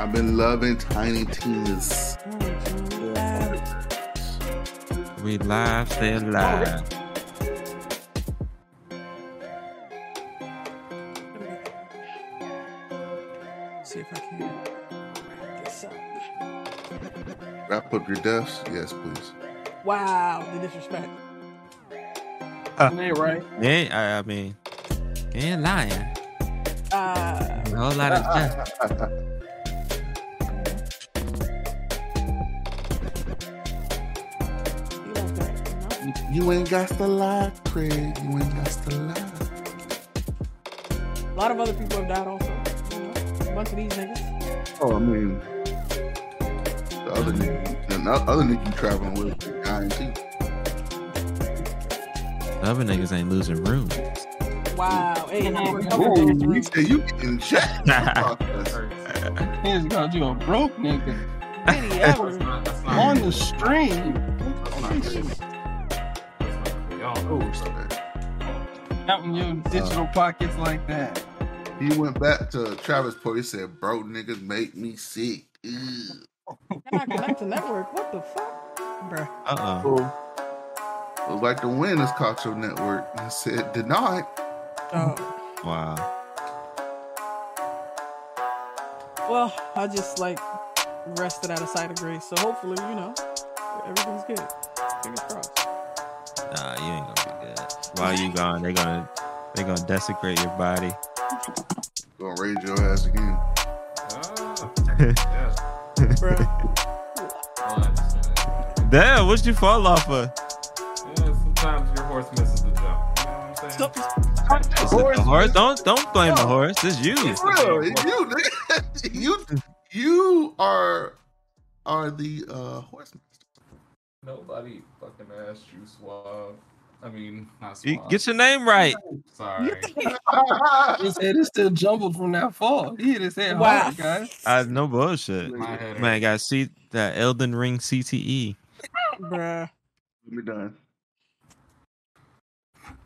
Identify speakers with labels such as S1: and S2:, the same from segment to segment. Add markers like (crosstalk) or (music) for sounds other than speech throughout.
S1: I've been loving Tiny Tina's.
S2: We live, stay alive.
S3: See if I can. This up.
S1: Wrap up your deaths? Yes, please.
S3: Wow, the disrespect.
S4: Ain't right.
S2: Yeah, I, I mean, you ain't lying.
S3: Uh,
S2: A whole lot of (laughs) death.
S3: You
S1: ain't got to lie, Craig. You ain't got to lie.
S3: A lot of other people have died also. A bunch of these niggas.
S1: Oh, I mean, the other nigga, the other nigga you traveling with, is dying too.
S2: The other niggas ain't losing rooms.
S3: Wow. Hey, and we're
S1: Ooh, you
S3: this
S1: say you getting checked.
S4: He just called you a broke nigga
S3: Any ever.
S4: on the stream. Counting your digital pockets like that.
S1: He went back to Travis Port. He said, "Bro, niggas make me sick." Ew.
S3: Can I connect to network? What the fuck? bro?
S2: Uh oh.
S1: It was like the wind has caught your network. I said, denied.
S3: Oh.
S2: Wow.
S3: Well, I just like rested out of site of grace. So hopefully, you know, everything's good. Fingers crossed.
S2: Nah, you ain't gonna good. While you gone, They're gonna they're gonna desecrate your body.
S1: Gonna raise your ass again.
S3: Bruh. (laughs)
S2: Damn, what'd you fall off of?
S5: Yeah, sometimes your horse misses the jump. You know what I'm saying?
S2: Is it the horse? Don't don't blame the horse. It's you.
S1: It's real. It's you, (laughs) you, you are are the uh, horse.
S5: Nobody fucking asked you, Suave. I mean, not
S2: You- Get your name right.
S5: Sorry. (laughs)
S4: His head is still jumbled from that fall. He hit his head
S3: Wow.
S4: hard, guys.
S2: I no bullshit.
S5: My head
S2: Man, got see that Elden Ring. CTE.
S3: Bruh.
S1: We're done.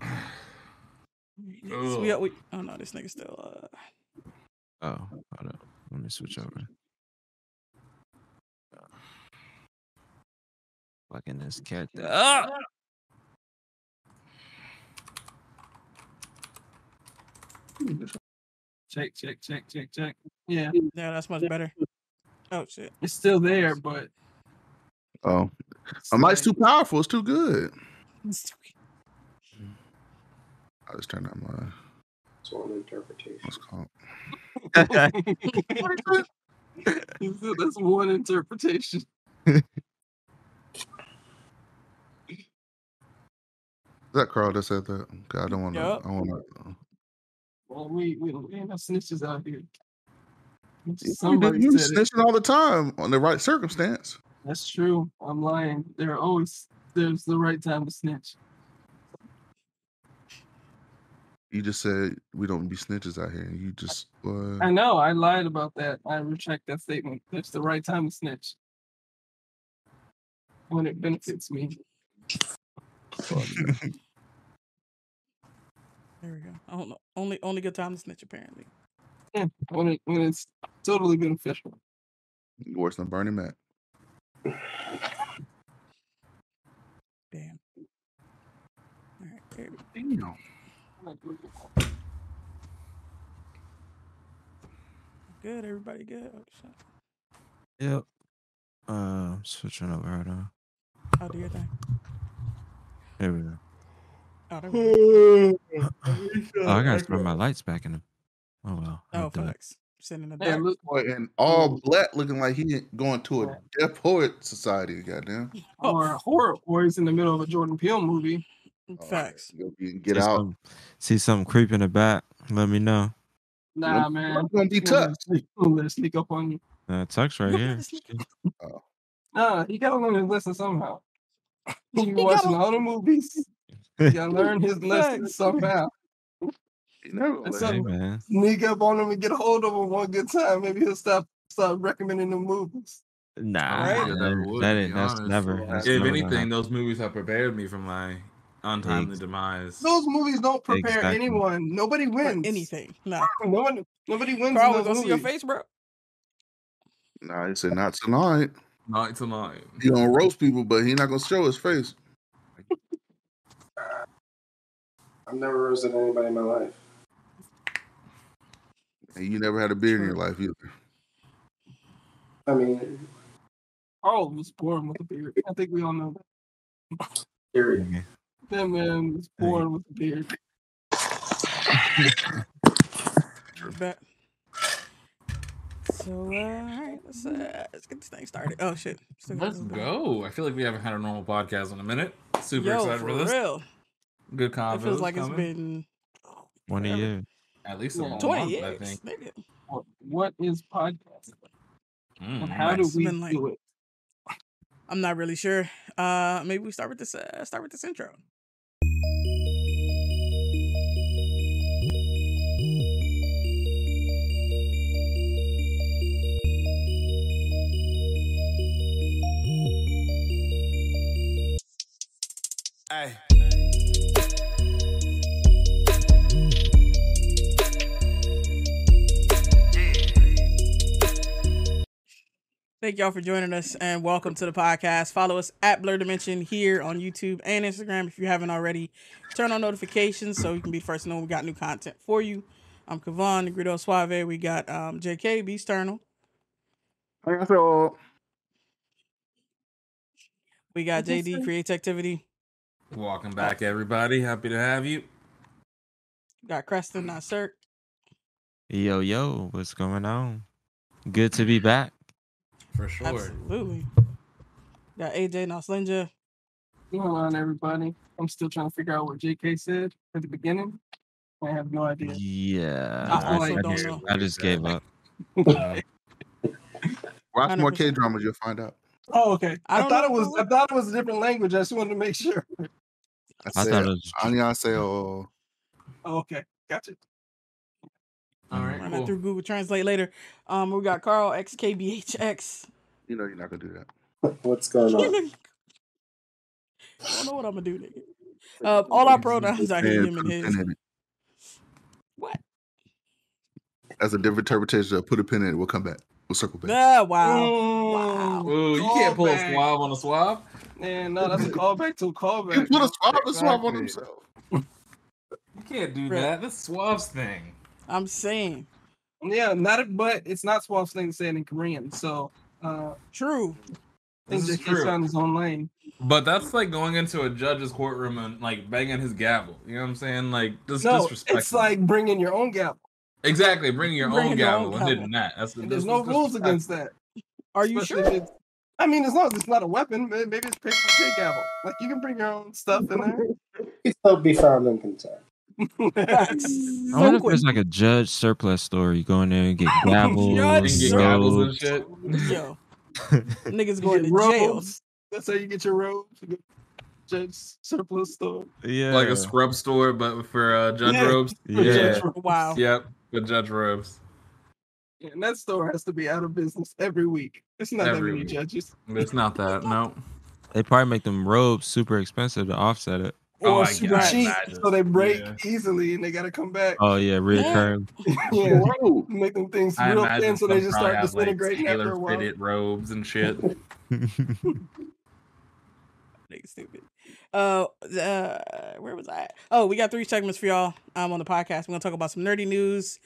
S1: (sighs)
S3: So we, we, oh no, this nigga still. Uh,
S2: Oh, hold up. Let me switch over. Fucking this character. Ah!
S4: Check, check, check, check, check. Yeah,
S3: yeah, that's much better. Oh shit.
S4: it's still there, but
S1: Oh, my mic's too powerful. It's too good. I just turned on my
S6: It's all interpretation.
S1: what's called. (laughs)
S4: That's one interpretation. (laughs) (laughs)
S1: Is that Carl that said that? Okay, I don't want to.
S4: Yup.
S1: I want to.
S4: Well, we we, we ain't no snitches out here.
S1: Somebody you
S4: it.
S1: snitching all the time on the right circumstance.
S4: That's true. I'm lying. There are always there's the right time to snitch.
S1: You just said we don't be snitches out here. You just uh,
S4: I know. I lied about that. I retract that statement. It's the right time to snitch when it benefits me. (laughs)
S3: There we go. I don't know. Only only good time to snitch apparently.
S4: Yeah, when it when it's totally beneficial.
S1: worse than Bernie Mac.
S3: Damn. All right. There we
S1: Damn.
S3: Good. Everybody good. Oh, shit.
S2: Yep. Uh, switching over. right now.
S3: I'll do your thing.
S2: There we go.
S3: Oh, there.
S2: Oh, I gotta throw my lights back in them. Oh well.
S3: Oh,
S2: do it.
S3: facts. Sitting in the
S4: Hey,
S3: dark.
S4: look,
S1: Boy, and all black looking like he going to a deaf poet society. Goddamn. (laughs)
S4: or horror, or he's in the middle of a Jordan Peele movie.
S3: Facts.
S1: Go be- Get
S2: see
S1: out.
S2: Some, see something creeping in the back. Let me know.
S4: Nah,
S1: Nope.
S4: man.
S1: I'm gonna be
S4: He's gonna
S1: touched.
S4: sneak- gonna sneak up on you.
S2: Uh, Tuck's right here. (laughs)
S4: Nah, he gotta learn his lesson somehow. (laughs) He
S3: He
S4: watching
S3: gotta-
S4: all the movies. He gotta learn his lesson somehow.
S1: He never
S4: And
S1: let
S4: so-
S2: Hey man.
S4: Sneak up on him and get a hold of him one good time. Maybe he'll stop stop recommending the movies.
S2: Nah,
S5: Right?
S2: that,
S5: would,
S2: that ain't. That's
S5: honest.
S2: never. That's
S5: if
S2: never
S5: anything, those movies have prepared me for my untimely demise.
S4: Those movies don't prepare
S2: Exactly.
S4: anyone. Nobody
S3: For
S4: wins.
S3: anything. Nah. (laughs)
S4: No one, nobody wins.
S3: Carl,
S4: in
S3: we
S4: those
S3: gonna see your face, bro.
S1: Nah, he said not tonight.
S7: Not tonight.
S1: He gonna roast people, but he not gonna show his face.
S6: I've never roasted anybody in my life.
S1: And you never had a beard in your life either.
S6: I mean,
S4: Carl was born with a beard. I think we all know that.
S6: period.
S4: That man was born with a beard.
S3: Bet. So, uh, all right, let's, uh, let's get this thing started. Oh, shit.
S7: Let's go. I feel like we haven't had a normal podcast in a minute. Super
S3: Yo,
S7: excited
S3: for
S7: for this.
S3: real.
S7: Good
S3: It
S7: convo.
S3: feels like it's been
S2: One a
S3: Whatever.
S2: year.
S7: at least a
S4: Yeah.
S3: 20
S7: month,
S3: years.
S7: I think.
S3: nigga.
S4: What, what is podcasting?
S7: Mm,
S4: how
S3: nice.
S4: do we
S3: Been like-
S4: do it?
S3: I'm not really sure. Uh, maybe we start with this. Uh, start with this intro.
S8: Hey.
S3: Thank y'all for joining us and welcome to the podcast. Follow us at Blur Dimension here on YouTube and Instagram if you haven't already. Turn on notifications so you can be first to know we got new content for you. I'm Kavan, the Grido Suave. We got um, JK, Beast Eternal.
S1: So
S3: We got JD,
S4: sir.
S3: Creates Activity.
S7: Welcome back, everybody. Happy to have you.
S3: We got Creston, not Cirque.
S2: Yo, yo, what's going on? Good to be back.
S7: For sure.
S3: Absolutely. Got AJ, not Slinja.
S4: Going on, everybody. I'm still trying to figure out what JK said at the beginning. I have no idea.
S2: Yeah.
S3: I
S2: I,
S3: also
S2: I
S3: don't
S2: just,
S3: know.
S2: I just gave up.
S7: Uh, (laughs)
S1: watch more
S3: 100%.
S1: K dramas, you'll find out.
S4: Oh, okay.
S3: I
S4: I, thought it was. I thought it was a different language. I just wanted to make sure.
S1: I
S2: I
S1: said
S2: thought it was.
S1: annyeonghaseyo.
S4: Oh, okay, gotcha.
S7: All right,
S3: Run that
S7: cool.
S3: through Google Translate later. Um, we got Carl XKBHX.
S1: You know you're not gonna do that. (laughs)
S6: What's going on? (laughs)
S3: I don't know what I'm gonna do, nigga. Uh, all our pronouns are he,
S1: Man,
S3: him, and
S1: put
S3: his.
S1: in it.
S3: What?
S1: That's a different interpretation. of Put a pin in it. We'll come back. We'll circle back.
S3: Ah, wow.
S4: Mm,
S7: Ooh, you can't pull a Suave on a Suave.
S4: Man, no, that's a callback to a
S1: You
S4: callback.
S1: put a Suave and Suave on
S4: Exactly.
S1: himself.
S7: You can't do
S3: Right.
S7: that. That's Suave's thing.
S3: I'm saying
S4: Yeah, not a, but it's not Swap's thing to say it in Korean. So uh
S3: true.
S4: I think
S7: This is
S4: JK
S7: true.
S4: found his own lane.
S7: But that's like going into a judge's courtroom and like banging his gavel. You know what I'm saying? Like just
S4: No,
S7: disrespectful.
S4: it's like bringing your own gavel.
S7: exactly bringing your
S3: Bringing
S7: own
S3: your
S7: gavel
S3: own
S7: and
S3: gavel.
S7: hitting that. That's
S4: And
S7: that's-
S4: there's no rules
S7: disrespectful.
S4: against that.
S3: Are you
S4: Especially
S3: sure?
S4: I mean, as long as it's not a weapon, maybe it's paper mache gavel. Like you can bring your own stuff in there. (laughs)
S6: He'll be found in contempt.
S3: Facts.
S2: I wonder if
S3: quick.
S2: there's like a judge surplus store. You go in there and get gavels, (laughs)
S3: Judge
S7: You can get gavels and
S2: robes.
S7: shit.
S3: Yo, (laughs) niggas
S4: You
S3: going
S4: get
S3: to jail.
S4: robes. That's how you get your robes. You go to Judge surplus store.
S2: Yeah.
S7: Like a scrub store, but for uh, judge
S4: Yeah.
S7: robes.
S4: For
S2: Yeah.
S4: judge.
S3: Wow.
S7: Yep, with judge robes.
S4: Yeah, and that store has to be out of business every week. It's not that many
S7: week.
S4: judges.
S7: It's not that. No.
S2: They probably make them robes super expensive to offset it.
S7: Oh,
S4: Or
S7: I
S4: super cheap, so they break
S7: Yeah.
S4: easily and they gotta come back.
S2: Oh yeah, reoccurring.
S4: yeah,
S1: Bro, (laughs)
S4: make them things
S7: I
S4: real thin so they just start
S7: have, like,
S4: disintegrating after a while.
S7: tailor-fitted robes and shit. (laughs)
S3: Nigga stupid. Uh, uh, where was I? Oh, we got three segments for y'all um, on the podcast. We're gonna talk about some nerdy news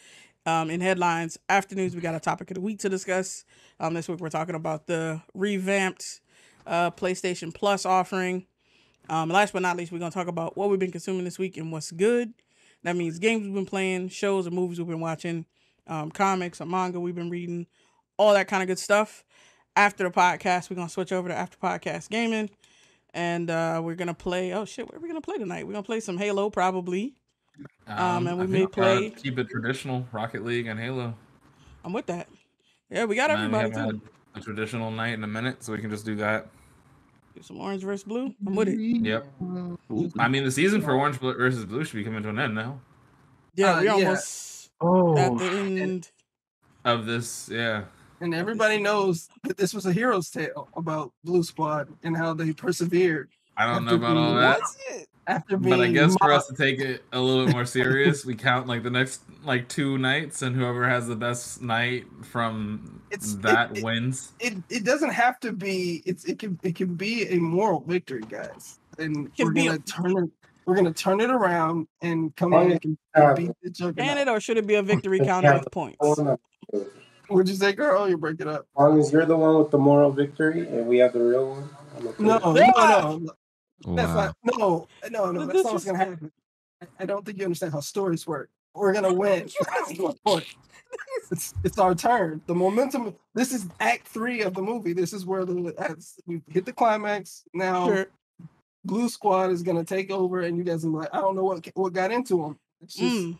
S3: um, in headlines. After news, we got a topic of the week to discuss. Um, this week we're talking about the revamped uh, PlayStation Plus offering. Um, last but not least, we're gonna talk about what we've been consuming this week and what's good. That means games we've been playing, shows or movies we've been watching, um, comics or manga we've been reading, all that kind of good stuff. After the podcast, we're gonna switch over to after podcast gaming and uh, we're gonna play. Oh shit, what are we gonna play tonight? We're gonna play some Halo, probably. Um, and we may play-
S7: keep it traditional. Rocket League and Halo.
S3: I'm with that. Yeah, we got
S7: then we
S3: too.
S7: a traditional night in a minute, so we can just do that.
S3: Do some orange versus blue. I'm with it.
S7: Yep. I mean, the season for Orange versus Blue should be coming to an end now.
S3: Yeah,
S4: Uh,
S3: we
S4: yeah.
S3: almost at
S4: Oh,
S3: the end.
S7: Of this, yeah.
S4: and everybody knows that this was a hero's tale about Blue Squad and how they persevered.
S7: I don't know about all that.
S3: Was it?
S4: After being
S7: But I guess for us to take it a little bit more serious, we count like the next like two nights, and whoever has the best night from
S4: It's-
S7: that
S4: it-
S7: wins.
S4: it, it doesn't have to be it's it can it can be a moral victory, guys. And
S3: Can
S4: we're gonna turn it we're gonna turn it around and come in
S6: yeah.
S4: and
S6: Uh,
S4: beat the juggernaut.
S3: Can it or should it be a victory counted with points?
S6: Hold on.
S4: Would you say, girl? You break it up.
S6: As long as you're the one with the moral victory and we have the real one.
S4: No, no, no, no. That's
S2: Wow.
S4: not no, no, no.
S3: The
S4: That's not what's gonna happen. I, I don't think you understand how stories work. We're gonna win. That's my point. (laughs) It's it's our turn. The momentum. This is Act Three of the movie. This is where the as we hit the climax. Now
S3: Sure.
S4: Blue Squad is gonna take over, and you guys are like, I don't know what what got into them. It's just
S3: Mm.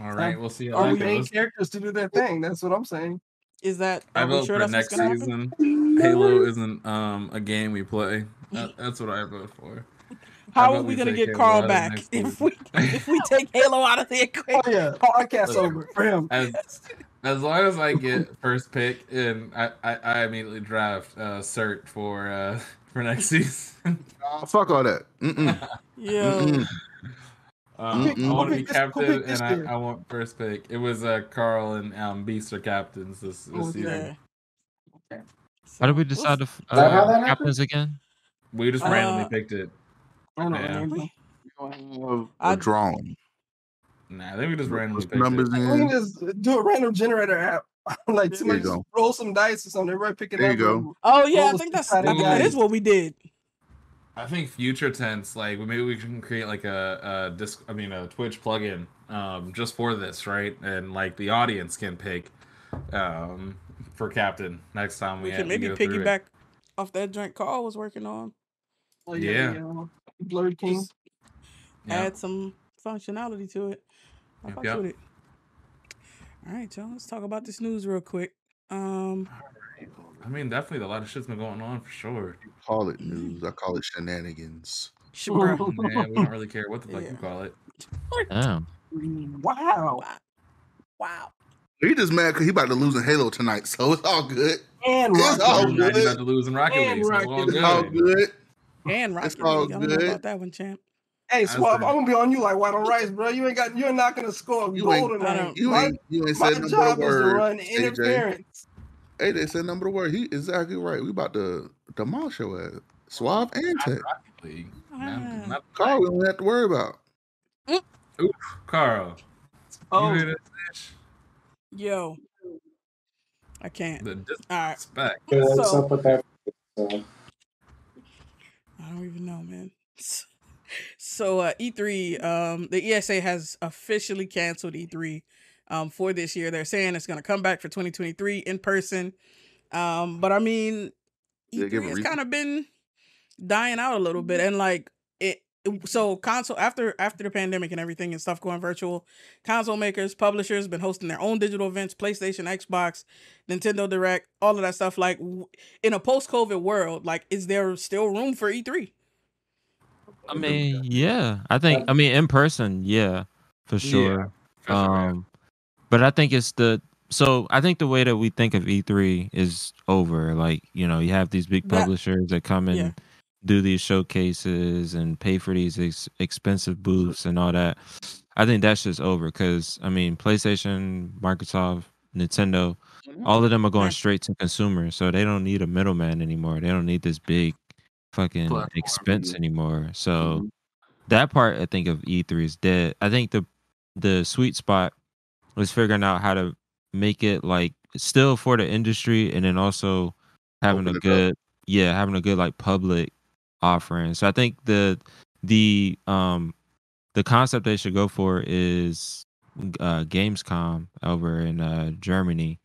S7: All right, we'll see how
S4: are
S7: that
S4: we main
S7: goes.
S4: characters to do their thing? That's what I'm saying.
S3: Is that?
S7: I
S3: Are
S7: vote
S3: sure
S7: for next
S3: what's happen?
S7: season. Halo isn't um a game we play. That, that's what I vote for. (laughs)
S3: How
S7: How
S3: are we
S7: we
S3: gonna get
S7: Halo
S3: Carl
S7: out
S3: back if we if we take Halo out of the
S4: Oh
S3: equation?
S4: yeah, podcast
S7: Listen.
S4: over for him.
S7: As as long as I get first pick, and I I, I immediately draft uh, Cert for uh (laughs) for next season.
S1: Oh, fuck all that. Mm-mm. (laughs)
S3: Yo,
S1: Mm-mm.
S7: Um,
S1: Mm-mm.
S7: I want to be
S4: picked this- who
S7: captain,
S4: this
S7: and? I, I want first pick. It was uh, Carl and um, Beast are captains this, this
S4: Oh,
S7: season.
S3: yeah.
S2: How did we decide the f-
S6: Is that how
S2: uh,
S6: that happened?
S2: captains again?
S7: We just
S3: Uh,
S7: randomly picked it.
S4: I don't know.
S1: Of
S3: I-
S1: a drawing.
S7: Nah, I think we just randomly picked
S1: numbers
S7: it.
S4: We
S1: in.
S4: just do a random generator app. (laughs) like somebody
S1: you go.
S4: roll some dice or something. Everybody pick it
S1: There
S4: up.
S1: you go.
S3: Oh yeah, I think
S4: the
S3: that's I
S4: deciding
S3: think that
S4: guy.
S3: is what we did.
S7: I think future tense, like maybe we can create like a, a disc, I mean a Twitch plugin, um, just for this, right? And like the audience can pick, um, for captain next time we,
S3: We can maybe
S7: go through it.
S3: piggyback off that joint Carl was working on.
S4: Oh,
S7: Yeah.
S4: yeah. Blurred King.
S3: Just
S7: Yeah.
S3: add some functionality to it. I
S7: Yep,
S3: fucks
S7: yep.
S3: with it. All right, y'all. Let's talk about this news real quick. Um,
S7: I mean, definitely a lot of shit's been going on for sure.
S1: Call it news. I call it shenanigans.
S3: Shabra. (laughs)
S7: Man, we don't really care what the fuck
S3: Yeah.
S7: you call it. (laughs)
S2: Damn.
S4: Wow.
S3: wow.
S1: He just mad because he about to lose in Halo tonight, so it's all good.
S4: And
S1: It's
S4: Rocket
S1: all good.
S7: you about to lose in Rocket
S4: And
S7: League. So it's
S4: Rocket
S7: all
S4: League.
S1: It's all
S7: good.
S1: good.
S3: And
S1: It's all
S3: League. I don't know
S1: good.
S3: about that one, champ.
S4: Hey,
S7: Suave,
S4: I'm gonna be on you like white on rice, bro. You ain't got. You're not gonna score a
S1: You
S4: goal
S1: ain't-
S4: tonight.
S3: don't-
S1: You
S4: my
S1: ain't you ain't
S4: my
S1: said number
S4: job
S1: the
S4: is to run
S1: AJ.
S4: interference.
S1: Hey, they said number the word. He exactly right. We about to demolish your ass. Suave and Tech.
S3: Ah.
S7: Not, not
S1: Carl, we don't have to worry about.
S7: Oof, Carl.
S4: Oh,
S7: You hear this bitch?
S3: Yo, I can't.
S7: The
S3: All right,
S7: disrespect.
S6: Yeah, what's
S3: So-
S6: up with that? So,
S3: I don't even know, man. So uh, E3, um, the ESA has officially canceled E3 um, for this year. They're saying it's going to come back for 2023 in person. Um, but I mean,
S1: Did
S3: E3 has kind of been dying out a little bit, and like it. So console after after the pandemic and everything and stuff going virtual, console makers, publishers been hosting their own digital events, PlayStation, Xbox, Nintendo Direct, all of that stuff. Like w- in a post COVID world, like is there still room for E E3?
S2: I mean, yeah. I think. I mean, in person, yeah, for sure.
S7: For sure.
S2: Um, but I think it's the so I think the way that we think of E3 is over. Like you know, you have these big
S3: That-
S2: publishers that come in.
S3: yeah.
S2: Do these showcases and pay for these ex- expensive booths and all that. I think that's just over because I mean, PlayStation, Microsoft, Nintendo, mm-hmm. all of them are going straight to consumers, so they don't need a middleman anymore. They don't need this big fucking
S7: Platform.
S2: expense anymore. So mm-hmm. that part I think of E3 is dead. I think the the sweet spot was figuring out how to make it like still for the industry and then also having
S1: Open
S2: a
S1: it up.
S2: good yeah, having a good like public offering. So I think the the um the concept they should go for is uh Gamescom over in uh Germany.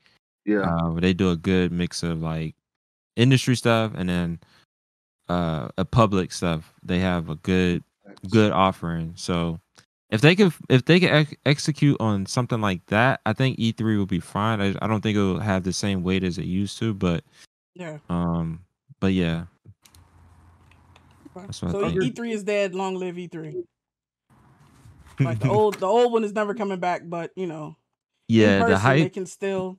S1: Yeah.
S2: Uh where they do a good mix of like industry stuff and then uh a public stuff. They have a good good offering. So if they could if they could ex- execute on something like that, I think E3 will be fine. I, I don't think it will have the same weight as it used to, but
S3: Yeah.
S2: um but yeah. That's what I
S3: So. E3 is dead. Long live E3. (laughs) Like the old, the old one is never coming back. But you know, in
S2: yeah, the
S3: person, they
S2: hype
S3: can still.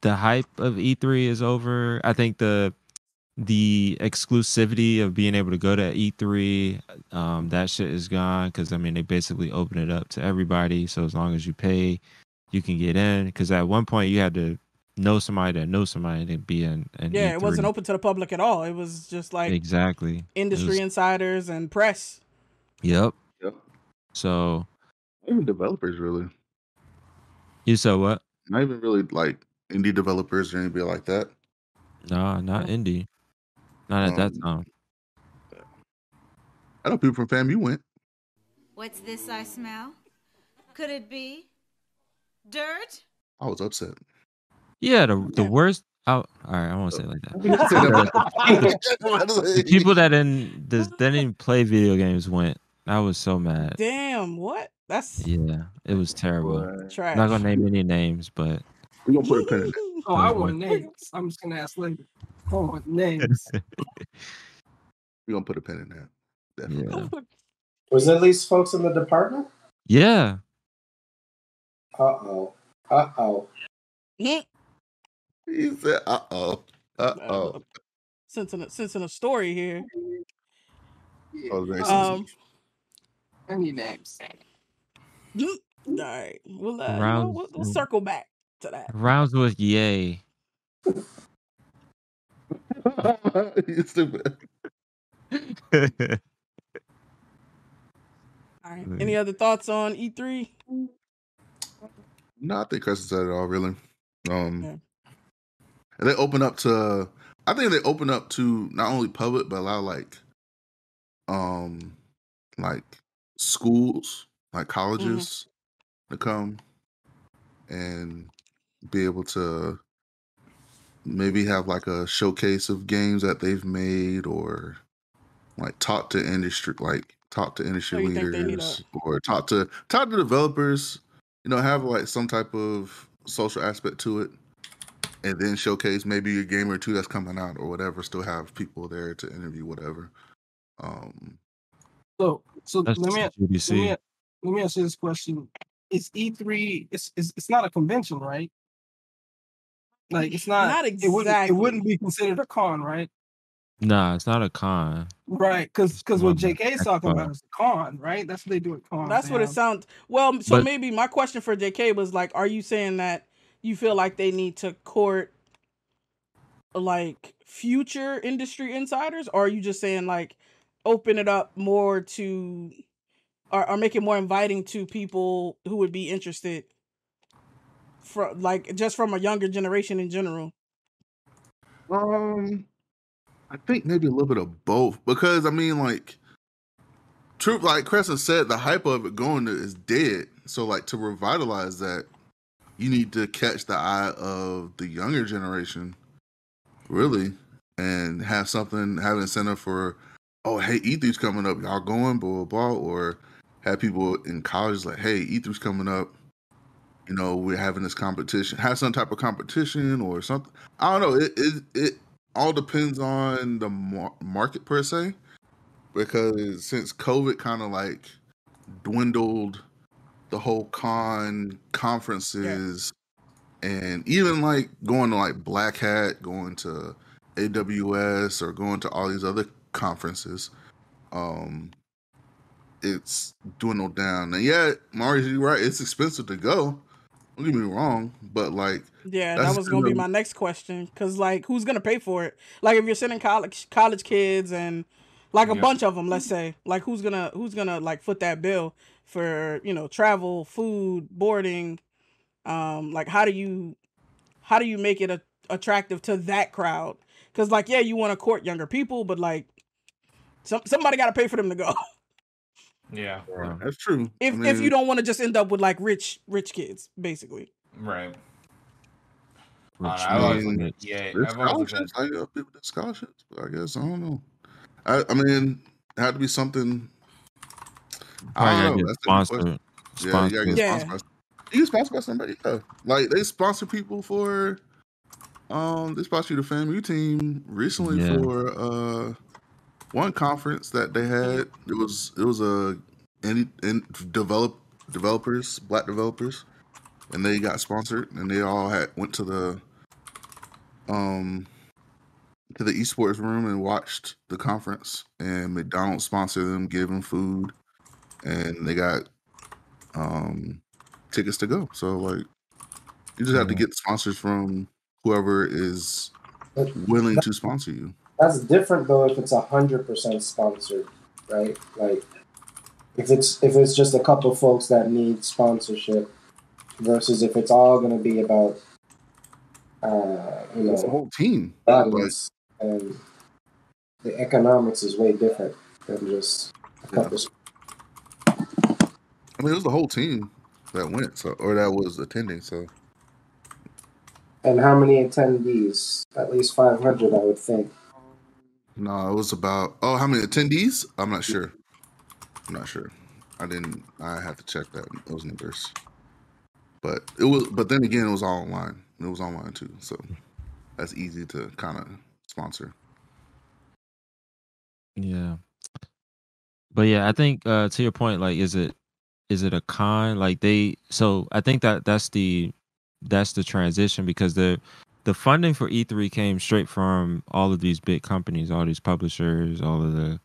S2: the hype of E3 is over. I think the the exclusivity of being able to go to E3, um, that shit is gone because I mean they basically open it up to everybody. So as long as you pay, you can get in. Because at one point you had to know somebody that knows somebody to be in. in
S3: Yeah, it wasn't open to the public at all. It was just like
S2: exactly.
S3: Industry
S2: was-
S3: insiders and press.
S2: Yep.
S1: Yep.
S2: So
S1: Even developers really.
S2: you said what?
S1: Not even really like indie developers or anybody like that.
S2: Nah, not indie. Not at that
S1: Um,
S2: time.
S1: I know people from fam you went.
S8: What's this I smell? Could it be dirt?
S1: I was upset.
S2: Yeah, the the worst. Oh, all right. I won't say it like that. (laughs) (laughs) The
S1: the
S2: people that didn't that didn't play video games went. I was so mad.
S3: Damn, what? That's
S2: Yeah, it was terrible.
S3: trash.
S2: Not gonna name any names, but
S1: We're gonna put a pen in it. (laughs)
S4: Oh, I want names. I'm just gonna ask later. I want names.
S1: We're gonna put a pen in that. Definitely.
S2: yeah,
S6: Was at least folks in the department?
S2: yeah.
S6: Uh oh. Uh oh.
S1: He said, uh oh. Uh oh.
S3: Sensing a, sensing a story here.
S1: I was very
S3: Um,
S1: sensitive.
S4: I need names.
S3: all right, we'll, uh, you know,
S2: Rounds-
S3: we'll, we'll circle back to that.
S2: Rounds was yay. (laughs)
S1: you stupid. (laughs)
S3: All right.
S2: Mm.
S3: Any other thoughts on E E3?
S1: No, I think Crescent said it all really. Um
S3: Yeah.
S1: And they open up to I think they open up to not only public but allow like um like schools, like colleges to come and be able to maybe have like a showcase of games that they've made or like talk to industry like talk to industry
S3: you think they need
S1: leaders or talk to talk to developers you know have like some type of social aspect to it and then showcase maybe a game or two that's coming out or whatever still have people there to interview whatever um
S4: So, so let me
S2: just
S4: let me let me ask you this question: Is E3? It's it's, it's not a convention, right? Like it's not.
S3: Not
S4: It wouldn't. It wouldn't be considered a con, right?
S2: Nah, it's not a con.
S4: Right, because because what
S2: Well,
S4: JK is talking about is a con, right? That's what they do at con.
S3: That's
S4: They
S3: what it sounds. Well, so
S2: But-
S3: maybe my question for JK was like, are you saying that you feel like they need to court like future industry insiders, or are you just saying like open it up more to, or, or make it more inviting to people who would be interested, from like just from a younger generation in general?
S1: Um, I think maybe a little bit of both because I mean, like, truth, like Crescent said, the hype of it going to is dead. So, like, to revitalize that, you need to catch the eye of the younger generation, really, and have something, have an incentive for, oh, hey, E3's coming up, y'all going, blah blah blah, or have people in college like, hey, E3's coming up. You know, we're having this competition. Have some type of competition or something. I don't know. It it, it all depends on the mar- market per se, because since COVID kind of like dwindled the whole con conferences, and even like going to like Black Hat, going to AWS, or going to all these other conferences, um, it's dwindled down. And yeah, Marius, you're right. It's expensive to go. Don't get me wrong, but like
S3: Yeah, that was gonna be my next question. Cause like, who's gonna pay for it? Like, if you're sending college college kids and like a
S7: Yeah.
S3: bunch of them, let's say, like, who's gonna who's gonna like foot that bill for you know travel, food, boarding? Um, like, how do you how do you make it a, attractive to that crowd? Cause like, yeah, you want to court younger people, but like, some somebody got to pay for them to go. (laughs)
S7: Yeah.
S2: Yeah.
S1: that's true. I
S3: if if you don't want to just end up with like rich rich kids, basically.
S7: Right.
S2: Which
S7: I
S1: mean,
S7: look yeah. I've always looked
S1: scholarships. I got people that scholarships, but I guess I don't know. I, I mean, it had to be something.
S2: Probably
S1: I
S2: gotta
S1: don't know.
S2: get
S1: That's the
S2: sponsored.
S1: Yeah, you gotta
S2: Sponsored.
S1: get
S3: Yeah.
S1: sponsored. You sponsored by somebody. Yeah, like they sponsor people for. Um, they sponsored the FAMU team recently
S2: Yeah.
S1: for uh one conference that they had. It was it was a any in develop developers, black developers, and they got sponsored, and they all had went to the um to the esports room and watched the conference, and McDonald's sponsored them, gave them food, and they got um tickets to go. So like, you just have to get sponsors from whoever is willing to sponsor you.
S6: That's different though if it's a hundred percent sponsored, right? Like if it's if it's just a couple folks that need sponsorship versus if it's all gonna be about uh you
S1: It's a whole team. Like,
S6: audience and the economics is way different than just a
S1: Yeah.
S6: Couple
S1: I mean, it was the whole team that went, so or that was attending. So
S6: and how many attendees? At least five hundred I would think.
S1: no, it was about. Oh, how many attendees? I'm not sure. I'm not sure. I didn't. I have to check that those numbers. But it was. But then again, it was all online. It was online too, so that's easy to kind of sponsor.
S2: Yeah. But yeah, I think uh to your point, like is it is it a con? Like they so I think that that's the that's the transition because the the funding for E3 came straight from all of these big companies, all these publishers, all of the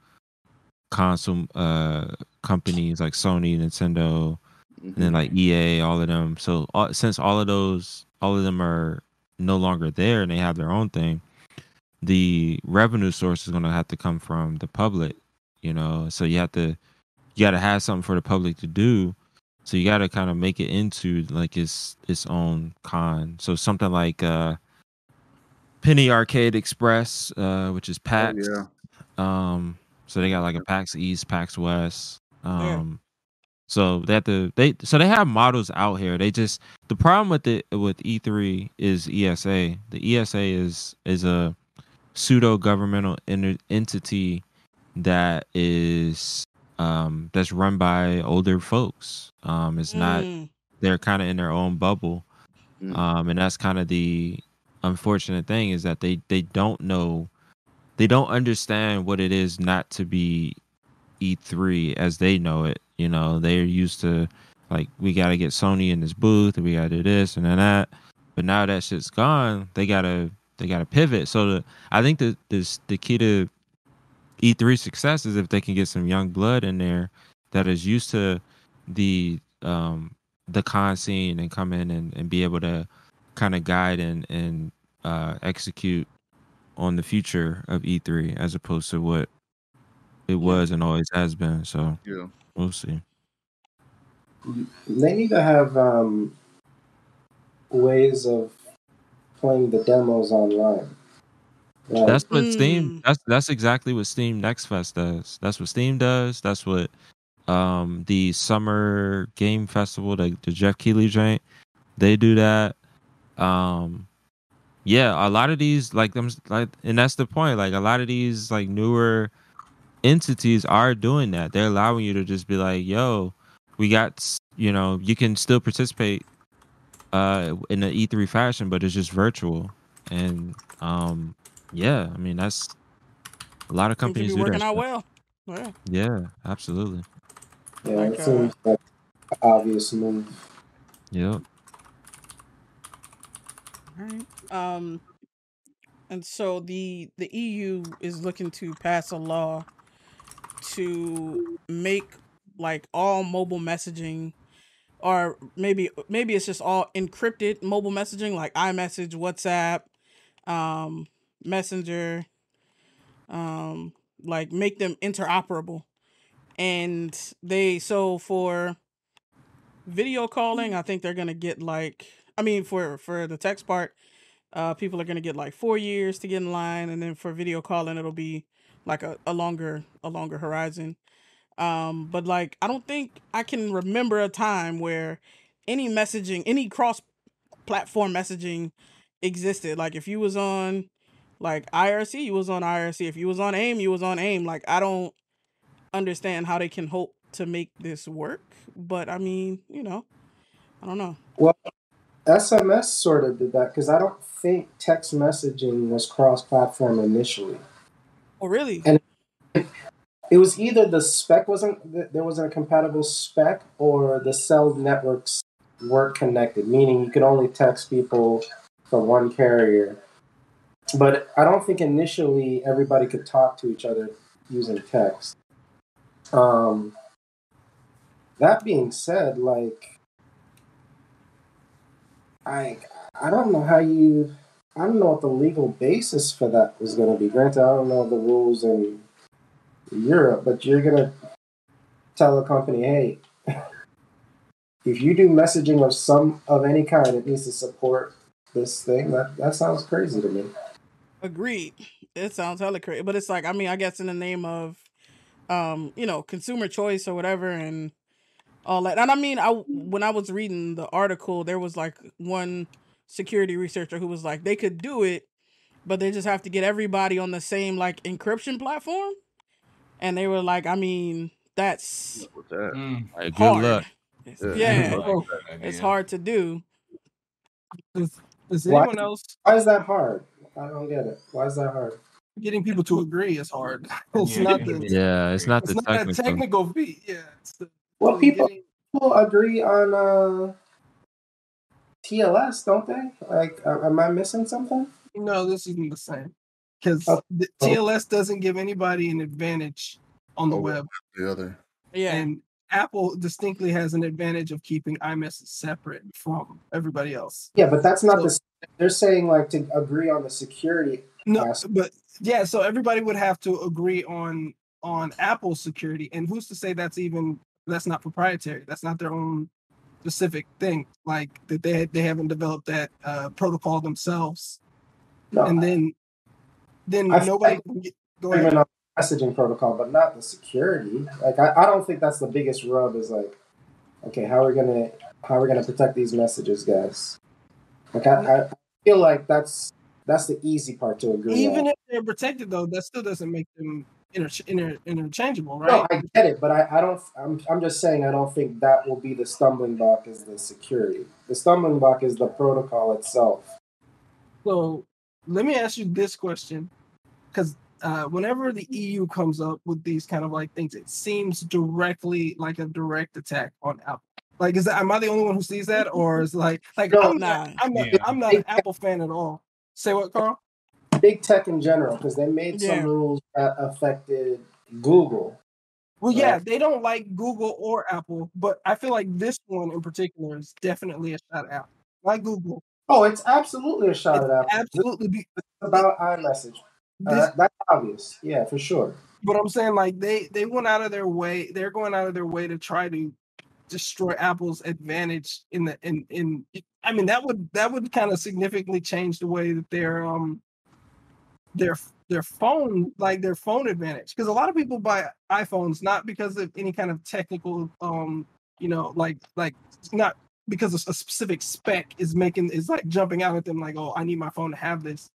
S2: console uh companies like Sony, Nintendo, and then like EA, all of them. So all, since all of those, all of them are no longer there and they have their own thing, the revenue source is going to have to come from the public. You know, so you have to you got to have something for the public to do. So you got to kind of make it into like its its own con. So something like uh Penny Arcade Express, uh, which is PAX.
S1: yeah.
S2: Um, so they got like a PAX East, PAX West.
S3: Yeah.
S2: Um, so they have to they so they have models out here. They just the problem with it with E3 is ESA. The ESA is is a pseudo governmental entity that is um that's run by older folks. Um, it's not
S3: Mm,
S2: they're kind of in their own bubble.
S1: Mm.
S2: um and that's kind of the unfortunate thing is that they they don't know they don't understand what it is not to be E3 as they know it you know? They're used to like we got to get Sony in this booth and we got to do this and then that. But now that shit's gone they got to they got to pivot. So the I think the this the key to E3 success is if they can get some young blood in there that is used to the um the con scene and come in and, and be able to kind of guide and and uh, execute on the future of E3 as opposed to what it was and always has been. So
S1: Yeah.
S2: we'll see.
S6: They need to have um, ways of playing the demos online. Like,
S2: That's what Steam.
S3: Mm.
S2: That's that's exactly what Steam Next Fest does. That's what Steam does. That's what um the Summer Game Festival, the, the Geoff Keighley joint, they do that. Um, yeah, a lot of these like them like, and that's the point. Like a lot of these like newer entities are doing that. They're allowing you to just be like, "Yo, we got you know, you can still participate uh in the E3 fashion, but it's just virtual." And um yeah, I mean that's a lot of companies
S3: be
S2: do that.
S3: working out
S2: stuff.
S3: well. Yeah.
S2: Yeah, absolutely.
S6: yeah,
S3: like,
S6: it
S3: uh,
S6: like an obvious move.
S2: Yep.
S3: All right. Um, and so the the EU is looking to pass a law to make like all mobile messaging, or maybe maybe it's just all encrypted mobile messaging like iMessage, WhatsApp, um, Messenger, um, like make them interoperable. And they so for video calling, I think they're gonna get like I mean for for the text part, uh people are gonna get like four years to get in line, and then for video calling it'll be like a, a longer a longer horizon. Um, but like I don't think I can remember a time where any messaging, any cross platform messaging existed. Like if you was on like IRC, you was on IRC. If you was on AIM, you was on AIM. Like I don't understand how they can hope to make this work. But I mean, you know, I don't know.
S6: Well, SMS sort of did that because I don't think text messaging was cross-platform initially.
S3: Oh really?
S6: And it was either the spec wasn't there wasn't a compatible spec or the cell networks weren't connected, meaning you could only text people from one carrier but I don't think initially everybody could talk to each other using text. Um, that being said, like, I I don't know how you I don't know what the legal basis for that is going to be. Granted, I don't know the rules in Europe, but you're going to tell a company, hey, (laughs) if you do messaging of some of any kind, it needs to support this thing. That that sounds crazy to me.
S3: Agreed. It sounds hella crazy, but it's like I mean, I guess in the name of, um, you know, consumer choice or whatever, and all that. And I mean, I when I was reading the article, there was like one security researcher who was like, they could do it, but they just have to get everybody on the same like encryption platform. And they were like, I mean, that's
S1: With that.
S7: Mm,
S2: Like, good
S3: hard.
S2: luck.
S3: It's-
S1: Yeah.
S3: yeah,
S7: I
S3: it's hard to do.
S4: Does, does
S6: Why-
S4: anyone else
S6: Why is that hard? I don't get it. Why is that hard?
S4: getting people to agree is hard? (laughs) It's
S7: Yeah,
S4: not the (laughs)
S2: Yeah, it's not
S4: it's
S2: the
S4: not
S2: technical.
S4: technical feat. Yeah, it's the
S6: Well, people
S4: getting-
S6: people agree on uh, TLS, don't they? Like, uh, am I missing something?
S4: No, this isn't the same because
S6: Oh.
S4: TLS doesn't give anybody an advantage on the
S1: Oh.
S4: web,
S1: The other.
S3: Yeah.
S4: and Apple distinctly has an advantage of keeping iMessage separate from everybody else.
S6: Yeah, but that's not
S4: So-
S6: the. They're saying like to agree on the security.
S4: No,
S6: Yes.
S4: but yeah, so everybody would have to agree on on Apple's security, and who's to say that's even that's not proprietary? That's not their own specific thing. Like that they they haven't developed that uh, protocol themselves,
S6: No,
S4: and then then
S6: I
S4: nobody
S6: like-
S4: can get, go ahead.
S6: Even on the messaging protocol, but not the security. Like, I, I don't think that's the biggest rub. Is like, okay, how are we gonna how are we gonna protect these messages, guys? Like, I, I feel like that's that's the easy part to agree
S4: Even
S6: on.
S4: if they're protected, though, that still doesn't make them inter- inter- interchangeable, right?
S6: No, I get it, but I, I don't. I'm, I'm just saying I don't think that will be the stumbling block. Is the security? The stumbling block is the protocol itself.
S4: So let me ask you this question, because uh, whenever the EU comes up with these kind of like things, it seems directly like a direct attack on Apple. Like, is that am I the only one who sees that, or is like like
S6: No,
S4: I'm not,
S3: nah.
S4: I'm not,
S7: Yeah.
S4: I'm not an Apple fan at all. Say what, Carl?
S6: Big tech in general, because they made
S3: Yeah.
S6: some rules that affected Google.
S4: Well, yeah, they don't like Google or Apple, but I feel like this one in particular is definitely a shot at Apple. Like Google,
S6: Oh, it's absolutely a shot
S4: it's
S6: at Apple. This
S4: absolutely be,
S6: is about iMessage. Uh,
S4: this
S6: that's obvious. Yeah, for sure.
S4: but I'm saying like they they went out of their way. They're going out of their way to try to destroy Apple's advantage in the in in. I mean that would that would kind of significantly change the way that their um their their phone like their phone advantage because a lot of people buy iPhones not because of any kind of technical um you know like like not because a specific spec is making is like jumping out at them like oh I need my phone to have this.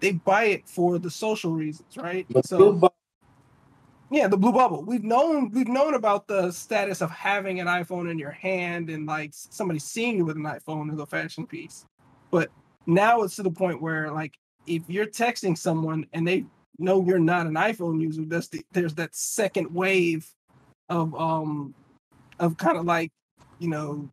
S4: They buy it for the social reasons, right?
S6: But
S4: so yeah, the blue bubble. We've known we've known about the status of having an iPhone in your hand and like somebody seeing you with an iPhone is a fashion piece. But now it's to the point where like if you're texting someone and they know you're not an iPhone user, that's the, there's that second wave of um of kind of like you know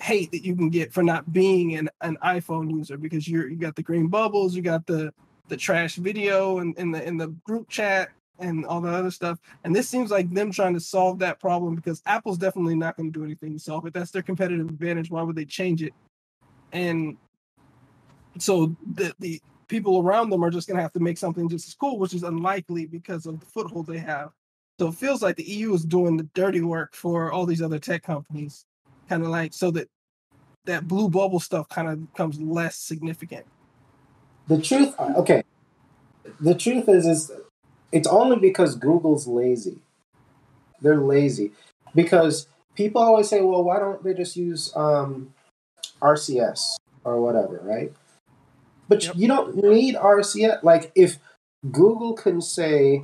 S4: hate that you can get for not being an, an iPhone user because you're you got the green bubbles, you got the the trash video and in the in the group chat and all the other stuff. And this seems like them trying to solve that problem because Apple's definitely not going to do anything to solve it. That's their competitive advantage. Why would they change it? And so the the people around them are just going to have to make something just as cool, which is unlikely because of the foothold they have. So it feels like the EU is doing the dirty work for all these other tech companies, kind of like so that that blue bubble stuff kind of becomes less significant.
S6: The truth, okay. The truth is, is it's only because Google's lazy. They're lazy because people always say, "Well, why don't they just use um, RCS or whatever?" Right? But
S3: Yep.
S6: you don't need RCS. Like if Google can say,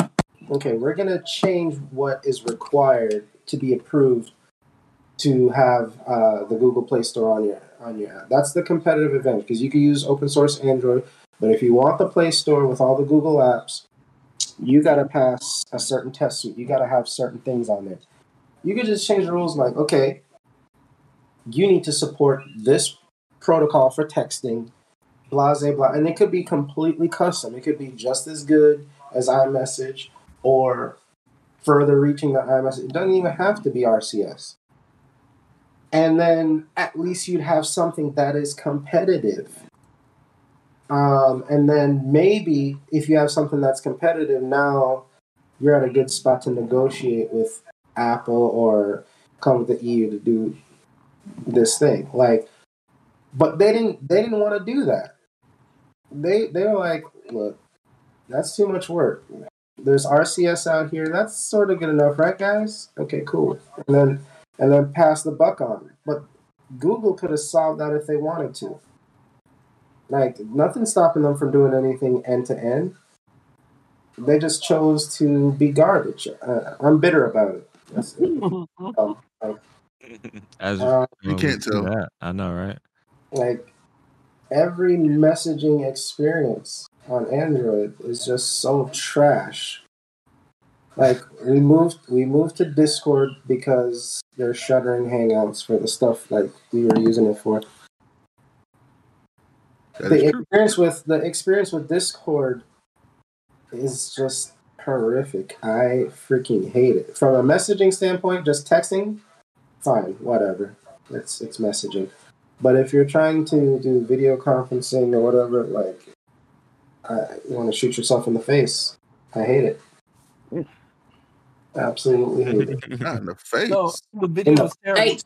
S6: "Okay, we're gonna change what is required to be approved to have uh, the Google Play Store on your on your app," that's the competitive advantage because you can use open source Android. But if you want the Play Store with all the Google apps, you got to pass a certain test suite. You got to have certain things on there. You could just change the rules like, okay, you need to support this protocol for texting blase blah, and it could be completely custom. It could be just as good as iMessage or further reaching the iMessage. It doesn't even have to be RCS. And then at least you'd have something that is competitive. Um, and then maybe if you have something that's competitive now, you're at a good spot to negotiate with Apple or come with the EU to do this thing. Like, but they didn't. They didn't want to do that. They they were like, look, that's too much work. There's RCS out here. That's sort of good enough, right, guys? Okay, cool. And then and then pass the buck on. But Google could have solved that if they wanted to. Like nothing's stopping them from doing anything end to end. They just chose to be garbage. Uh, I'm bitter about it. That's it. (laughs) Um, like, (laughs)
S2: As
S6: uh,
S1: You
S2: well,
S1: can't tell.
S2: that. I know, right?
S6: like every messaging experience on Android is just so trash. Like we moved we moved to Discord because they're shuttering Hangouts for the stuff like we were using it for.
S1: That
S6: the
S1: is true.
S6: experience with the experience with Discord is just horrific. I freaking hate it. From a messaging standpoint, just texting, fine, whatever. It's it's messaging. But if you're trying to do video conferencing or whatever, like I, you want to shoot yourself in the face. I hate it. Absolutely.
S1: Not in the face.
S4: No, the video
S6: the
S4: is terrible.
S6: face.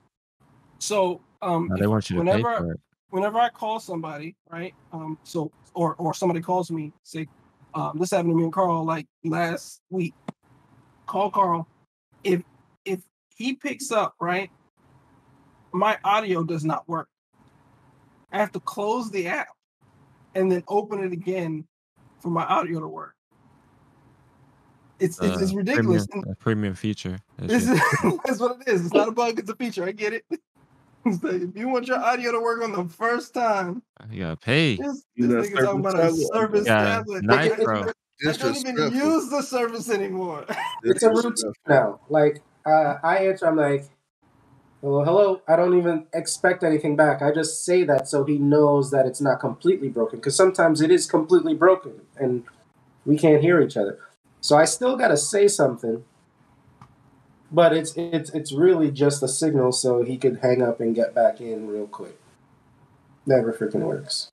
S4: So um,
S2: No, they want you to pay
S4: whenever
S2: for it.
S4: whenever I call somebody, right? Um, so or or somebody calls me, say, um, this happened to me and Carl like last week. Call Carl. If if he picks up, right, my audio does not work. I have to close the app and then open it again for my audio to work. It's it's, it's
S2: Uh,
S4: ridiculous.
S2: Premium, a premium feature. That
S4: This is that's what it is. It's not a bug, it's a feature. I get it. (laughs) It's if you want your audio to work on the first time,
S2: You gotta pay.
S4: this,
S1: You
S4: this nigga talking
S1: service
S4: about a
S1: tablet?
S4: service
S2: Yeah,
S4: tablet. (laughs)
S2: Nitro.
S4: I don't even use the service anymore.
S6: It's a routine now. Like uh, I answer, I'm like, "Hello, hello." I don't even expect anything back. I just say that so he knows that it's not completely broken. Because sometimes it is completely broken and we can't hear each other. So I still gotta say something, but it's it's it's really just a signal so he could hang up and get back in real quick. Never freaking works.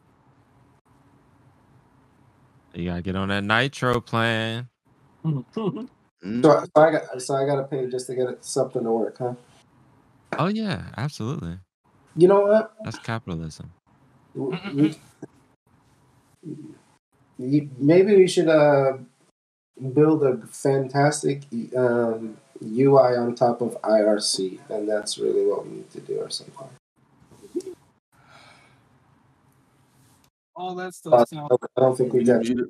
S2: You gotta get on that Nitro plan.
S1: Mm.
S6: So, so I got so I gotta pay just to get it, something to work, huh?
S2: Oh yeah, absolutely.
S6: You know what?
S2: That's capitalism.
S6: We- we- maybe we should uh, build a fantastic um, UI on top of IRC, and that's really what we need to do or something.
S4: All that
S6: But
S4: stuff sounds
S6: I don't think we
S1: You
S6: got
S1: muted.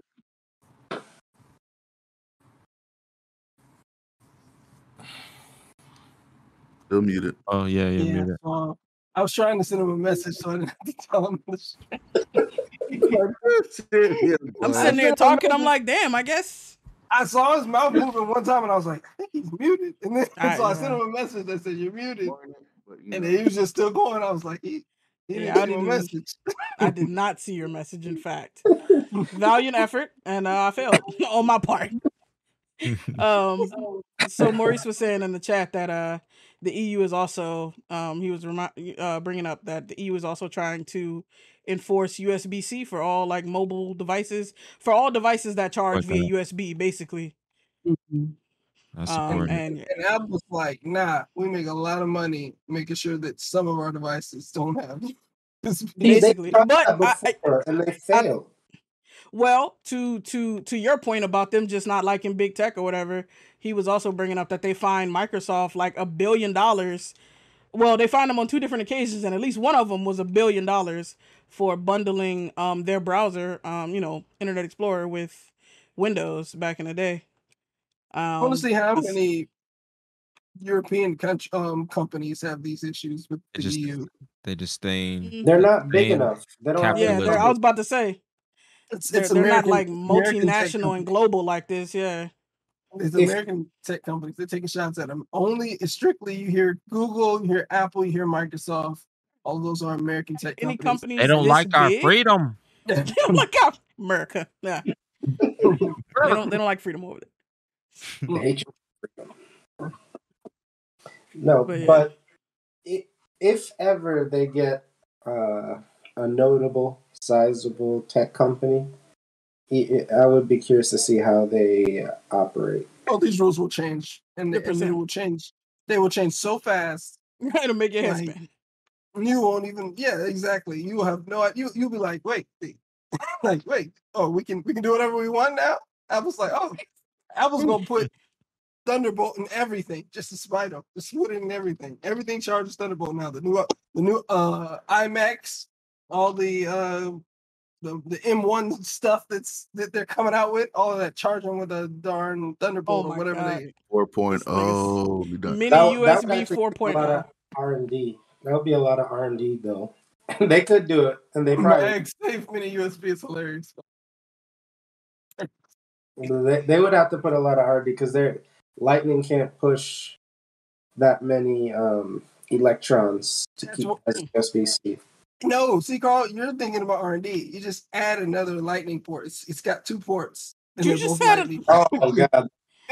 S1: Still muted.
S2: Oh yeah, yeah,
S4: yeah.
S2: muted.
S4: So, I was trying to send him a message so I didn't have to tell him this. (laughs) (laughs)
S3: I'm sitting there talking. I'm like, damn. I guess.
S4: I saw his mouth moving one time and I was like, I think he's muted. And then (laughs)
S3: Alright,
S4: so I
S3: yeah.
S4: sent him a message that said, You're muted. And he was just still going. I was like, He, he
S3: Yeah,
S4: didn't
S3: I didn't-
S4: message. (laughs)
S3: I did not see your message. In fact, valiant effort, and uh, I failed (laughs) on my part. Um, so Maurice was saying in the chat that uh, the EU is also um, he was remi- uh, bringing up that the EU is also trying to enforce USB C for all like mobile devices for all devices that charge via USB, basically.
S2: I
S3: Um,
S2: support it.
S3: and
S4: And Apple's like, nah, we make a lot of money making sure that some of our devices don't have (laughs) this.
S6: They
S3: basically, but
S6: that
S3: I, I,
S6: and they failed.
S3: Well, to to to your point about them just not liking big tech or whatever, he was also bringing up that they fined Microsoft like a billion dollars. Well, they fined them on two different occasions, and at least one of them was a billion dollars for bundling um their browser, um you know, Internet Explorer with Windows back in the day.
S4: I
S3: Um,
S4: want to see how many European country, um, companies have these issues with
S2: It
S4: the
S2: just-
S4: EU.
S2: They just staying.
S3: mhm.
S6: They're not big enough. They don't
S3: yeah, they're, I was about to say
S4: It's,
S3: they're,
S4: it's
S3: they're not like multinational and global like this. Yeah,
S4: It's American tech companies. They're taking shots at them. Only strictly you hear Google, you hear Apple, you hear Microsoft. All those are American tech
S3: any
S4: companies.
S3: companies
S2: They don't
S3: this
S2: like our
S3: big-
S2: freedom. (laughs)
S3: Look out, America. Yeah. (laughs) they don't they don't like freedom over there.
S6: They hate you. No,
S3: But
S6: but,
S3: yeah.
S6: i if ever they get uh, a notable, sizable tech company, i I would be curious to see how they operate.
S4: All these rules will change, and, they- and they will change. They will change so fast. (laughs)
S3: It'll make your head
S4: Like,
S3: spin.
S4: You won't even. Yeah, exactly. You have no. You you'll be like, wait, wait. (laughs) like, wait. Oh, we can we can do whatever we want now. Apple's like, oh, Apple's gonna put Thunderbolt in everything just to spite them. Just put it in everything. Everything charges Thunderbolt now. The new uh, the new uh iMacs, all the uh the, the M1 stuff that's that they're coming out with, all of that charging with a darn Thunderbolt
S3: Oh
S4: or whatever
S3: God.
S4: they
S6: 4.0
S1: be done.
S3: Mini
S6: That- that
S3: USB
S6: actually be a lot
S3: 4.0.
S6: of R and D. That would be a lot of R and D though. (laughs) they could do it, and they probably My
S4: MagSafe mini USB is hilarious.
S6: they, they would have to put a lot of R and D because their Lightning can't push that many um, electrons to
S4: That's
S6: keep
S4: what-
S6: as USB C.
S4: No, see, Carl, you're thinking about R and D. You just add another Lightning port. It's, it's got two ports.
S3: You just
S4: both
S3: said it.
S6: Oh (laughs) god, That's-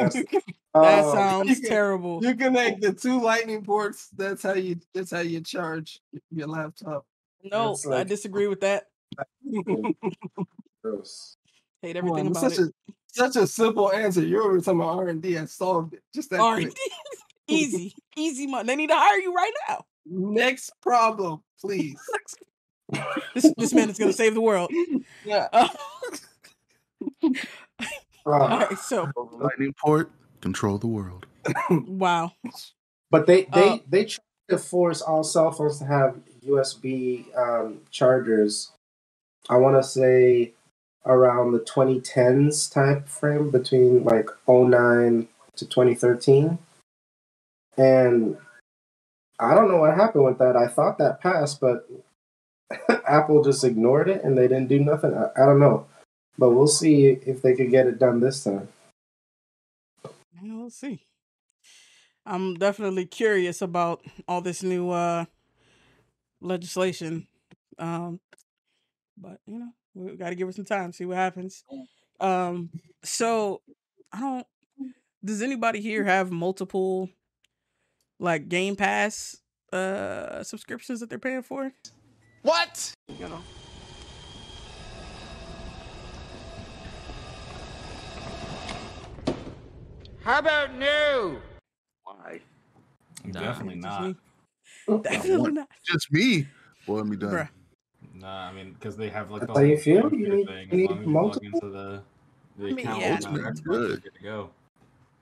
S6: (laughs)
S3: That
S6: oh,
S3: sounds
S4: you can-
S3: terrible.
S4: You connect the two Lightning ports. That's how you. That's how you charge your laptop.
S3: No,
S6: That's
S3: I disagree with that.
S6: gross. (laughs)
S3: Hate
S4: Come on,
S3: everything about
S4: such
S3: it.
S4: a such a simple answer. You were talking about R and D. I solved it. Just that.
S3: R
S4: and D. (laughs)
S3: easy, easy money. They need to hire you right now.
S4: Next problem, please.
S3: This this man is gonna save the world.
S4: Yeah.
S3: Uh,
S6: Oh.
S3: all right, so
S1: Lightning port, control the world.
S3: wow.
S6: But they they
S3: Uh,
S6: they try to force all cell phones to have USB um, chargers. I want to say around the 2010s time frame between like 09 to 2013. And I don't know what happened with that. I thought that passed, but (laughs) Apple just ignored it and they didn't do nothing. I, I don't know. But we'll see if they could get it done this time.
S3: Yeah, We'll see. I'm definitely curious about all this new uh legislation. Um but you know, we gotta give it some time, see what happens. Um so I don't does anybody here have multiple like Game Pass uh subscriptions that they're paying for?
S9: What?
S3: You know.
S9: How about no?
S1: Why?
S2: Nah.
S7: Definitely not.
S3: me. Definitely not.
S1: Just me. Boy, let me done.
S3: Bruh.
S7: Nah, I mean, because they have like
S6: That's
S7: the
S6: how you feel? You need-
S7: thing.
S6: you need
S7: as long as you
S6: multiple?
S7: log into the, the
S3: I mean,
S7: account
S3: yeah,
S7: on
S1: Ultimate
S7: Xbox,
S1: is
S7: you're
S1: good.
S7: good to go.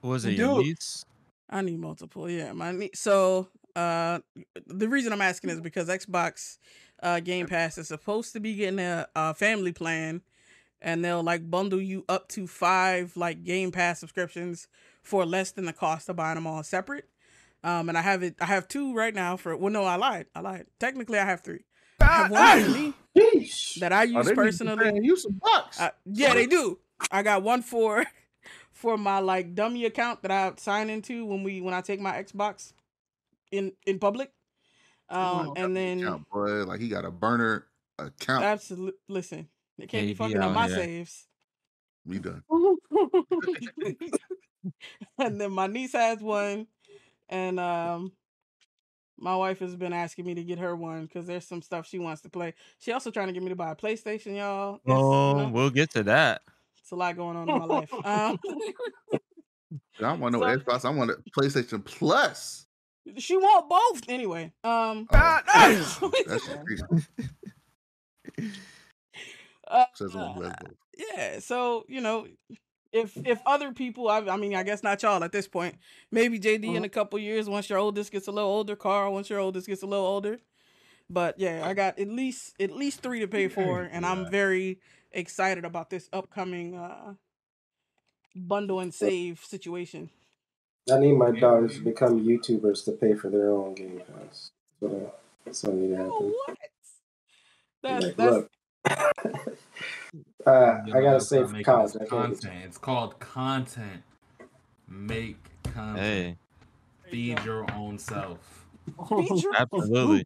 S2: What was it?
S4: You
S2: Your
S4: do.
S2: niece?
S3: I need multiple. Yeah, my nie- so uh the reason I'm asking is because Xbox uh Game Pass is supposed to be getting a, a family plan and they'll like bundle you up to 5 like Game Pass subscriptions for less than the cost of buying them all separate. Um and I have it I have two right now for well no, I lied. I lied. Technically I have 3. I have one for me (laughs)
S6: Sheesh.
S3: that I
S1: Oh,
S3: use
S1: they need to be
S3: personally.
S1: paying you some bucks.
S3: Uh, yeah, they do. I got one for (laughs) for my like dummy account that I sign into when we when I take my Xbox in in public. Um, and then
S1: account, boy, like he got a burner account.
S3: absolutely listen, they can't
S2: Yeah,
S3: be
S2: he be
S3: fucking up my
S2: here.
S3: saves.
S1: Me done. (laughs) (laughs)
S3: and then my niece has one, and um, my wife has been asking me to get her one because there's some stuff she wants to play. She also trying to get me to buy a PlayStation, y'all. It's, you
S2: Oh,
S3: know,
S2: we'll get to that.
S3: it's a lot going on in my life. (laughs) Um,
S1: I don't want (laughs) no
S3: So-
S1: Xbox. I want a PlayStation Plus.
S3: she want both anyway. Um,
S1: Oh, that's crazy.
S3: uh,
S1: Says one who both.
S3: yeah so you know if if other people I, I mean i guess not y'all at this point maybe jd
S4: Uh-huh.
S3: in a couple years once your oldest gets a little older carl once your oldest gets a little older. But yeah i got at least at least three to pay for (clears throat) and i'm very excited about this upcoming uh bundle and save situation.
S6: I need my daughters to become YouTubers to pay for their own Game Pass. So that's what I need to happen.
S3: what? That's
S6: Like,
S3: that's
S6: look, (laughs) (laughs) uh,
S7: You
S6: I gotta
S7: start
S6: save for college.
S7: this
S6: I can't get
S7: content. It's called content. Make content.
S2: Hey,
S7: Feed your own self.
S3: feature
S2: absolutely.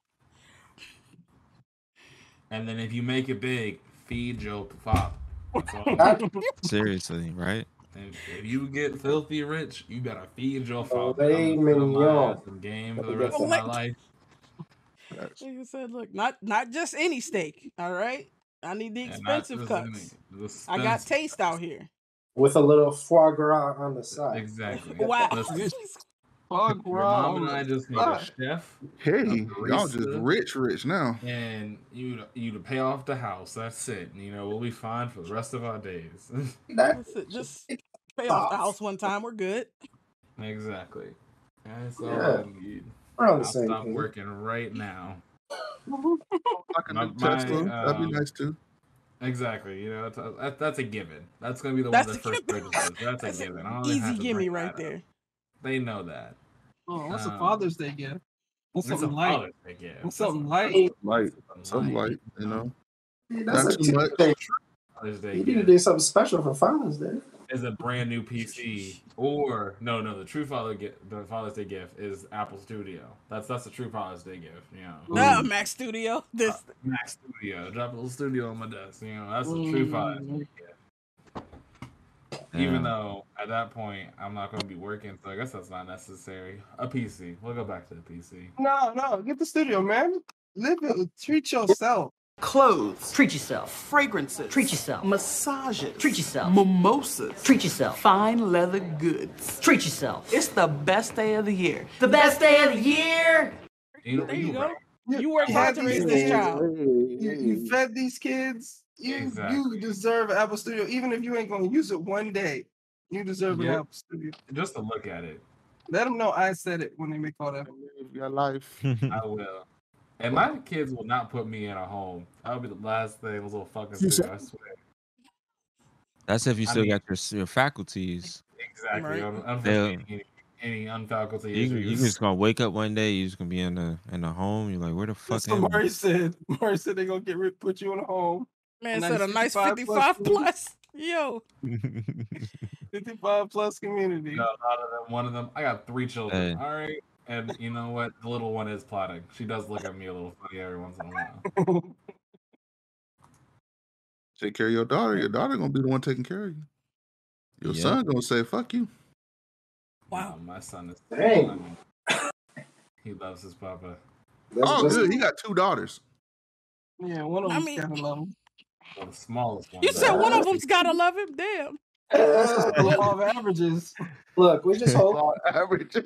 S7: And then if you make it big, feed your pop. That's all. (laughs)
S6: That-
S2: Seriously, right?
S7: And if you get filthy rich, you gotta feed your father.
S6: Filet
S7: I'm gonna put my
S6: mignon.
S7: ass game for the rest of my life.
S1: That's-
S3: Like I said, look, not not just any steak. All right, I need the expensive
S7: just
S3: cuts.
S7: any-
S3: I got taste out here.
S6: with a little foie gras on the side.
S7: Exactly. (laughs)
S3: Wow.
S7: Listen, (laughs)
S4: Fuck,
S7: your mom and I just need a chef
S1: Hey,
S7: A
S1: y'all just rich, rich now.
S7: and you to, you to pay off the house. That's it. You know, we'll be fine for the rest of our days. (laughs)
S3: That's it. Just pay off the house one time. We're good.
S7: exactly. That's all
S6: Yeah.
S7: I need.
S6: we're on
S7: I'll
S6: the same
S7: stop
S6: page.
S7: working right now. (laughs)
S1: I
S7: My-
S1: do Tesla.
S7: my,
S1: That'd be
S7: um,
S1: nice too.
S7: Exactly. You know, that's, that, that's a given. That's gonna be the
S3: That's
S7: one that first
S3: given.
S7: purchases. That's a (laughs)
S3: That's an
S7: given. I don't even have
S3: Easy gimme right
S7: that up.
S3: there.
S7: They know that.
S4: Oh, what's a
S7: Um,
S4: Father's Day gift? What's
S7: It's a
S4: something light?
S7: Father's Day gift.
S4: What's something
S7: That's
S4: light?
S1: Light,
S7: a-
S1: some light, you know.
S6: Yeah,
S1: Not
S6: that's a
S1: too much.
S7: Father's Day
S6: You need to do something special for Father's Day.
S7: Is a brand new PC, or no, no, the true Father gift, the Father's Day gift is Apple Studio. That's that's the true Father's Day gift. You know,
S3: Ah, Mac Studio. This
S7: Mac Studio, drop a little studio on my desk. You know, that's the true Father's Day gift. Even though at that point I'm not going to be working, so I guess that's not necessary. A PC. We'll go back to the PC.
S4: No, no, get the studio, man. Live it. Treat yourself.
S10: Clothes,
S11: Treat yourself.
S10: fragrances,
S11: Treat yourself.
S10: massages,
S11: Treat yourself.
S10: mimosas,
S11: Treat yourself.
S10: fine leather goods.
S11: Treat yourself.
S10: It's the best day of the year.
S11: The best day of the year.
S7: You know,
S3: there you
S7: you
S3: go. You worked
S4: you
S3: hard to raise this child.
S4: You, you fed these kids. You
S7: Exactly.
S4: you deserve an Apple Studio, even if you ain't gonna use it one day. You deserve an Apple Studio.
S7: Just to look at it,
S4: Let them know I said it when they make all that.
S1: Live your life.
S7: I will. And my kids will not put me in a home. That'll be the last thing those little fuckers
S6: You
S7: do. I swear.
S2: That's if you
S7: I
S2: still
S7: mean-
S2: got your your faculties.
S7: Exactly.
S3: Right.
S7: Un- Unfortunately, any, any unfaculty
S2: You, you
S7: issues.
S2: just gonna wake up one day, you just gonna be in the in the home. You're like, where the fuck
S4: That's what
S2: am I?
S4: Murray said. Murray said they gonna get rid, put you in a home.
S3: Man said a nice
S4: 55
S3: 55
S4: plus.
S3: plus. Yo. (laughs)
S4: 55 plus community.
S7: You know, of them, one of them, I got three children.
S2: Hey.
S7: All right. And you know what? The little one is plotting. She does look at me a little funny every once in a while. (laughs)
S1: Take care of your daughter. Your daughter gonna be the one taking care of you. Your
S2: Yep.
S1: son gonna say "fuck you."
S3: Wow.
S7: Um, my son is.
S6: Dang.
S7: He loves his papa.
S6: That's
S1: Oh, good. He got two daughters.
S4: yeah, one of
S3: I
S4: them
S3: mean-
S4: gotta love him.
S7: Well, the smallest one.
S3: You said
S7: does.
S3: one of them's gotta love him. Damn.
S4: That's just the law of averages.
S6: Look, we just hope.
S1: Law (laughs) average.
S7: I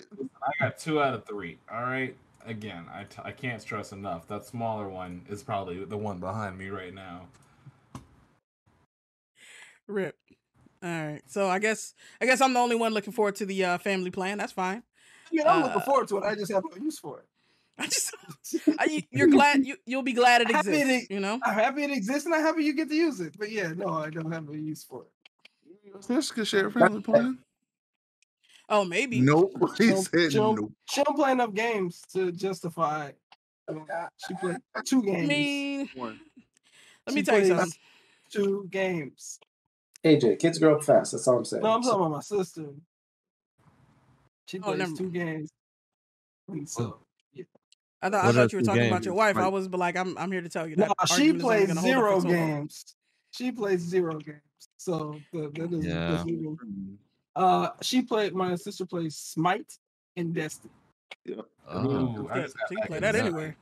S7: got two out of three. All right. Again, I, t- I can't stress enough. That smaller one is probably the one behind me right now.
S3: Rip. All right. So I guess I guess I'm the only one looking forward to the uh, family plan. That's fine.
S4: I mean, I'm
S3: Uh,
S4: looking forward to it. I just have no use for it. (laughs)
S3: I just I, you're glad you you'll be glad it (laughs) exists.
S4: to-
S3: You know.
S4: I'm happy it exists and I'm happy you get to use it. But yeah, no, I don't have a use for it.
S1: This could share family plan.
S3: Oh, maybe.
S1: Nope. (laughs) He
S4: She don't-
S1: said
S4: she don't-
S1: nope.
S4: She don't play enough games to justify. I mean, She played (laughs) two
S3: I
S4: games.
S3: mean,
S1: One. (laughs)
S3: let me
S4: She
S3: tell you something.
S4: two games.
S6: AJ, kids grow up fast. That's all I'm saying.
S4: No, I'm talking about my sister. She
S3: Oh,
S4: plays
S3: never
S4: two games. And so
S3: I thought, I thought you were
S2: two
S3: talking about your wife. I was but like, I'm I'm here to tell you
S4: no,
S3: that.
S4: she
S3: argument is only
S4: plays
S3: gonna hold up
S4: zero
S3: for so
S4: games. She plays zero games. So the, that is
S2: Yeah.
S4: uh she played my sister plays Smite and Destiny.
S2: Oh,
S7: Ooh, I
S3: Yeah, she can play
S7: into
S3: that
S7: that.
S3: anywhere.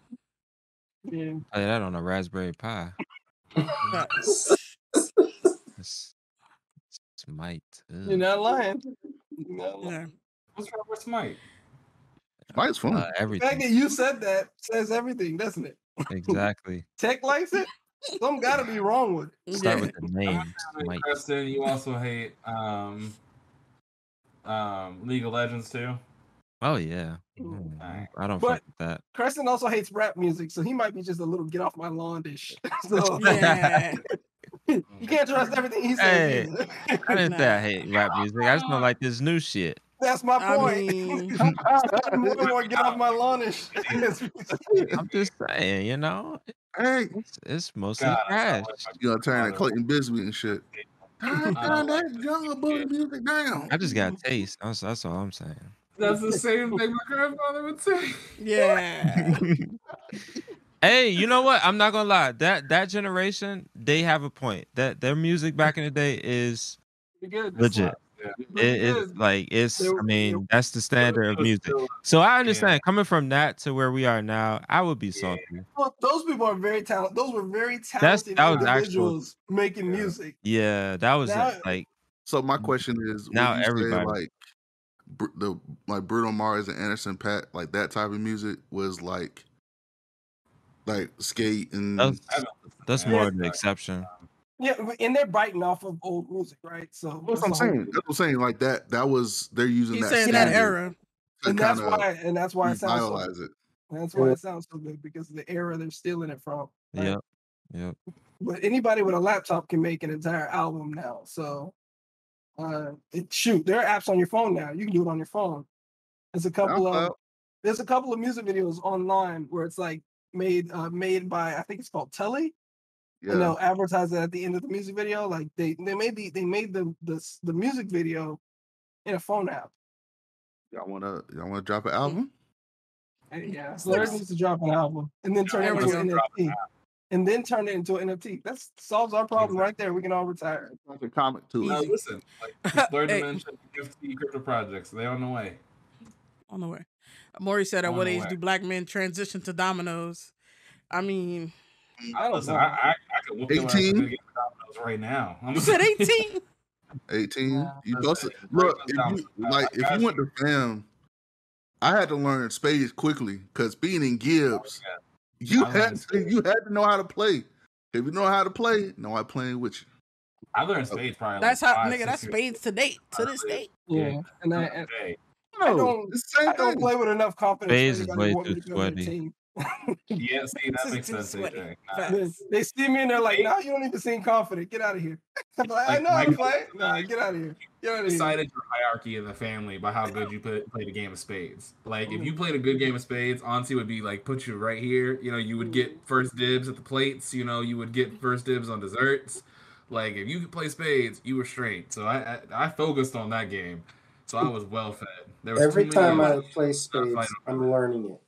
S4: Yeah.
S2: play that on a Raspberry Pi.
S3: But-
S2: It's, it's.
S4: You're not lying. You're not lying.
S3: yeah.
S7: What's wrong with Smite?
S1: Mine's fun.
S2: Uh,
S4: The fact
S2: everything.
S4: that you said that says everything, doesn't it? (laughs)
S2: Exactly.
S4: Tech likes it. Some gotta be wrong with it.
S2: Start with the name. (laughs)
S7: Hey,
S2: Might.
S7: Preston, you also hate um, um, League of Legends too.
S2: Oh yeah.
S4: Ooh.
S2: Mm, I don't
S4: But-
S2: fuck with that.
S4: Crescent also hates rap music, so he might be just a little get off my lawn dish. (laughs) so
S3: Yeah. (laughs)
S4: you can't trust everything he
S2: Hey,
S4: says. either.
S2: I didn't
S3: Nah.
S2: say I hate rap music. I just don't like this new shit.
S4: That's my
S3: I
S4: point.
S3: mean, (laughs)
S4: more (laughs) more get off my lawn dish. (laughs)
S2: I'm just saying, you know,
S1: Hey,
S2: it's, it's mostly
S7: God, I
S2: trash.
S7: sound like my
S1: you gonna turn
S7: father.
S1: that Clayton Bisbee and shit. Turn,
S7: I
S1: that jungle bully music down.
S2: I just got taste. That's, that's all I'm saying.
S7: That's the same thing my grandfather would say.
S3: yeah.
S2: hey, Hey, you know what? I'm not gonna lie. That that generation, they have a point. That their music back in the day is
S4: good.
S2: legit.
S7: Yeah.
S2: It, it's like it's. I mean, that's the standard of music. So I understand coming from that to where we are now. I would be salty.
S4: Well, those people are very talented. Those were very
S2: That's-
S4: talented
S2: that was actual-
S4: individuals making music.
S2: Yeah, that was
S4: Now-
S2: like
S1: So my mm, question is,
S2: Now everybody-
S1: say like Br- the like Bruno Mars and Anderson Paak, like that type of music was like like skate and
S2: that's,
S7: I don't
S2: that's
S7: Yeah.
S2: more of an exception.
S4: Yeah, and they're biting off of old music, right? So
S1: That's what I'm
S4: that's the whole-
S1: saying. That's what I'm saying. Like that. That was they're using
S3: He's
S1: that
S3: saying that era.
S4: and that's why, and that's why it sounds so.
S1: it.
S4: That's why it sounds so good because of the era they're stealing it from. right?
S2: Yeah, Yep.
S4: But anybody with a laptop can make an entire album now. So, uh, it, shoot, there are apps on your phone now. You can do it on your phone. There's a couple of there's a couple of music videos online where it's like made uh, made by I think it's called Telly, and
S1: Yeah.
S4: they'll advertise it at the end of the music video. Like they they made the they made the the the music video in a phone app.
S1: Y'all wanna y'all wanna drop an album? Mm-hmm.
S4: And yeah, so Larry needs to drop an album and then turn
S3: There
S4: it into an
S3: go.
S7: Drop
S4: NFT, and then turn it into an NFT. That solves our problem right there. We can all retire.
S1: Like a comic too.
S7: No,
S3: Easy.
S7: listen, like (laughs) third
S3: Hey.
S7: dimension NFT crypto projects, they on the way.
S3: On the way. Maury said, "At what age
S7: way.
S3: do black men transition to dominoes?" I mean,
S4: I don't
S7: Listen,
S4: know.
S7: I, I, I could whoop your ass
S1: 18?
S7: and get right now. I'm
S3: you said eighteen. (laughs)
S1: 18.
S4: Yeah.
S1: You
S7: Listen,
S1: busted.
S7: it's
S1: Look,
S7: like
S1: if you like if
S7: got
S1: you went to fam, I had to learn spades quickly because being in Gibbs, oh, you
S7: I
S1: had to, you had to know how to play. If you know how to play, no, I'm playing with you.
S7: I learned spades probably.
S3: That's
S7: like
S3: how,
S7: five,
S3: nigga. That's spades to date. To this
S7: Yeah.
S3: date.
S4: Yeah, and I, and
S7: Hey,
S4: I don't-
S1: the same
S4: I don't play with enough confidence.
S2: Spades is way
S4: wanting
S2: too
S4: to be on their
S2: sweaty.
S4: Team.
S7: yeah, (laughs) see, that
S3: This
S7: makes sense,
S3: sweaty.
S7: AJ. Nah,
S4: They, they see me and they're like, "No, you don't even seem confident. Get out of here." (laughs) I'm like, I
S7: Like,
S4: know how to
S7: Michael-
S4: play. Nah, get out of here. Get out of here.
S7: decided your hierarchy in the family by how good you play, played a game of spades. Like if mm-hmm. you played a good game of spades, Auntie would be like put you right here. You know, you would mm-hmm. get first dibs at the plates. You know, you would get first dibs on desserts. Like if you could play spades, you were straight. So I I, I focused on that game. So I was well fed. There was
S6: Every time I play spades, I'm learning it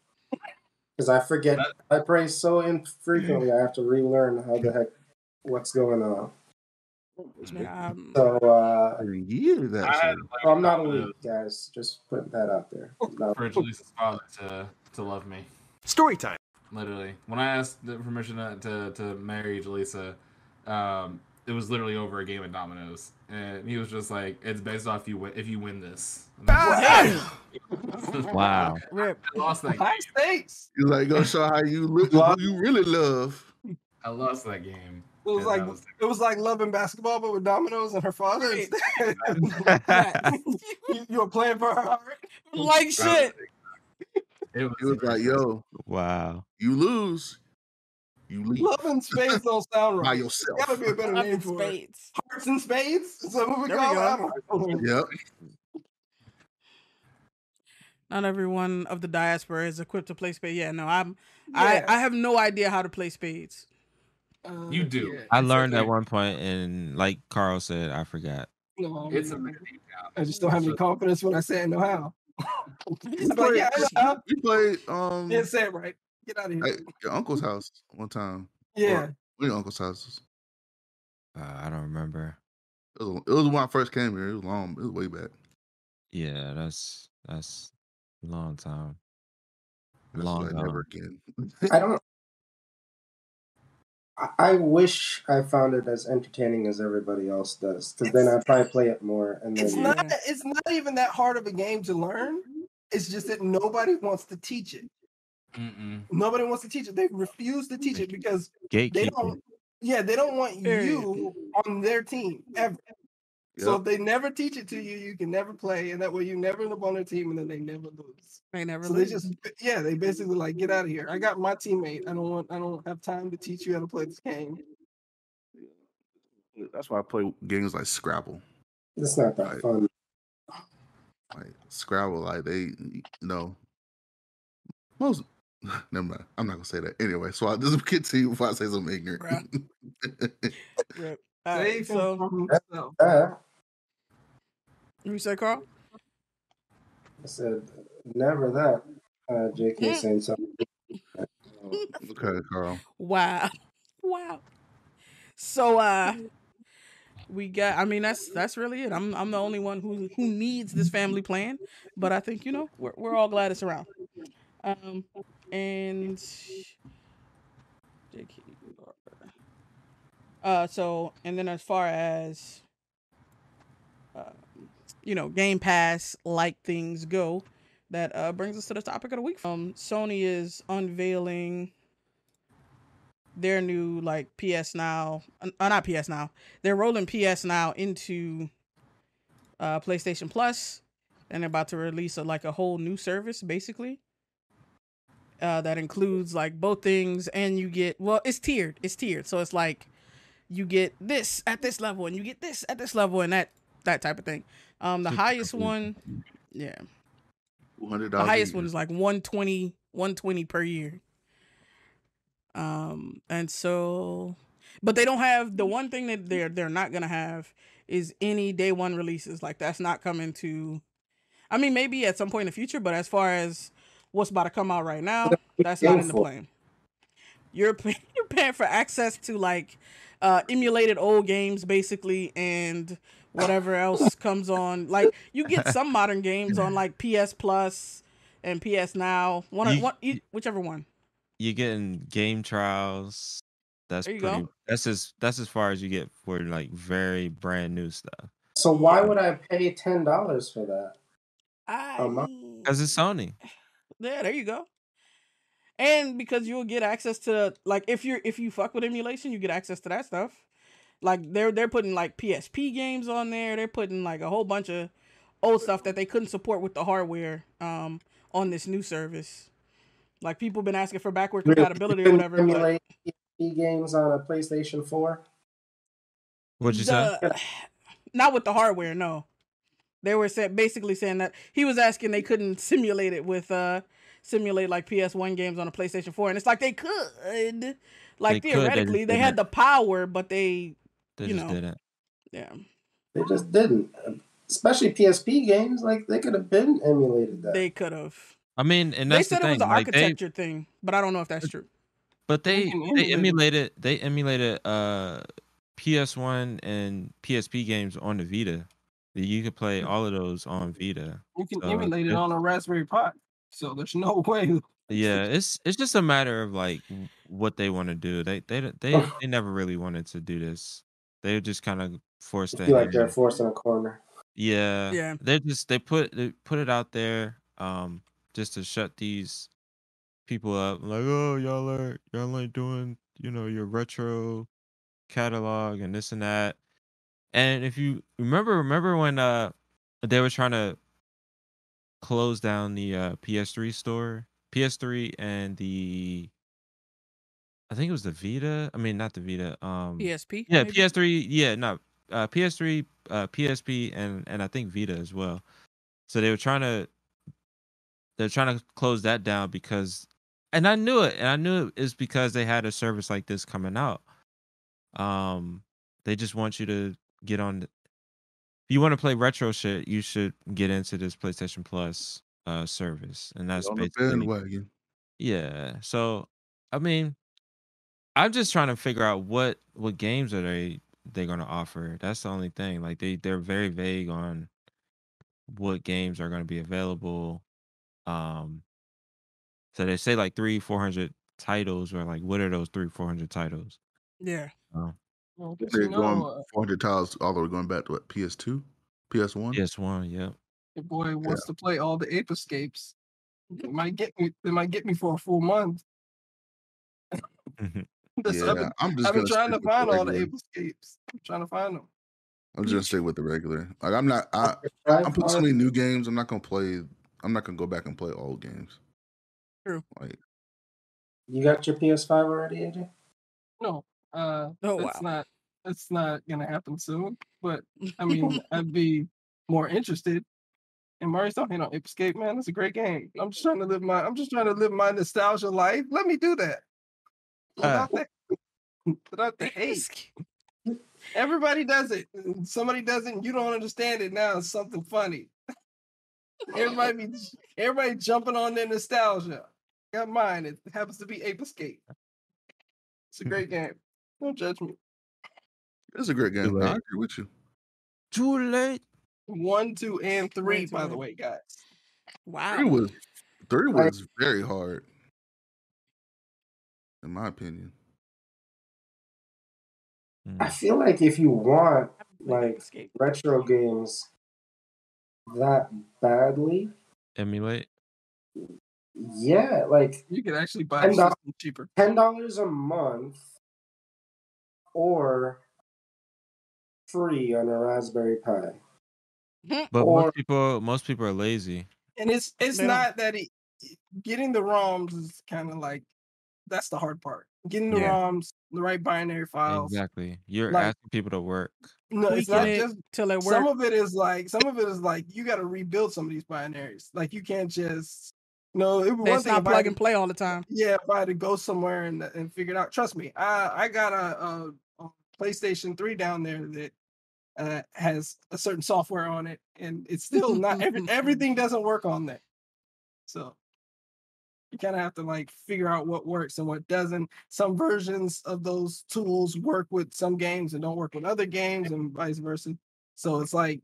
S6: because I forget. I pray so infrequently. I have to relearn how the heck what's going on.
S3: Um,
S6: So uh,
S1: years
S7: I had
S1: actually.
S7: like,
S6: so I'm not
S7: uh,
S6: elite, guys. Just putting that out there. (laughs)
S7: For Jaleesa's father to to love me.
S12: Story time.
S7: Literally, when I asked the permission to to, to marry Jalisa, um, it was literally over a game of dominoes, and he was just like, "It's based off you win if you win this." And I was like, (laughs)
S2: Wow.
S3: Rip.
S7: I lost that game.
S4: High stakes.
S1: You like go show how you look, (laughs) who you really love.
S7: I lost that game.
S4: It was
S7: And
S4: like
S7: that was-
S4: it was like loving basketball, but with dominoes and her father
S3: Right.
S4: instead. (laughs) you, you were playing for her heart.
S3: like shit.
S7: It was,
S1: He was like, "Yo,
S2: Wow.
S1: you lose, you leave
S4: Love and spades don't sound right. (laughs)
S1: by
S4: right.
S1: yourself."
S4: Gotta be a better
S3: Love
S4: name
S3: and
S4: for it. Hearts and spades. Is that what we
S3: There
S4: call
S3: go.
S4: it? Don't know.
S1: Yep.
S3: Not everyone of the diaspora is equipped to play spades. Yeah, no, I'm.
S4: Yeah.
S3: I I have no idea how to play spades.
S4: Uh,
S7: You do.
S4: yeah.
S2: I learned
S7: okay.
S2: at one point, and like Carl said, I forgot.
S4: No,
S7: It's a
S4: I
S7: very deep.
S4: I just don't have any confidence when I say I know how.
S3: Just
S4: I'm like, yeah, I know how.
S1: Played um
S4: Didn't say it right. Get out of here.
S1: at your uncle's house one time.
S4: yeah.
S1: Or your uncle's houses.
S2: Uh, I don't remember.
S1: It was, it was when I first came here. It was long. It was way back.
S2: Yeah, that's that's a long time.
S1: That's
S2: Long gone.
S1: never again.
S6: I (laughs) don't. I- I wish I found it as entertaining as everybody else does, because then I'd probably play it more. And then
S4: It's not it's not even that hard of a game to learn. It's just that nobody wants to teach it.
S7: Mm-mm.
S4: Nobody wants to teach it. They refuse to teach it because they don't yeah, they don't want you on their team ever. So if they never teach it to you, you can never play, and that way you never end up on their team, and then they never lose.
S3: They never.
S4: So they
S3: lose.
S4: just yeah, they basically like get out of here. I got my teammate. I don't want I don't have time to teach you how to play this game.
S1: That's why I play games like Scrabble.
S6: it's not that
S1: Right.
S6: fun.
S1: Like Scrabble, like they, you know, most. (laughs) Never mind. I'm not gonna say that anyway. So I just (laughs) continue before I say something ignorant.
S3: Rip. (laughs) All right,
S4: Save
S3: so
S6: That- Uh,
S3: you say Carl?
S6: I said never that. Uh, JK
S3: Mm.
S6: saying something.
S1: Okay, Carl.
S3: Wow. Wow. So uh we got I mean that's that's really it. I'm I'm the only one who who needs this family plan, but I think, you know, we're we're all glad it's around. Um and uh so and then as far as uh, you know, Game Pass like things go, that uh brings us to the topic of the week. Um Sony is unveiling their new like PS Now, uh, not PS Now. They're rolling PS Now into uh, PlayStation Plus, and they're about to release a, like a whole new service, basically. Uh, that includes like both things, and you get well, it's tiered. It's tiered, so it's like you get this at this level, and you get this at this level, and that that type of thing. Um, the highest one, yeah,
S1: $200
S3: the highest one is like 120 120 per year. Um and so but they don't have the one thing that they're they're not gonna have is any day one releases. Like that's not coming to i mean maybe at some point in the future but as far as what's about to come out right now that's not in the
S6: Painful.
S3: plan you're pay- (laughs) you're paying for access to like uh emulated old games basically and whatever else (laughs) comes on like you get some modern games on like ps plus and ps now one,
S2: You-
S3: one whichever one
S2: You're getting game trials. That's
S3: There you
S2: pretty.
S3: go.
S2: That's as that's as far as you get for like very brand new stuff.
S6: So why would I pay ten dollars for that?
S3: I,
S6: A?
S2: Because it's Sony.
S3: Yeah, there you go. And because you'll get access to like if you're if you fuck with emulation, you get access to that stuff. Like they're they're putting like PSP games on there. They're putting like a whole bunch of old stuff that they couldn't support with the hardware um on this new service. Like people been asking for backward compatibility or
S6: couldn't
S3: whatever. But
S6: PSP games on a PlayStation Four.
S2: What'd you say? (sighs)
S3: not with the hardware, no. They were sa- basically saying that he was asking they couldn't (laughs) simulate it with uh simulate like PS1 games on a PlayStation 4 and it's like they could like
S2: They could, they
S3: theoretically they, had the power but they
S2: They
S3: you
S2: just
S3: know.
S2: didn't.
S3: yeah
S6: They just didn't. Especially PSP games, like they could have been emulated that.
S3: they could have
S2: I mean, and
S3: they said
S2: the
S3: it was an
S2: Like they,
S3: architecture thing but I don't know if that's true
S2: but they they emulated they emulated uh PS1 and PSP games on the Vita. You could play all of those on Vita.
S4: You can
S2: So,
S4: emulate it on a Raspberry Pi. So there's no (laughs) way.
S2: Yeah, it's it's just a matter of like what they want to do. They they they (laughs) they never really wanted to do this. They just kind of forced
S6: I
S2: their
S6: feel like they're forced in a corner.
S2: Yeah,
S3: Yeah.
S2: They just they put they put it out there, um, just to shut these people up. Like, oh, y'all are y'all ain't doing you know your retro catalog and this and that. And if you remember, remember when uh they were trying to close down the uh, PS3 store, PS3 and the I think it was the Vita. I mean, not the Vita. Um,
S3: PSP
S2: yeah,
S3: maybe?
S2: PS3. Yeah, no, uh, PS3, uh, PSP, and and I think Vita as well. So they were trying to they're trying to close that down because, and I knew it, and I knew it is because they had a service like this coming out. Um, they just want you to get on. If you want to play retro shit, you should get into this PlayStation Plus uh service, and that's
S1: on the
S2: basically
S1: bandwagon.
S2: yeah. So, I mean, I'm just trying to figure out what what games are they they're gonna offer. That's the only thing. Like they they're very vague on what games are gonna be available. Um, so they say like three four hundred titles, or like what are those three four hundred titles?
S3: yeah
S2: Oh,
S4: Well, 'cause
S1: They're going
S4: uh,
S1: 400 tiles all the way going back to what PS2, PS1.
S2: PS One. Yep.
S4: your boy wants to play all the ape escapes. It might get me. It might get me for a full month. (laughs) (laughs) That's-
S1: Yeah,
S4: I've been,
S1: I'm just
S4: I've been trying to
S1: stick with the
S4: find all the
S1: regular.
S4: ape escapes. I'm trying to find them.
S1: I'm just gonna stay with the regular. Like I'm not. I I'm putting so many new games. I'm not gonna play. I'm not gonna go back and play old games.
S3: True.
S1: Like
S6: You got your PS5 already, AJ?
S4: No, uh,
S3: Oh,
S4: that's
S3: wow.
S4: not. That's not gonna happen soon. But I mean, (laughs) I'd be more interested. And Murray's talking on Ape Escape, man. That's a great game. I'm just trying to live my. I'm just trying to live my nostalgia life. Let me do that. Without the, without the hate. Everybody does it. Somebody doesn't. You don't understand it now. It's something funny. everybody be everybody jumping on their nostalgia. got mine. It happens to be Ape Escape. It's a great (laughs) game. Don't judge me.
S1: It's a great game. I agree with you.
S2: Too late.
S4: One, two, and three, by the way, guys.
S3: Wow.
S1: Three was three was very hard, in my opinion.
S2: Mm.
S6: I feel like if you want like retro games that badly,
S2: Emulate.
S6: yeah, like
S4: You can actually buy
S6: And
S4: the
S6: the-
S4: cheaper.
S6: ten dollars a month or free on a Raspberry Pi. Hmm.
S2: But
S6: Or-
S2: most people most people are lazy.
S4: And it's it's
S3: They don't-
S4: that it, getting the ROMs is kind of like that's the hard part. Getting the
S2: Yeah.
S4: ROMs, the right binary files.
S2: Exactly. You're
S4: Like-
S2: asking people to work.
S4: No, it's not
S3: it
S4: just
S3: till it
S4: some of it is like some of it is like you got to rebuild some of these binaries. Like you can't just no. It, one
S3: It's
S4: thing
S3: not
S4: if I
S3: plug and play all the time.
S4: Yeah, if I had to go somewhere and and figure it out, trust me, I I got a, a, a PlayStation Three down there that uh, has a certain software on it, and it's still not (laughs) every, everything doesn't work on that. So you kind of have to like figure out what works and what doesn't. Some versions of those tools work with some games and don't work with other games, and vice versa. So it's like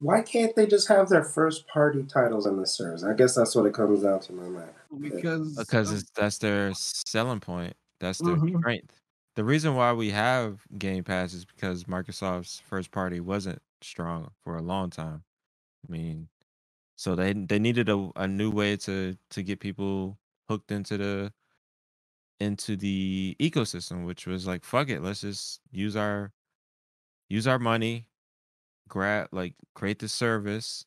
S6: Why can't they just have their first party titles in the servers? I guess that's what it comes down to, my man.
S4: because
S2: because it's that's their selling point. That's their
S4: Mhm.
S2: strength. The reason why we have Game Pass is because Microsoft's first party wasn't strong for a long time. I mean, so they they needed a, a new way to to get people hooked into the into the ecosystem, which was like fuck it, let's just use our use our money, grab like create the service,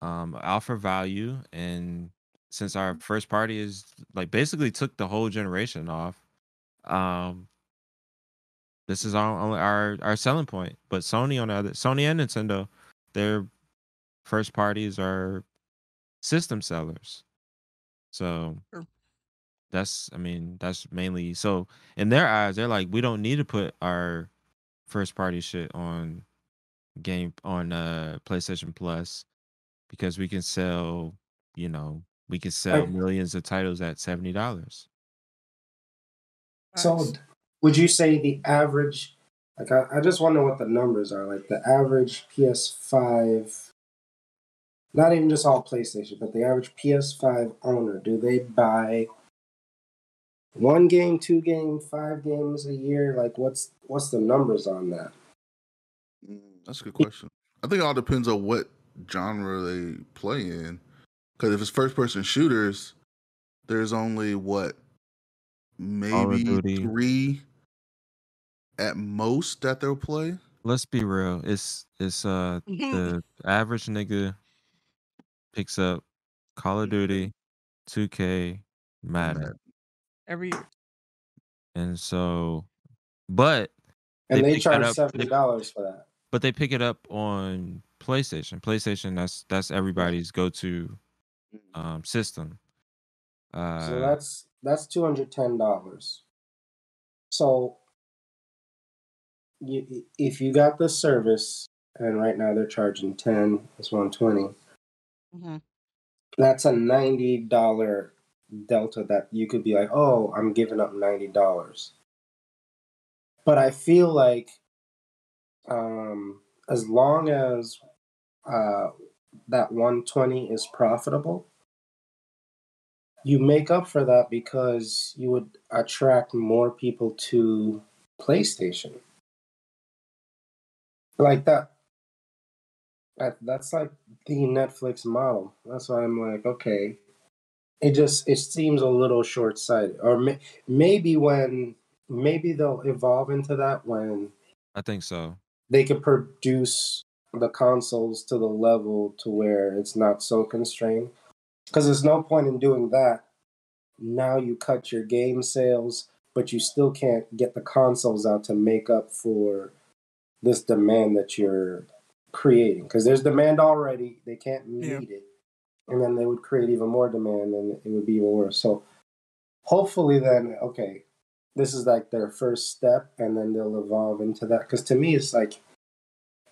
S2: um, offer value, and since our first party is like basically took the whole generation off, um, this is our only our our selling point. But Sony on the other Sony and Nintendo, their first parties are system sellers. So
S3: Sure.
S2: that's I mean that's mainly so in their eyes they're like we don't need to put our first party shit on game on uh PlayStation Plus because we can sell you know we can sell millions of titles at seventy dollars.
S6: So, would you say the average? Like, I, I just wonder what the numbers are. Like, the average PS5, not even just all PlayStation, but the average PS5 owner, do they buy one game, two game, five games a year? Like, what's what's the numbers on that?
S1: Mm, That's a good question. I think it all depends on what genre they play in. Because if it's first person shooters, there's only what maybe three at most that they'll play.
S2: Let's be real. It's it's uh the (laughs) average nigga picks up Call of Duty, 2K, Madden.
S3: Every year.
S2: And so but
S6: And they,
S2: pick that
S6: charge
S2: up-
S6: seventy dollars for that.
S2: but they pick it up on PlayStation. PlayStation that's that's everybody's go-to um system. Uh
S6: So that's that's two hundred ten dollars. So you, if you got the service, and right now they're charging ten, it's one twenty.
S3: hmm
S6: That's a ninety dollar delta that you could be like, oh, I'm giving up ninety dollars. But I feel like, um, as long as uh, that one twenty is profitable, you make up for that because you would attract more people to PlayStation. Like that. That that's like the Netflix model. That's why I'm like, okay. It just it seems a little short sighted, or may, maybe when maybe they'll evolve into that when
S2: I think so.
S6: they could produce the consoles to the level to where it's not so constrained. Because there's no point in doing that. Now you cut your game sales, but you still can't get the consoles out to make up for this demand that you're creating. Because there's demand already, they can't meet
S3: Yeah.
S6: it. And then they would create even more demand and it would be even worse. So hopefully, then, okay, this is like their first step and then they'll evolve into that. Because to me, it's like,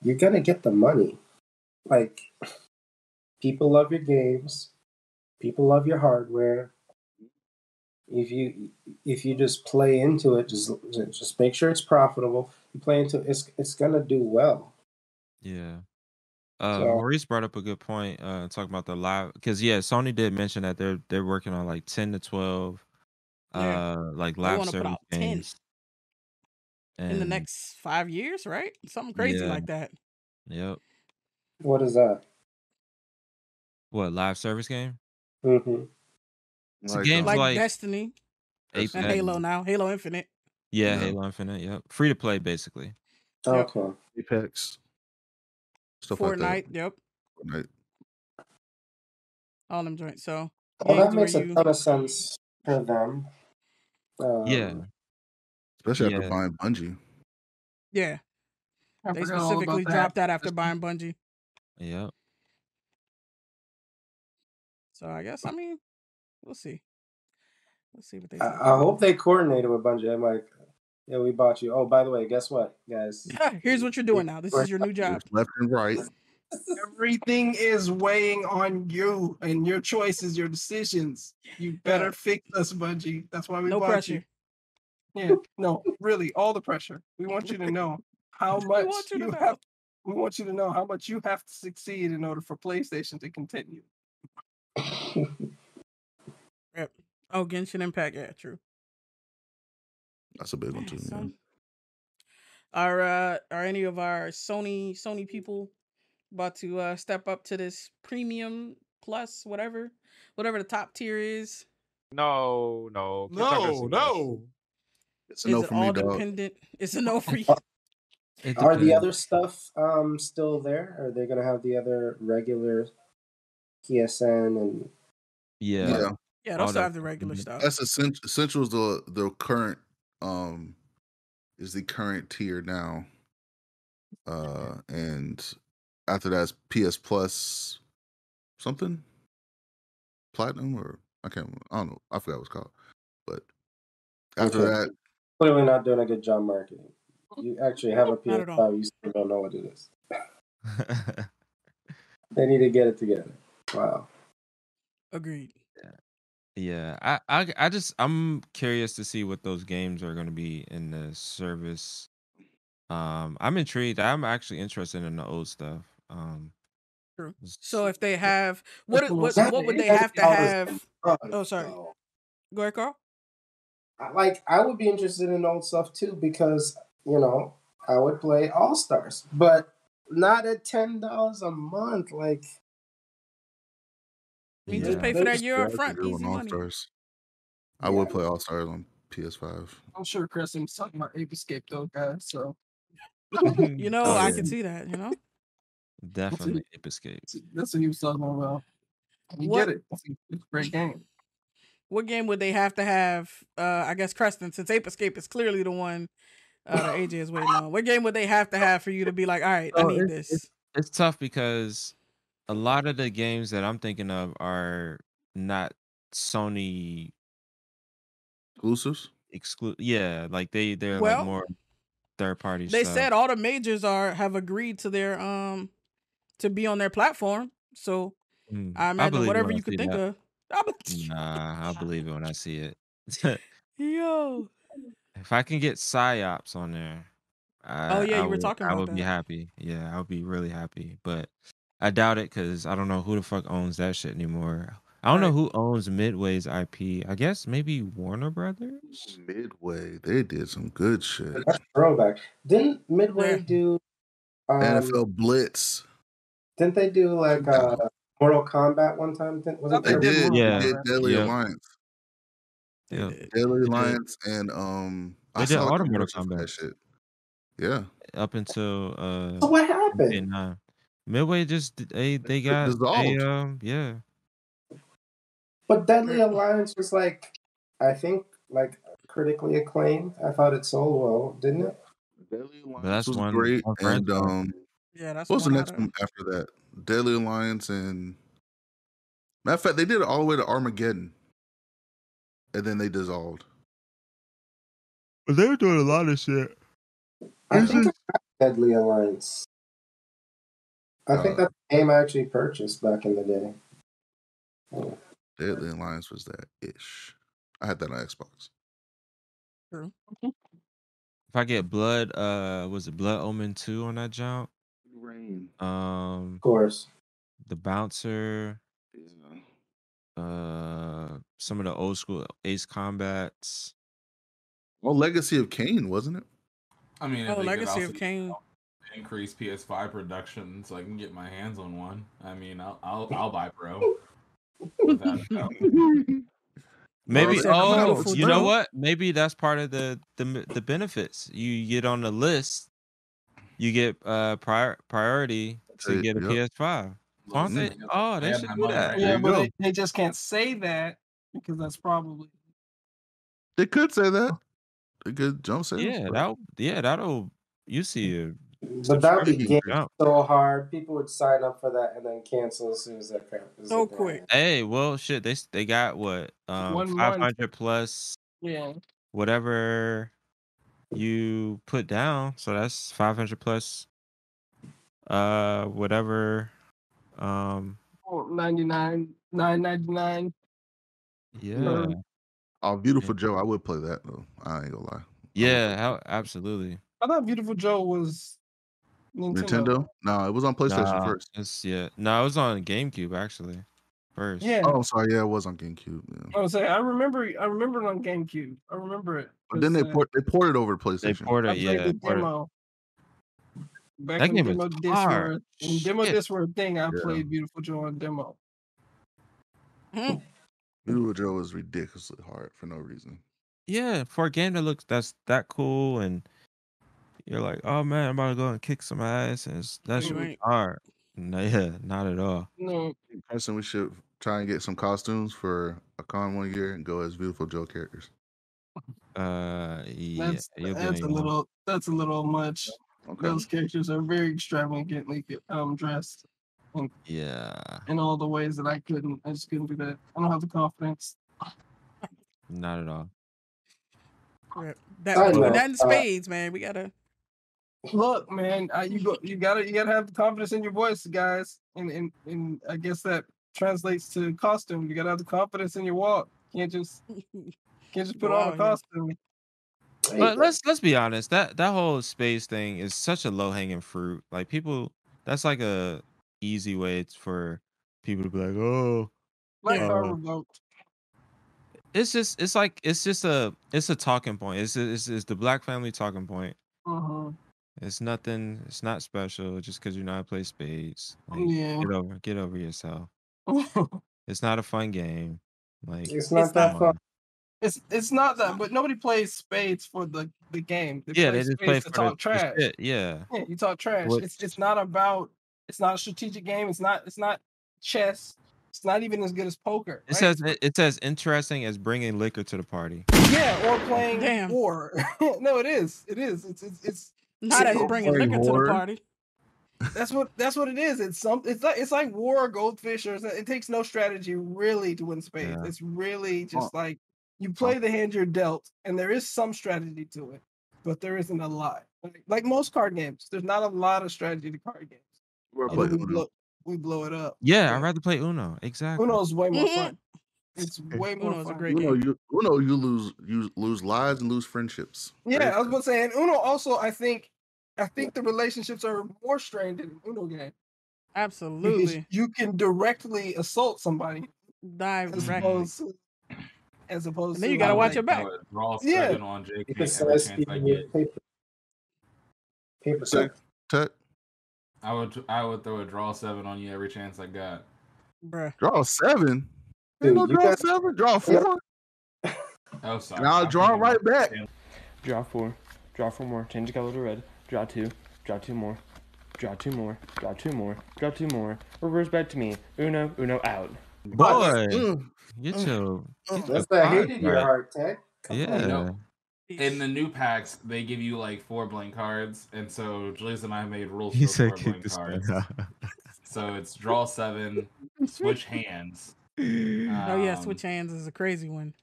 S6: you're going to get the money. Like, people love your games. People love your hardware. If you if you just play into it, just just make sure it's profitable. You play into it, it's it's gonna do well.
S2: Yeah. Uh,
S6: So-
S2: Maurice brought up a good point. Uh, talking about the live, because yeah, Sony did mention that they're they're working on like ten to twelve,
S3: Yeah.
S2: uh, like live service
S3: out 10
S2: games.
S3: in the next five years, right? Something crazy
S2: Yeah.
S3: like that.
S2: Yep.
S6: What is that?
S2: What live service game?
S6: Mm-hmm.
S2: It's a
S1: Like,
S2: game
S1: um,
S3: Like,
S2: like
S3: Destiny
S2: Apex.
S3: and Halo now, Halo Infinite.
S2: Yeah,
S1: Yeah.
S2: Halo Infinite. Yep. Free to play basically.
S3: Yep.
S6: Okay.
S1: Apex. Stuff
S3: Fortnite,
S1: like that.
S3: yep.
S1: Fortnite.
S3: All them joints. So
S6: Well, that
S3: games where
S6: makes a
S3: you
S6: ton of sense for them. Um,
S2: Yeah.
S1: Especially after
S2: Yeah.
S1: buying Bungie.
S3: yeah.
S4: I
S3: They specifically
S4: about
S3: dropped that after buying Bungie.
S2: Yep.
S3: So I guess I mean we'll see. We'll see what they
S6: I. I hope they coordinated with Bungie. I'm like, yeah, we bought you. Oh, by the way, guess what, guys? (laughs)
S3: Here's what you're doing now. This is your new job.
S1: Left and right.
S4: Everything is weighing on you and your choices, your decisions. You better fix us, Bungie. That's why we
S3: No
S4: bought
S3: pressure.
S4: you. Yeah, no, really, all the pressure. We want you to (laughs) know how much
S3: want you
S4: you have. We want you to know how much you have to succeed in order for PlayStation to continue.
S3: Yep. (laughs) Oh, Genshin Impact. Yeah, true.
S1: That's a big one too.
S3: So,
S1: man.
S3: are uh are any of our Sony Sony people about to uh step up to this premium plus whatever whatever the top tier is?
S12: No, no,
S7: No, no.
S1: It's a
S3: Is
S1: no
S3: it
S1: for
S3: all
S1: me, dog.
S3: dependent? It's a no for (laughs) you.
S6: Are the other stuff um still there? Are they gonna have the other regular PSN and
S2: Yeah.
S1: Yeah.
S3: Yeah,
S2: All
S3: they'll still
S2: that-
S3: have the regular stuff.
S1: That's essential. Essential is the the current um is the current tier now. Uh and after that's PS Plus something platinum or I can't I don't know I forgot what it's called, but after
S6: Okay.
S1: that
S6: clearly not doing a good job marketing? You actually have a
S3: Not at all.
S6: PS5, you still don't know what it is. (laughs) They need to get it together. Wow.
S3: Agreed.
S2: Yeah, I, I, I just I'm curious to see what those games are going to be in the service. Um, I'm intrigued. I'm actually interested in the old stuff. Um,
S3: True. So if they have what
S4: Listen,
S3: what what would they have to have? Oh, sorry. Go ahead, Carl.
S6: Like I would be interested in old stuff too because you know I would play All Stars, but not at ten dollars a month. Like
S3: I mean, just pay for that
S6: Just
S3: year
S1: yeah,
S3: up front. Easy money.
S1: All-Stars. I would play All Stars on PS5.
S4: I'm sure Chris was talking about Ape Escape though, guys. So (laughs)
S3: You (laughs) know,
S2: Oh,
S3: I
S2: yeah.
S3: can see that. You know,
S2: definitely Ape Escape.
S4: that's what he was talking about. You
S3: What-
S4: get it. It's a great game.
S3: what game would they have to have? Uh, I guess Creston, since Ape Escape is clearly the one uh, that AJ is waiting on. What game would they have to have for you to be like, all right, I
S2: Oh,
S3: need
S2: it's-
S3: this?
S2: It's tough because a lot of the games that I'm thinking of are not Sony
S1: Exclusives?
S2: exclude. Yeah, like they they're
S3: Well,
S2: like more third party.
S3: They
S2: stuff.
S3: said all the majors are have agreed to their um to be on their platform. So
S2: Mm,
S3: I imagine
S2: it
S3: whatever you could think
S2: that.
S3: of. (laughs) I
S2: Nah, I'll believe it when I see it. (laughs)
S3: Yo,
S2: if I can get Psi-Ops on there, I,
S3: Oh, yeah,
S2: I
S3: you were
S2: would,
S3: talking
S2: I
S3: about
S2: would be happy. Yeah, I would be really happy. But I doubt it because I don't know who the fuck owns that shit anymore. I don't know who owns Midway's IP. I guess maybe Warner Brothers.
S1: Midway, they did some good shit.
S6: that's throwback. Didn't Midway do? Um,
S1: NFL Blitz.
S6: Didn't they do like uh, Mortal Kombat one time? Didn't- Was it
S1: They
S4: They did
S1: did.
S2: Yeah.
S1: They did Deadly
S2: Yep.
S1: Alliance.
S3: they
S2: Yeah.
S3: did.
S1: Deadly
S2: did.
S1: Alliance and um
S2: They
S1: I
S2: did
S1: saw a
S2: all the Mortal Kombat.
S1: shit. Yeah.
S2: Up until uh
S6: So what happened?
S2: 89. Midway just they they got they
S1: dissolved.
S2: um yeah.
S6: But Deadly Alliance was like, I think, like critically acclaimed. I thought it sold well, didn't it?
S1: Deadly Alliance
S2: that's
S1: was
S2: one-
S1: great.
S2: one
S1: and um
S3: Yeah, that's
S1: what was the next one after that? Deadly Alliance and matter of fact, they did it all the way to Armageddon. And then they dissolved.
S2: But they were doing a lot of shit.
S6: I
S1: Is
S6: think
S1: it-
S6: I got Deadly Alliance. I think
S1: Uh,
S6: that's the game I actually purchased back in the day.
S1: Deadly Alliance was that ish. I had that on Xbox.
S3: True.
S2: If I get blood, uh, was it Blood Omen two on that jump?
S1: Rain.
S2: Um,
S6: Of course.
S2: the bouncer, uh, some of the old school Ace Combats.
S1: Well, Legacy of Kain, wasn't it?
S7: I mean,
S3: Oh, Legacy of Kain.
S7: Increase PS5 production so I can get my hands on one. I mean, I'll I'll, (laughs) I'll buy Pro. Without a doubt. (laughs)
S2: Maybe oh, you know what? Maybe that's part of the the the benefits. You get on the list, you get uh prior priority to
S1: That's
S2: get a
S1: yep.
S2: PS5. Won't they? Oh, they
S7: Yeah,
S2: should do that.
S7: right
S4: Yeah, but they, they just can't say that because that's probably
S1: They could say that. They could jump sales.
S2: Yeah, that yeah, that'll you see a
S6: But that would be game so hard. People would sign up for that and then cancel as soon as that crap is
S3: So
S6: like,
S3: quick.
S2: Hey, well, shit, they they got what um
S4: One
S2: five
S4: month.
S2: hundred plus
S4: yeah.
S2: whatever you put down. So that's five hundred plus uh whatever um
S4: Oh, 99 999
S2: yeah
S1: Oh, Viewtiful Joe, I would play that though. I ain't gonna lie.
S2: yeah how, absolutely
S4: I thought Viewtiful Joe was Nintendo.
S1: Nintendo? No, it was on PlayStation
S2: Nah,
S1: first.
S2: Yeah, no, it was on GameCube actually first.
S4: Yeah.
S1: Oh, sorry. Yeah, it was on GameCube. Yeah.
S4: I was saying I remember I remember it on GameCube. I remember it.
S1: But then they
S4: 'cause, uh,
S1: port they ported over to
S2: they
S1: PlayStation.
S2: ported yeah,
S4: the
S2: ported-
S4: demo. Back
S2: That
S4: when
S2: game is
S4: demo discs were
S2: hard.
S4: when demo
S2: Shit.
S4: discs were a thing, I
S1: Yeah.
S4: played Viewtiful Joe on demo.
S3: Mhm.
S1: Viewtiful Joe was ridiculously hard for no reason.
S2: yeah for a game that looks that's that cool and you're like oh man I'm about to go and kick some ass and it's, that
S3: You
S2: shit was hard. No, yeah, not at all.
S4: No,
S1: Person, we should try and get some costumes for a con one year and go as Viewtiful Joe characters.
S2: Uh, yeah,
S4: that's that's a
S2: anyone.
S4: little that's a little much.
S1: Okay.
S4: Those characters are very extravagantly um dressed
S2: Yeah,
S4: in all the ways that I couldn't. I just couldn't do that. I don't have the confidence.
S2: not at all. (laughs)
S3: Rip. That
S6: I
S3: between
S6: know,
S3: that and
S6: uh,
S3: spades, man. We gotta.
S4: Look, man, uh, you go. You gotta. You gotta have the confidence in your voice, guys. And and and I guess that translates to costume. You gotta have the confidence in your walk. Can't just (laughs) can't just put
S3: Go
S4: on
S3: out
S4: a costume.
S6: Hey,
S2: But let's let's be honest. That that whole space thing is such a low hanging fruit. Like people, that's like a easy way for people to be like, oh,
S4: Like
S2: Yeah.
S4: car
S2: Uh,
S4: revoked.
S2: it's just it's like it's just a it's a talking point. It's it's, it's the black family talking point.
S4: Uh-huh.
S2: It's nothing. It's not special just because you know how to play spades. Oh, like,
S4: Yeah.
S2: get over get over yourself. (laughs) It's not a fun game. Like
S6: It's not
S3: It's
S6: that
S2: come
S6: fun.
S4: it's it's not that, but nobody plays spades for the the game. They
S2: Yeah,
S4: play
S2: they just play
S4: to
S2: for
S4: talk
S2: the
S4: trash.
S2: shit. Yeah.
S4: Yeah, you talk trash.
S2: What-
S4: It's it's not about. It's not a strategic game. It's not. It's not chess. It's not even as good as poker.
S2: It
S4: right?
S2: says it, it's as interesting as bringing liquor to the party.
S4: Yeah, or playing
S3: Damn.
S4: war. (laughs) no, it is. It is. It's it's, it's
S3: Not as bringing
S1: play
S3: liquor to the party.
S4: that's what that's what it is. It's some. It's like it's like war or goldfish or. It takes no strategy really to win spades.
S2: Yeah.
S4: It's really just
S1: Oh.
S4: like you play the hand you're dealt, and there is some strategy to it, but there isn't a lot. Like, like most card games, there's not a lot of strategy to card games.
S1: We're
S4: And then
S1: playing
S4: we blow, we blow it up.
S2: Yeah,
S4: but
S2: I'd rather play Uno. Exactly.
S4: Uno's way more
S3: Mhm.
S4: fun. It's way more
S3: Uno's a great
S1: Uno,
S3: game.
S1: you Uno, you lose you lose lives and lose friendships.
S4: Yeah,
S1: Very
S4: I was about to say, and Uno also, I think, I think the relationships are more strained in Uno game because
S3: Absolutely.
S4: you can directly assault somebody as opposed to, as opposed
S3: And then
S4: to
S3: you gotta
S4: like-
S3: watch your back.
S7: I draw
S4: Yeah.
S7: seven on
S6: You
S7: JK
S6: can
S7: every chance I get.
S6: paper. Paper
S1: Tech,
S6: cut.
S1: tech,
S7: I would I would throw a draw seven on you every chance I got.
S3: Bruh.
S1: draw seven.
S6: Dude,
S1: Ain't no draw
S6: got-
S1: seven. Draw
S6: Yeah.
S1: four. (laughs)
S7: Oh, sorry.
S1: And I'll draw right back.
S13: Draw four. Draw four more. Change the color to red. Draw two. Draw two more. Draw two more. Draw two more. Draw two more. Reverse back to me. Uno. Uno out.
S2: Boy, mm, mm,
S1: Ugh. Mm.
S2: get your, get
S6: That's the hate
S2: cards
S6: in your heart, Tech. Come.
S2: Yeah.
S7: know, In the new packs, they give you like four blank cards, and so Julius and I made rules
S2: He
S7: for four blank cards. (laughs) So it's draw seven, switch (laughs) hands.
S3: Oh yeah,
S7: Um,
S3: switch hands is a crazy one.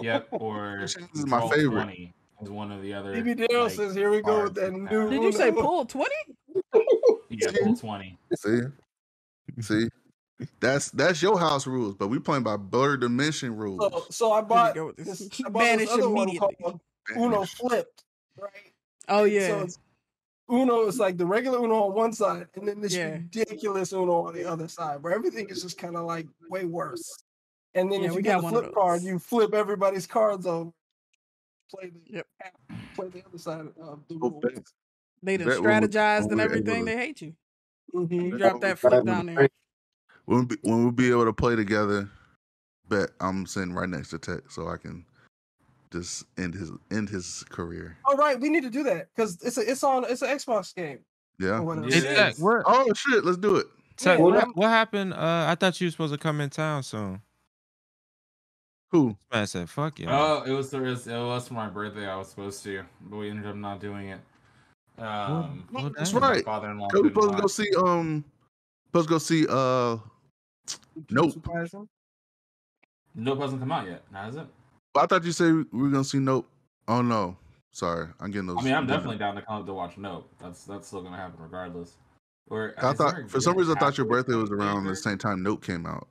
S7: Yep, (laughs) or
S1: Switch hands is my favorite.
S7: 20 is one of the other.
S4: BB Daryl
S7: like,
S4: says, "Here we go with that new."
S3: Did you say
S4: Uno." (laughs)
S3: pull twenty?
S7: Yeah, pull twenty.
S1: See, see. That's that's your house rules, but we playing by blur dimension rules.
S4: So, so I bought
S3: go this.
S4: this. I bought
S3: Banish
S4: this other one
S3: immediately.
S4: called Uno Flipped, right?
S3: Oh yeah.
S4: So it's, Uno is like the regular Uno on one side, and then this
S3: Yeah.
S4: ridiculous Uno on the other side, where everything is just kind of like way worse. And then
S3: Yeah,
S4: if
S3: we
S4: you
S3: got
S4: get a flip card, you flip everybody's cards over. Play the
S3: Yep.
S4: play the other side of the rules.
S3: They done
S1: Bet when
S3: strategized and everything. They hate you.
S4: Mhm.
S3: You drop that flip down there.
S1: When we, be, when we'll be able to play together, bet I'm sitting right next to Tech, so I can just end his end his career.
S4: All right, we need to do that because it's a it's on it's an Xbox game.
S1: Yeah.
S4: or
S7: Yeah.
S2: What,
S1: Oh shit, let's do it.
S2: Tech,
S4: Yeah,
S2: what, what happened? Uh, I thought you were supposed to come in town soon.
S1: Who?
S2: Man said, "Fuck you."
S7: Oh, it was, it was it was for my birthday. I was supposed to, but we ended up not doing it. Um,
S2: well,
S1: That's right.
S7: father-in-law
S1: Cause we supposed to go see um supposed to go see uh Nope.
S4: Surprise him.
S7: Nope hasn't come out yet, Now, has it?
S1: I thought you said we were gonna see Nope. Oh no. Sorry. I'm getting those.
S7: I mean, I'm
S1: getting-
S7: definitely down to come up to watch Nope. That's that's still gonna happen regardless. Or
S1: I thought for some reason I thought your birthday was
S7: point
S1: around the same time Nope came out.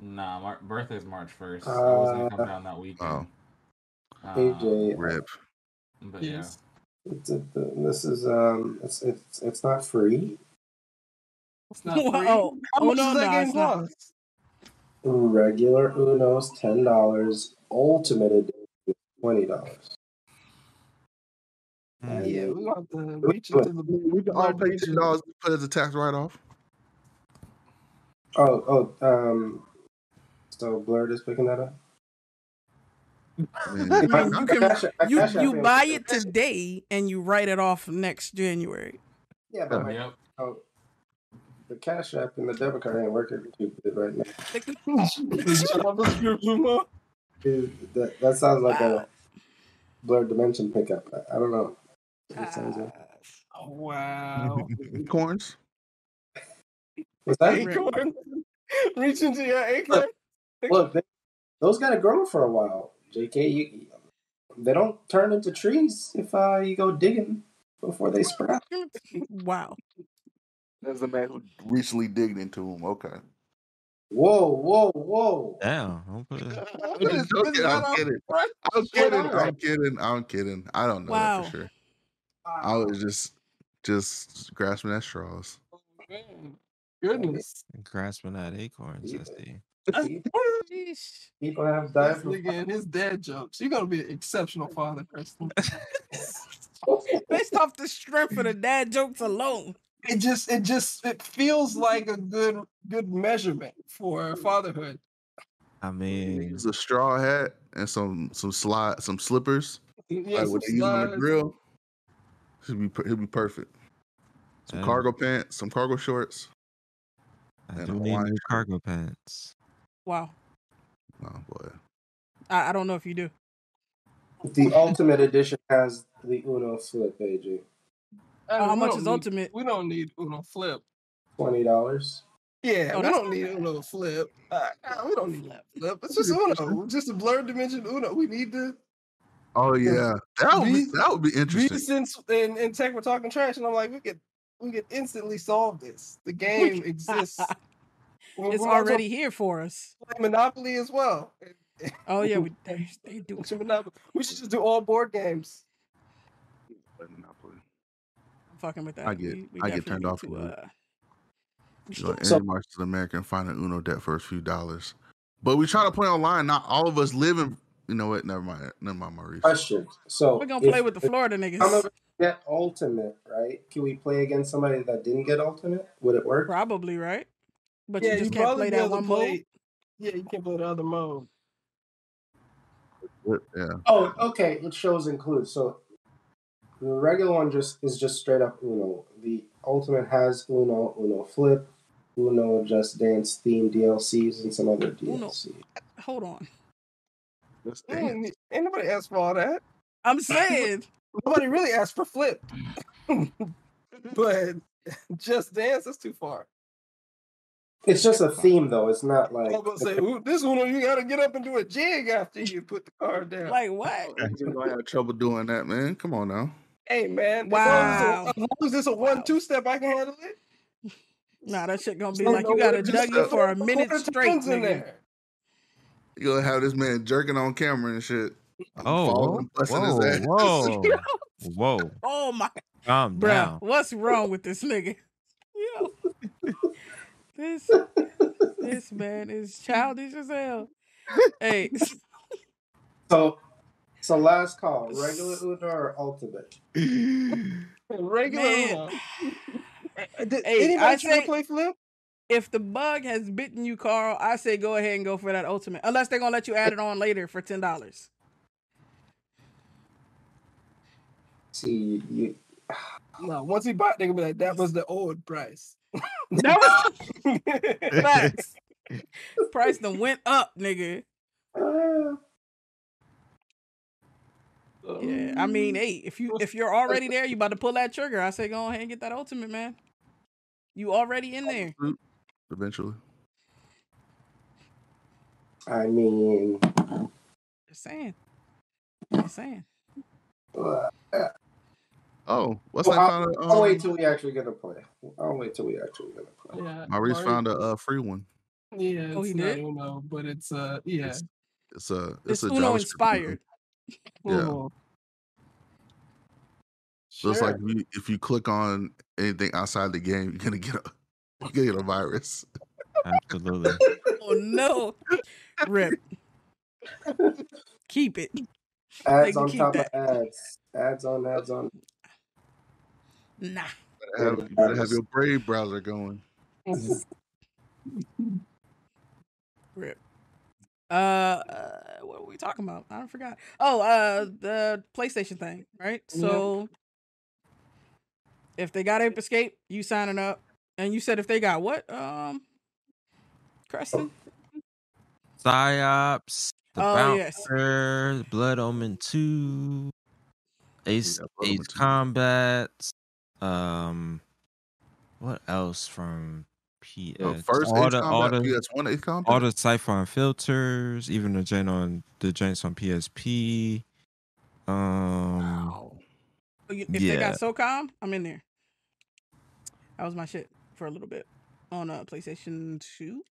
S7: Nah, my birthday's March first. I was gonna come
S6: Uh,
S7: down that weekend.
S1: Oh,
S7: Um,
S6: AJ,
S1: rip.
S7: but
S4: Yes.
S6: it's a, this is um, it's it's it's not free.
S4: It's not free.
S3: Whoa.
S4: How
S3: Oh,
S4: much
S3: no,
S4: does that
S3: no,
S4: game
S3: it's not.
S4: cost?
S6: Regular Uno's ten dollars. Ultimate edition is twenty dollars.
S2: Mm.
S4: Yeah, we gonna have to reach into the
S1: We can all pay ten
S4: region.
S1: dollars to put as a tax write off.
S6: Oh oh um, so Blurred is picking that up.
S1: I mean,
S3: I mean, you can
S6: Cash
S3: you you buy it today and you write it off next January.
S6: Yeah, but my,
S7: Yep.
S6: oh, the Cash App and the debit card ain't working too good right now. (laughs)
S4: Uno.
S6: Dude, that, that sounds like
S3: Wow.
S6: a Blurred Dimension pickup. I, I don't know. It sounds like-
S4: Oh, wow. (laughs)
S1: Corns.
S6: What's that?
S4: Acorn. (laughs) Reach into your acorn.
S6: Look, they, those gotta grow for a while. JK, you, they don't turn into trees if uh, you go digging before they sprout. (laughs)
S3: wow.
S1: That's the man who recently digged into them. Okay.
S6: Whoa, whoa, whoa!
S2: Damn. Don't put it-
S1: I'm just (laughs) joking. I'm kidding. I'm kidding. I'm kidding. I'm kidding. I don't know that for sure. I was just just grasping at straws.
S4: Man, Goodness. (laughs)
S2: grasping at acorns. That's the.
S3: Sheesh. (laughs)
S6: People have
S4: This
S6: died from
S4: his dad jokes. You're gonna be an exceptional father, Preston.
S3: Based off the strength of the dad jokes alone.
S4: It just it just it feels like a good good measurement for fatherhood.
S2: I mean,
S1: It's a straw hat and some some slide some slippers.
S4: Mm, yeah,
S1: like what they use on the grill. Should be he'll be perfect. Some
S2: Hey.
S1: cargo pants, some cargo shorts.
S2: I
S1: and
S2: do
S1: a
S2: need
S1: Hawaiian
S2: new cargo pants.
S3: Wow.
S1: Oh boy.
S3: I, I don't know if you do.
S6: the Ultimate Edition has the Uno Flip, AJ.
S3: How much is
S4: need-
S3: ultimate?
S4: We don't need Uno Flip.
S6: Twenty dollars.
S4: Yeah,
S3: Oh,
S4: we don't need
S3: bad.
S4: Uno Flip. Uh, uh, we don't need Uno Flip. It's just Uno. Just a blurred dimension Uno. We need to
S1: Oh yeah. That would be
S4: These-
S1: that would be interesting.
S4: since and, and tech were talking trash, and I'm like, we could we could instantly solve this. The (laughs) game exists. We-
S3: It's
S4: we might as well
S3: already here for us.
S4: play Monopoly as well. (laughs)
S3: Oh yeah, we they, they do.
S4: We should Monopoly- we should just do all board games.
S3: I'm fucking with that.
S1: I get-
S3: We- we
S1: I get turned off
S3: to,
S1: of
S3: uh,
S1: You know,
S6: So-
S1: any march to America and find Uno deck for a few dollars. But we try to play online. Not all of us live in. You know what? Never mind. Never mind, Maurice.
S6: Question. So
S3: We're gonna play with the
S6: if
S3: Florida
S6: Some
S3: niggas.
S6: of us get Ultimate, right? Can we play against somebody that didn't get Ultimate? Would it work?
S3: Probably right. But
S4: yeah,
S3: you just
S4: you'd
S3: can't play
S4: be
S3: that
S4: able
S3: one
S4: play-
S3: mode.
S4: Yeah, you can't play the other mode.
S1: Yeah.
S6: Oh, okay. It shows include. So the regular one just is just straight up Uno. The Ultimate has Uno, Uno Flip, Uno Just Dance theme DLCs, and some other
S3: Uno. Hold on.
S1: Let's
S4: Ain't, ain't nobody asked for all that.
S3: I'm saying. (laughs)
S4: Nobody really asked for flip. (laughs) but just dance is too far.
S6: It's just a theme, though. It's not like
S4: I'm gonna say this one you gotta get up and do a jig after you put the card down.
S3: Like what?
S1: You're gonna have trouble doing that, man. Come on now.
S4: Hey man,
S3: Wow.
S4: as long as it's a, as long as it's a one two step, I can handle it.
S3: Nah, that shit gonna be like you
S4: gotta just
S3: Dougie for a minute straight,
S4: in
S3: nigga.
S4: there.
S1: You gonna have this man jerking on camera and shit.
S2: Oh,
S1: falling
S2: whoa, (laughs) whoa, whoa, whoa!
S3: Oh my,
S2: Calm
S3: bruh,
S2: down.
S3: what's wrong with this nigga? (laughs) Yo, this this man is childish as hell. Hey, (laughs)
S6: So, so last call, regular Uno or ultimate? (laughs)
S4: Regular Uno. (sighs) Did
S3: Hey,
S4: anybody
S3: I
S4: try to
S3: say-
S4: play flip?
S3: if the bug has bitten you, Carl, I say go ahead and go for that ultimate. Unless they're gonna let you add it on later for ten dollars.
S6: See, you,
S4: No, once he bought, they gonna be like, that was the old price. (laughs)
S3: That was (laughs) facts. Price done went up, nigga.
S6: uh,
S3: Yeah, I mean, hey, if you if you're already there, you about to pull that trigger. I say go ahead and get that ultimate, man. You already in there.
S1: Eventually.
S6: I mean,
S3: Just saying. Just saying.
S6: uh,
S1: Oh, what's
S6: well,
S1: that
S6: I'll,
S1: found? a,
S6: I'll wait
S1: um,
S6: till we actually get to play. I'll wait till we actually get to play.
S4: Yeah,
S1: Maurice
S4: Mario-
S1: found a uh, free one.
S4: Yeah, it's
S3: Oh, he
S4: not
S3: did?
S4: Uno, but it's uh, yeah.
S1: It's it's a
S3: It's
S1: it's, a
S3: Uno
S1: JavaScript
S3: inspired. (laughs)
S1: Yeah. So it's like if you, if you click on anything outside the game, you're gonna get a (laughs) you're gonna get a virus.
S2: Absolutely. (laughs)
S3: Oh no. Rip. Keep it.
S6: Ads
S3: can
S6: on
S3: keep
S6: top
S3: that.
S6: of ads. Ads on ads on.
S3: Nah.
S1: You better have, you better have your Brave browser going.
S3: Rip. Uh, uh, what were we talking about? I don't forgot. Oh, uh, the PlayStation thing, right?
S4: Yep.
S3: So, if they got Ape Escape, you signing up, and you said if they got what? Um, Creston.
S2: Psi-Ops, the
S3: Oh, yes.
S2: Bouncer, Blood Omen 2, Ace
S1: Yeah,
S2: Ace Combat, um what else from PS?
S1: The first
S2: all the all the
S1: PS1 Ace Combat.
S2: all the Syphon Filters, even the joint on the joints on PSP. Um
S3: you- If they
S2: yeah.
S3: got SOCOM, I'm in there. That was my shit for a little bit on uh, PlayStation Two.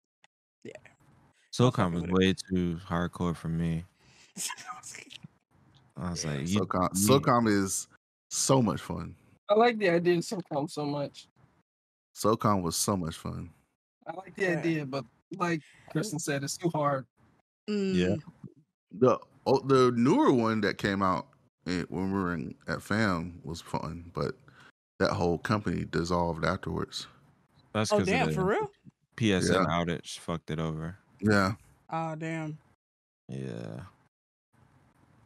S3: Yeah.
S2: SOCOM
S3: fucking
S2: was
S3: with it.
S2: way too hardcore for me. (laughs) I was like, you,
S1: SOCOM,
S2: you-
S1: SOCOM is so much fun.
S4: I like the idea of SOCOM so much.
S1: SOCOM was so much fun.
S4: I like the idea, but like Kristen said, it's too hard.
S2: Yeah.
S3: Mm,
S1: The oh, the newer one that came out when we were in, at FAM was fun, but that whole company dissolved afterwards.
S2: that's
S3: Oh
S2: because
S3: damn,
S2: of
S3: for real?
S2: PSN
S1: Yeah.
S2: outage fucked it over.
S1: Yeah,
S3: Ah damn.
S2: Yeah.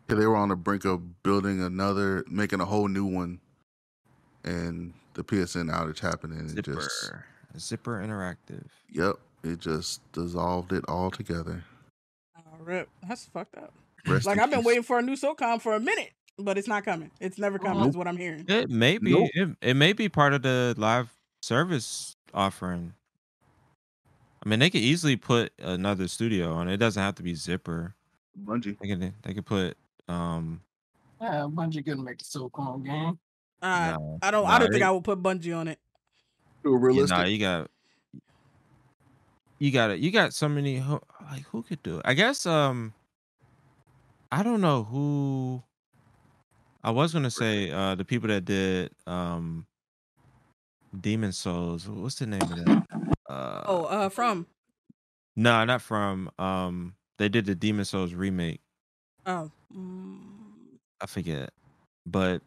S1: Yeah, they were on the brink of building another, making a whole new one, and the PSN outage happened, and it just,
S2: Zipper Interactive.
S1: yep, it just dissolved it all together.
S3: Oh, rip. That's fucked up.
S1: Rest
S3: Like I've been
S1: peace.
S3: waiting for a new SOCOM for a minute, but it's not coming. It's never coming. Is what I'm hearing.
S2: It may be
S1: Nope.
S2: it, it may be part of the live service offering. I mean, they could easily put another studio on. it. It doesn't have to be Zipper.
S1: Bungie.
S2: They could they could put um
S4: Yeah, Bungie couldn't make a SOCOM game.
S3: Uh,
S2: no,
S3: I don't.
S2: no,
S3: I don't think
S2: they-
S3: I would put Bungie on it.
S1: Too
S2: Yeah,
S1: realistic.
S2: nah, you got you got it. You got so many like who could do it? I guess um I don't know who I was gonna say uh the people that did um Demon's Souls. What's the name of that? Uh
S3: Oh, uh, from
S2: no, not from um they did the Demon's Souls remake.
S3: oh, mm,
S2: I forget. But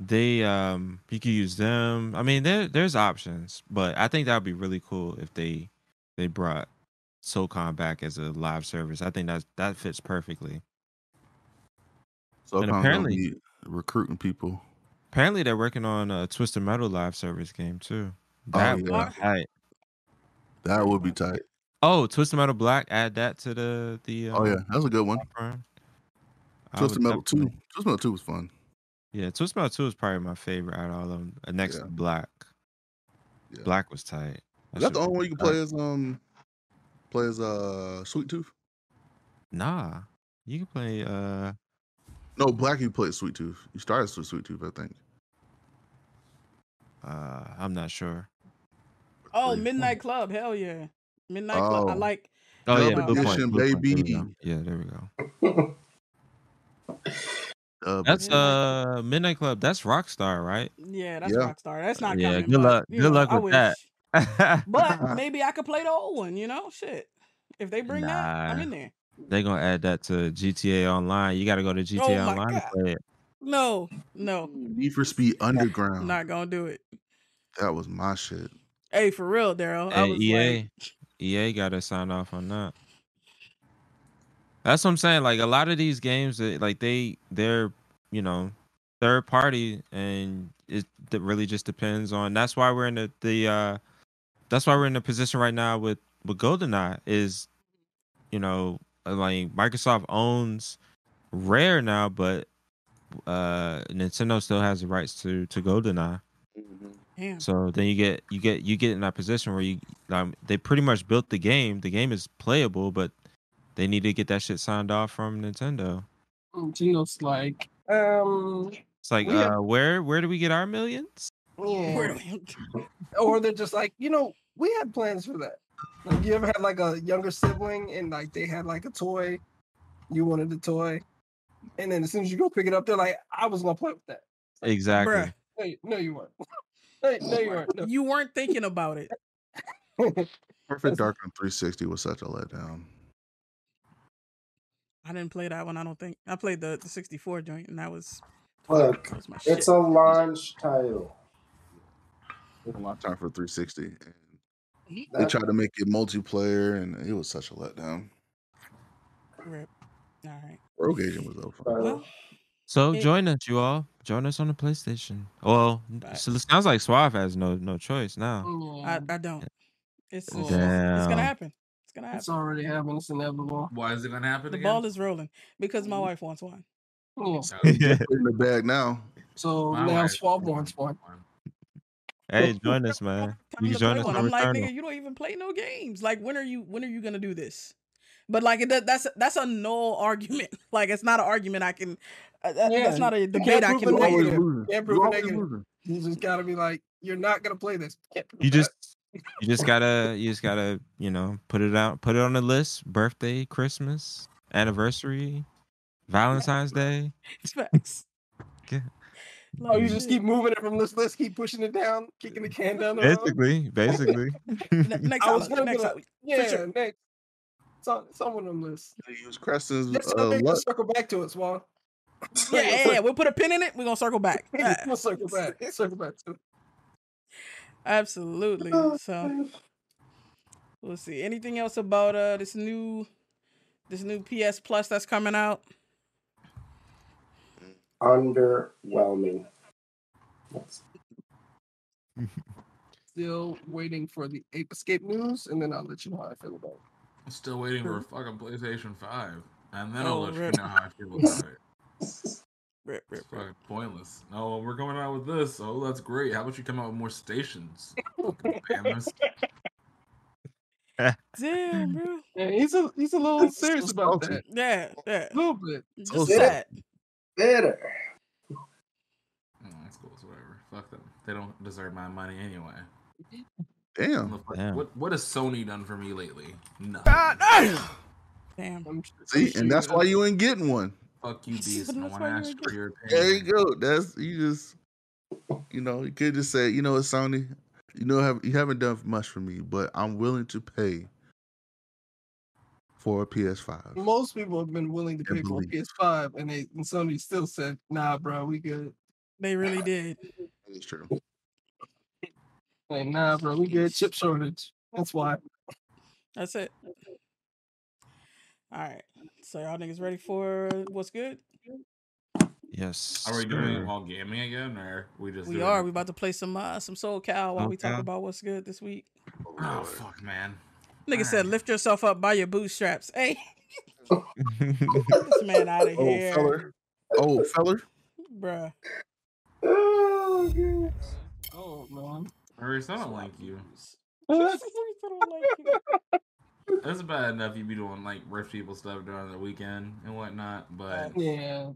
S2: they um you could use them. I mean there there's options, but I think that would be really cool if they they brought SOCOM back as a live service. I think that's that fits perfectly.
S1: So
S2: and
S1: apparently recruiting people.
S2: Apparently they're working on a Twisted Metal live service game too.
S1: Oh,
S2: That would be
S1: yeah.
S2: tight.
S1: That would be tight.
S2: Oh, Twisted Metal Black, add that to the the
S1: Oh
S2: uh,
S1: yeah, that's a good one. Twisted Metal Two.
S2: definitely-
S1: Twisted Metal Two was fun.
S2: Yeah, Twisted Metal 2 is probably my favorite out of all of them. uh, Next
S1: Yeah.
S2: to Black.
S1: Yeah.
S2: Black was tight.
S1: Is
S2: That
S1: that the only one you can play as um play as uh Sweet Tooth?
S2: Nah. You can play uh
S1: No, Black you play Sweet Tooth. You started with Sweet Tooth, I think.
S2: uh I'm not sure.
S3: Oh,
S1: Three
S3: Midnight Club. Hell yeah. Midnight Club. I
S1: Oh.
S3: like.
S2: Oh yeah,
S1: Dub
S2: Blue Point,
S1: edition,
S2: Blue there
S1: baby.
S2: go. Yeah, there we go. (laughs)
S1: Dub
S2: That's
S1: edition.
S2: uh Midnight Club. That's Rockstar, right?
S3: Yeah, that's
S1: Yeah.
S3: Rockstar. That's not
S2: Yeah,
S3: coming.
S2: good luck-
S3: you
S2: good
S3: know,
S2: luck
S3: I
S2: with that.
S3: But (laughs) maybe I could play the old one. You know, shit. If they bring that, I'm in there.
S2: They gonna add that to GTA Online. You got to go to GTA
S3: Oh my
S2: Online to play it.
S3: No, no,
S1: Need for Speed Underground.
S3: not gonna do it.
S1: That was my shit.
S3: Hey, for real, Daryl. I
S2: Hey,
S3: was
S2: EA,
S3: like,
S2: EA got to sign off on that. That's what I'm saying. Like a lot of these games, like they they're you know third party, and it, it really just depends on. That's why we're in the the uh, that's why we're in the position right now with with GoldenEye is, you know, uh, like Microsoft owns Rare now, but uh Nintendo still has the rights to to GoldenEye.
S3: damn.
S2: So then you get you get you get in that position where you um, they pretty much built the game. The game is playable, but they need to get that shit signed off from Nintendo.
S4: Gino's like, um,
S2: It's like,
S4: We have-
S2: uh, where where do we get our millions?
S4: yeah.
S3: Where do we-
S4: or they're just like, you know, we had plans for that. Like, you ever had like a younger sibling and like they had like a toy, you wanted the toy, and then as soon as you go pick it up, they're like, I was gonna play with that.
S2: Exactly.
S3: Bruh,
S4: No, you- no, you weren't. (laughs) no, no, you weren't. No.
S3: you weren't thinking about it. (laughs)
S1: Perfect Dark on 360 was such a letdown.
S3: I didn't play that one. I don't think I played the, the 64 joint, and that was
S6: Look,
S3: that was my shit.
S6: it's a launch title.
S1: A long time for 360. And they tried to make it multiplayer, and it was such a letdown.
S3: Rip. All right.
S1: Rogue Agent was though.
S3: Well,
S2: So
S3: It-
S2: join us, you all. Join us on the PlayStation. Well, so it sounds like Suave has no no choice now.
S3: I, I don't. It's, it's, it's gonna happen. It's gonna
S4: It's already happened. It's inevitable.
S7: Why is it gonna happen
S3: The
S7: again?
S3: ball is rolling because my wife wants one.
S4: Yeah. (laughs)
S1: in the bag now.
S4: So
S7: My
S4: now
S7: wife-
S4: Suave wants one.
S2: Hey, (laughs) join us, man. You can join us
S3: one.
S2: on
S3: I'm like, nigga, you don't even play no games. Like, when are you? When are you gonna do this? But like, it, does- that's that's a null argument. (laughs) Like, it's not an argument I can. Uh, that-
S4: Yeah,
S3: that's not a debate I
S4: can't
S3: can
S4: prove a
S3: win.
S4: negative. Can't prove
S1: You
S4: negative. You just gotta be like, you're not gonna play this. Can't
S2: You just you just gotta you just gotta you know put it out put it on the list. Birthday, Christmas, anniversary, Valentine's Day. (laughs)
S3: Facts.
S2: Yeah.
S4: Oh, you just keep moving it from this list, keep pushing it down, kicking the can down the road.
S2: Basically, basically. (laughs)
S3: Next (laughs)
S4: I was gonna
S3: next
S4: be like, yeah,
S3: sure.
S4: next. It's on, it's on one of them lists.
S1: Use Creston's
S4: Just
S1: uh,
S4: so they can
S1: luck.
S4: circle back to it, Swan.
S3: Yeah, yeah, yeah. We'll put a pin in it. We're gonna circle back. Yeah,
S4: we'll circle back. Circle back to it.
S3: Absolutely. So we'll see. Anything else about uh this new this new PS Plus that's coming out?
S6: Underwhelming. That's-
S4: Still waiting for the Ape Escape news, and then I'll let you know how I feel about it.
S7: I'm still waiting for a fucking PlayStation 5. And then I'll
S3: Oh,
S7: let
S3: rip.
S7: you know how I feel (laughs) about it.
S3: Rip, rip,
S7: It's fucking pointless. No, we're going out with this. Oh, that's great. How about you come out with more stations? (laughs) (laughs)
S3: Damn, bro.
S4: Yeah, he's a he's a little
S1: It's
S4: serious
S1: so
S4: about
S1: salty.
S4: that.
S3: Yeah, yeah.
S4: A little bit.
S3: Just
S1: So
S3: sad.
S6: Bitter.
S7: Oh, mm, that's cool. It's whatever. Fuck them. They don't deserve my money anyway.
S1: Damn.
S7: What
S2: Damn.
S7: What what has Sony done for me lately? Nothing. Ah, ah!
S3: Damn.
S4: I'm,
S1: See, and that's why you ain't getting one.
S7: Fuck you, Beast. No one
S3: why you
S7: asked for your
S1: There you go. That's you just you know, you could just say, you know what, Sony, you know have you haven't done much for me, but I'm willing to pay for a PS5.
S4: most people have been willing to pay for a. PS5, and they and Sony still said, "Nah, bro, we good."
S3: They really did.
S1: It's true.
S4: Like, nah, bro, we good. Chip shortage. That's why.
S3: That's it. All right. So y'all niggas ready for what's good?
S2: Yes.
S7: Are we doing
S2: sir.
S7: all gaming again, or we just?
S3: We
S7: doing-
S3: are. We about to play some uh some Soul Cal while we talk about what's good this week.
S7: Oh fuck, man.
S3: Nigga said,
S7: Alright.
S3: "Lift yourself up by your bootstraps." (laughs) Hey, (laughs) this man out of
S1: Oh
S3: here,
S1: feller. Oh feller.
S3: bruh.
S6: Oh, God.
S4: Oh man.
S7: Maurice, I don't like you. (laughs)
S3: Like you.
S7: It's bad enough you be doing like rich people stuff during the weekend and whatnot, but
S4: Yeah.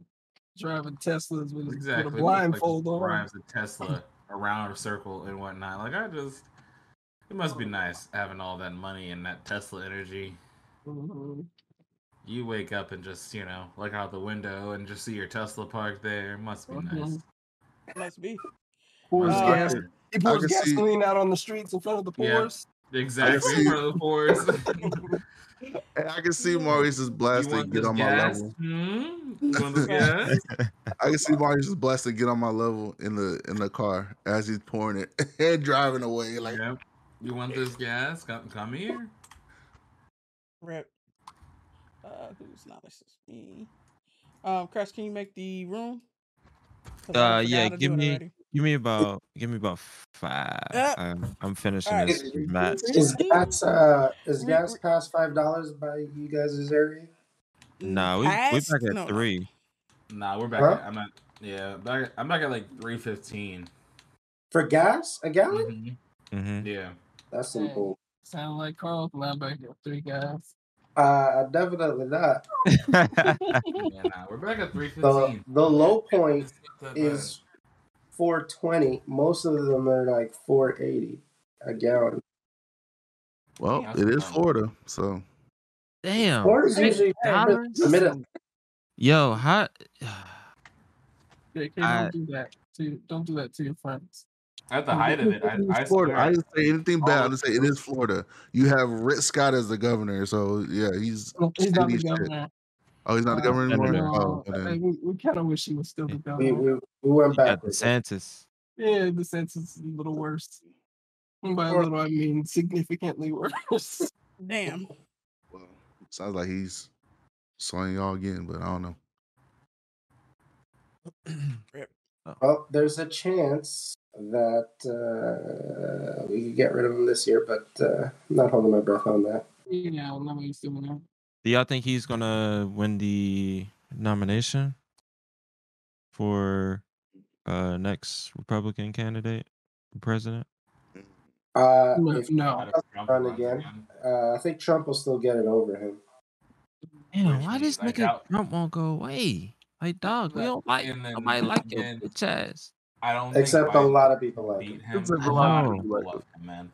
S4: Driving Teslas with, with a blindfold
S7: like,
S4: on.
S7: drives a Tesla around a circle and whatnot. Like I just, It must be nice having all that money and that Tesla energy.
S4: Mhm.
S7: You wake up and just, you know, look out the window and just see your Tesla parked there. Must be nice.
S3: Must be.
S4: Pours
S3: Uh,
S4: gas. He pours
S1: can see-
S4: gasoline out on the streets in front of the
S7: Yeah.
S4: pours.
S7: Exactly.
S1: see-
S7: the fours. (laughs)
S1: Hey, I can see Maurice just
S7: you
S1: blasting get
S7: this
S1: on my level.
S7: Hmm? You want this (laughs) gas?
S1: I can see Maurice just blasting get on my level in the in the car as he's pouring it (laughs) and driving away. Like
S7: Yep. You want this gas? Come, come here.
S3: Rip. Uh, who's not? This is me. Um, Crash, can you make the room?
S2: Uh, yeah.
S3: how to do
S2: Give me,
S3: already.
S2: Give me about, give me about five.
S3: Yep.
S2: I'm, I'm finishing
S3: Alright.
S2: this match.
S6: Is gas uh is gas past five dollars by you guys' area?
S2: Nah, we we
S3: Past?
S2: back at
S3: No, no.
S2: three.
S7: Nah, we're back.
S6: Huh?
S7: At, I'm at yeah, back. I'm back at like three fifteen.
S6: For gas? A gallon?
S2: Mm-hmm.
S7: Yeah.
S6: That's some
S4: Hey.
S6: bull.
S4: Sound like Carl not back at three guys.
S6: Uh definitely not. (laughs)
S7: yeah, nah, we're back at three
S6: The the low point is four twenty. Most of them are like four eighty a gallon.
S1: well,
S7: That's
S1: it is. Florida, so
S2: Damn.
S6: Florida's usually
S2: dollars?
S6: mid
S2: Yo, how?
S4: JK,
S2: I-
S4: don't do that. To don't do that to your friends.
S7: At the height of it, I, I
S1: Florida. I didn't say anything bad. I
S7: of
S1: just say it is Florida. You have Rick Scott as the governor, so yeah, he's
S4: He's not the
S1: shit.
S4: governor.
S1: Oh, he's not the
S4: Uh,
S1: governor anymore.
S2: Senator.
S1: Oh,
S4: No,
S1: okay.
S4: I- we, we kind of wish he was still the governor.
S6: we, we went
S2: back. got
S6: backwards.
S2: DeSantis.
S4: Yeah, the sense is a little worse. And by a
S6: Or-
S4: little, I mean significantly (laughs) worse.
S3: Damn.
S1: Well, sounds like he's slaying y'all again, but I don't know. (clears throat)
S6: Well, there's a chance that uh, we could get rid of him this year, but uh, I'm not holding my breath on that.
S4: yeah, I'm not used to that.
S2: Do y'all think he's gonna win the nomination for uh next Republican candidate president?
S6: Uh, if
S4: no.
S6: Trump run again, uh, I think Trump will still get it over him.
S2: Damn,
S7: Which
S2: why this
S7: means, like,
S2: nigga
S7: out-
S2: Trump won't go away? Like, dog, we don't like
S7: and then-
S2: nobody like your
S7: then-
S2: bitch ass.
S7: I don't. think
S6: Except a lot of people like
S7: beat
S6: him.
S7: him.
S1: Except
S2: a
S7: a
S2: lot
S7: lot
S2: of
S7: of
S1: people
S7: people
S1: like
S7: love him, man.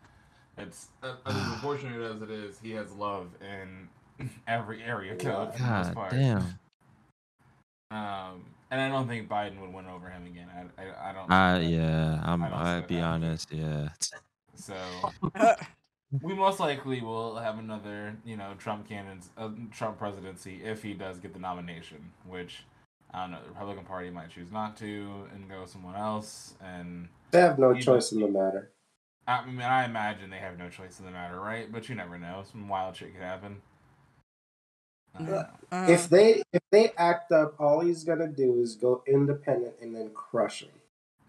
S7: It's uh, as unfortunate as it is. He has love in (laughs) every area code for the
S2: God
S7: part.
S2: damn.
S7: Um, and I don't think Biden would win over him again. I, I, I don't.
S2: I
S7: think that.
S2: yeah, I'm
S7: I don't see
S2: I'll be
S7: happening.
S2: honest, yeah.
S7: So (laughs) (laughs) we most likely will have another, you know, Trump candidates, uh, Trump presidency if he does get the nomination. Which I don't know. The Republican Party might choose not to and go someone else. And
S6: They have no
S7: You
S6: choice in the matter.
S7: I mean, I imagine they have no choice in the matter, right? But you never know. Some wild shit could happen. I don't know.
S3: uh,
S6: If they if they act up, all he's gonna do is go independent and then crush him.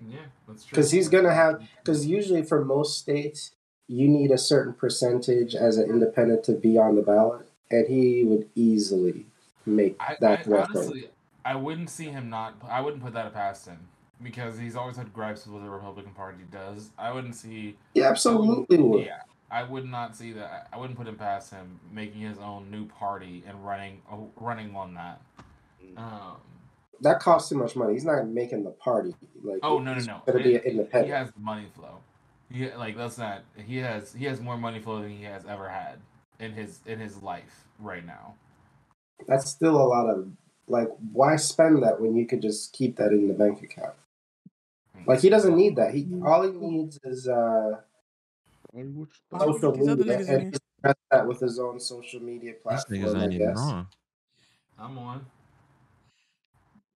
S7: Yeah, that's true.
S6: Because he's gonna have because usually for most states you need a certain percentage as an independent to be on the ballot, and he would easily make
S7: I,
S6: that
S7: I honestly, I wouldn't see him not. I wouldn't put that past him because he's always had gripes with what the Republican Party does. I wouldn't see.
S6: Yeah, absolutely would.
S7: Yeah, I would not see that. I wouldn't put him past him making his own new party and running, uh, running on that. Um,
S6: That costs too much money. He's not making the party. Like
S7: oh no, no, no!
S6: Gonna be
S7: It-
S6: an independent.
S7: He has money flow. Yeah, like that's not. He has he has more money flow than he has ever had in his in his life right now.
S6: That's still a lot of like. Why spend that when you could just keep that in the bank account? Like he doesn't need that. He all he needs is uh social media, and
S3: here.
S6: that with his own social media
S2: These
S6: platform.
S2: niggas
S6: I
S2: ain't even
S6: guess.
S2: on.
S7: I'm on.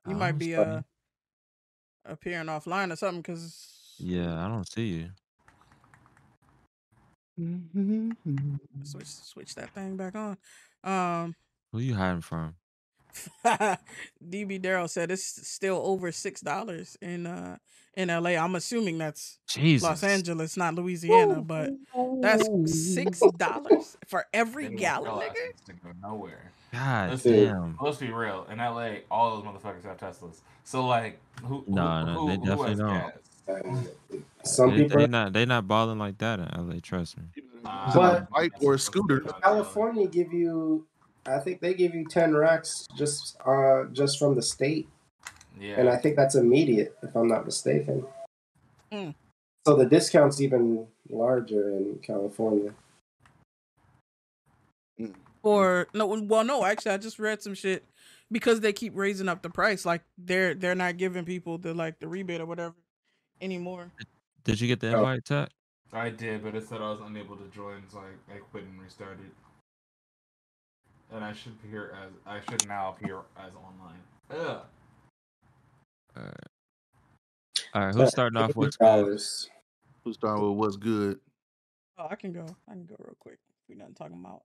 S3: you
S2: I
S3: might be uh appearing offline or something because
S2: Yeah, I don't see you.
S3: switch switch that thing back on. Um,
S2: Who you hiding from? (laughs)
S3: DB Daryl said it's still over six dollars in uh in LA. I'm assuming that's
S2: Jesus.
S3: Los Angeles, not Louisiana, but that's six dollars for every gallon, nigga.
S7: to go nowhere.
S2: God
S7: Let's,
S2: damn.
S7: let's be real. In LA, all those motherfuckers have Teslas. So like, who? who
S2: No, no,
S7: who,
S2: they
S7: who
S2: definitely don't.
S7: gas?
S6: Some
S2: They,
S6: people,
S2: they not they not balling like that in LA, trust me.
S7: Uh,
S6: But-
S1: bike or a scooter.
S6: California give you, I think they give you ten racks just uh just from the state,
S7: Yeah.
S6: and I think that's immediate if I'm not mistaken. So the discount's even larger in California.
S3: Or no, well, no. Actually, I just read some shit because they keep raising up the price. Like they're they're not giving people the like the rebate or whatever anymore.
S2: Did you get the
S6: Oh.
S2: invite, Tat?
S7: I did, but it said I was unable to join, so I, I quit and restarted. And I should appear as I should now appear as online. Ugh.
S2: Alright. All right, who's starting off with?
S6: dollars?
S1: Who's starting with what's good?
S3: Oh, I can go. I can go real quick. We're not talking about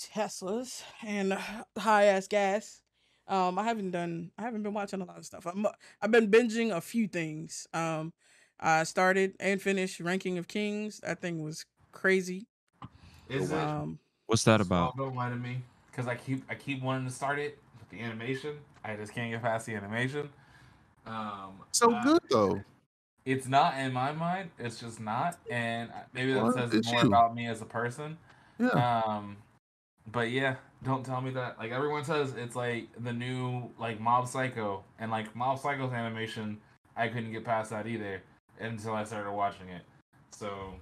S3: Teslas and high ass gas. Um, I haven't done. I haven't been watching a lot of stuff. I'm. I've been binging a few things. Um, I started and finished Ranking of Kings. That thing was crazy.
S7: Is it?
S2: What's that about?
S7: Don't mind me, because I keep I keep wanting to start it, but the animation I just can't get past the animation. Um,
S1: So
S7: uh,
S1: good though.
S7: It's not in my mind. It's just not, and maybe that
S1: Well,
S7: says
S1: it's
S7: more
S1: you.
S7: about me as a person.
S1: Yeah.
S7: Um, but yeah, don't tell me that. Like everyone says, it's like the new like Mob Psycho, and like Mob Psycho's animation, I couldn't get past that either until I started watching it. So,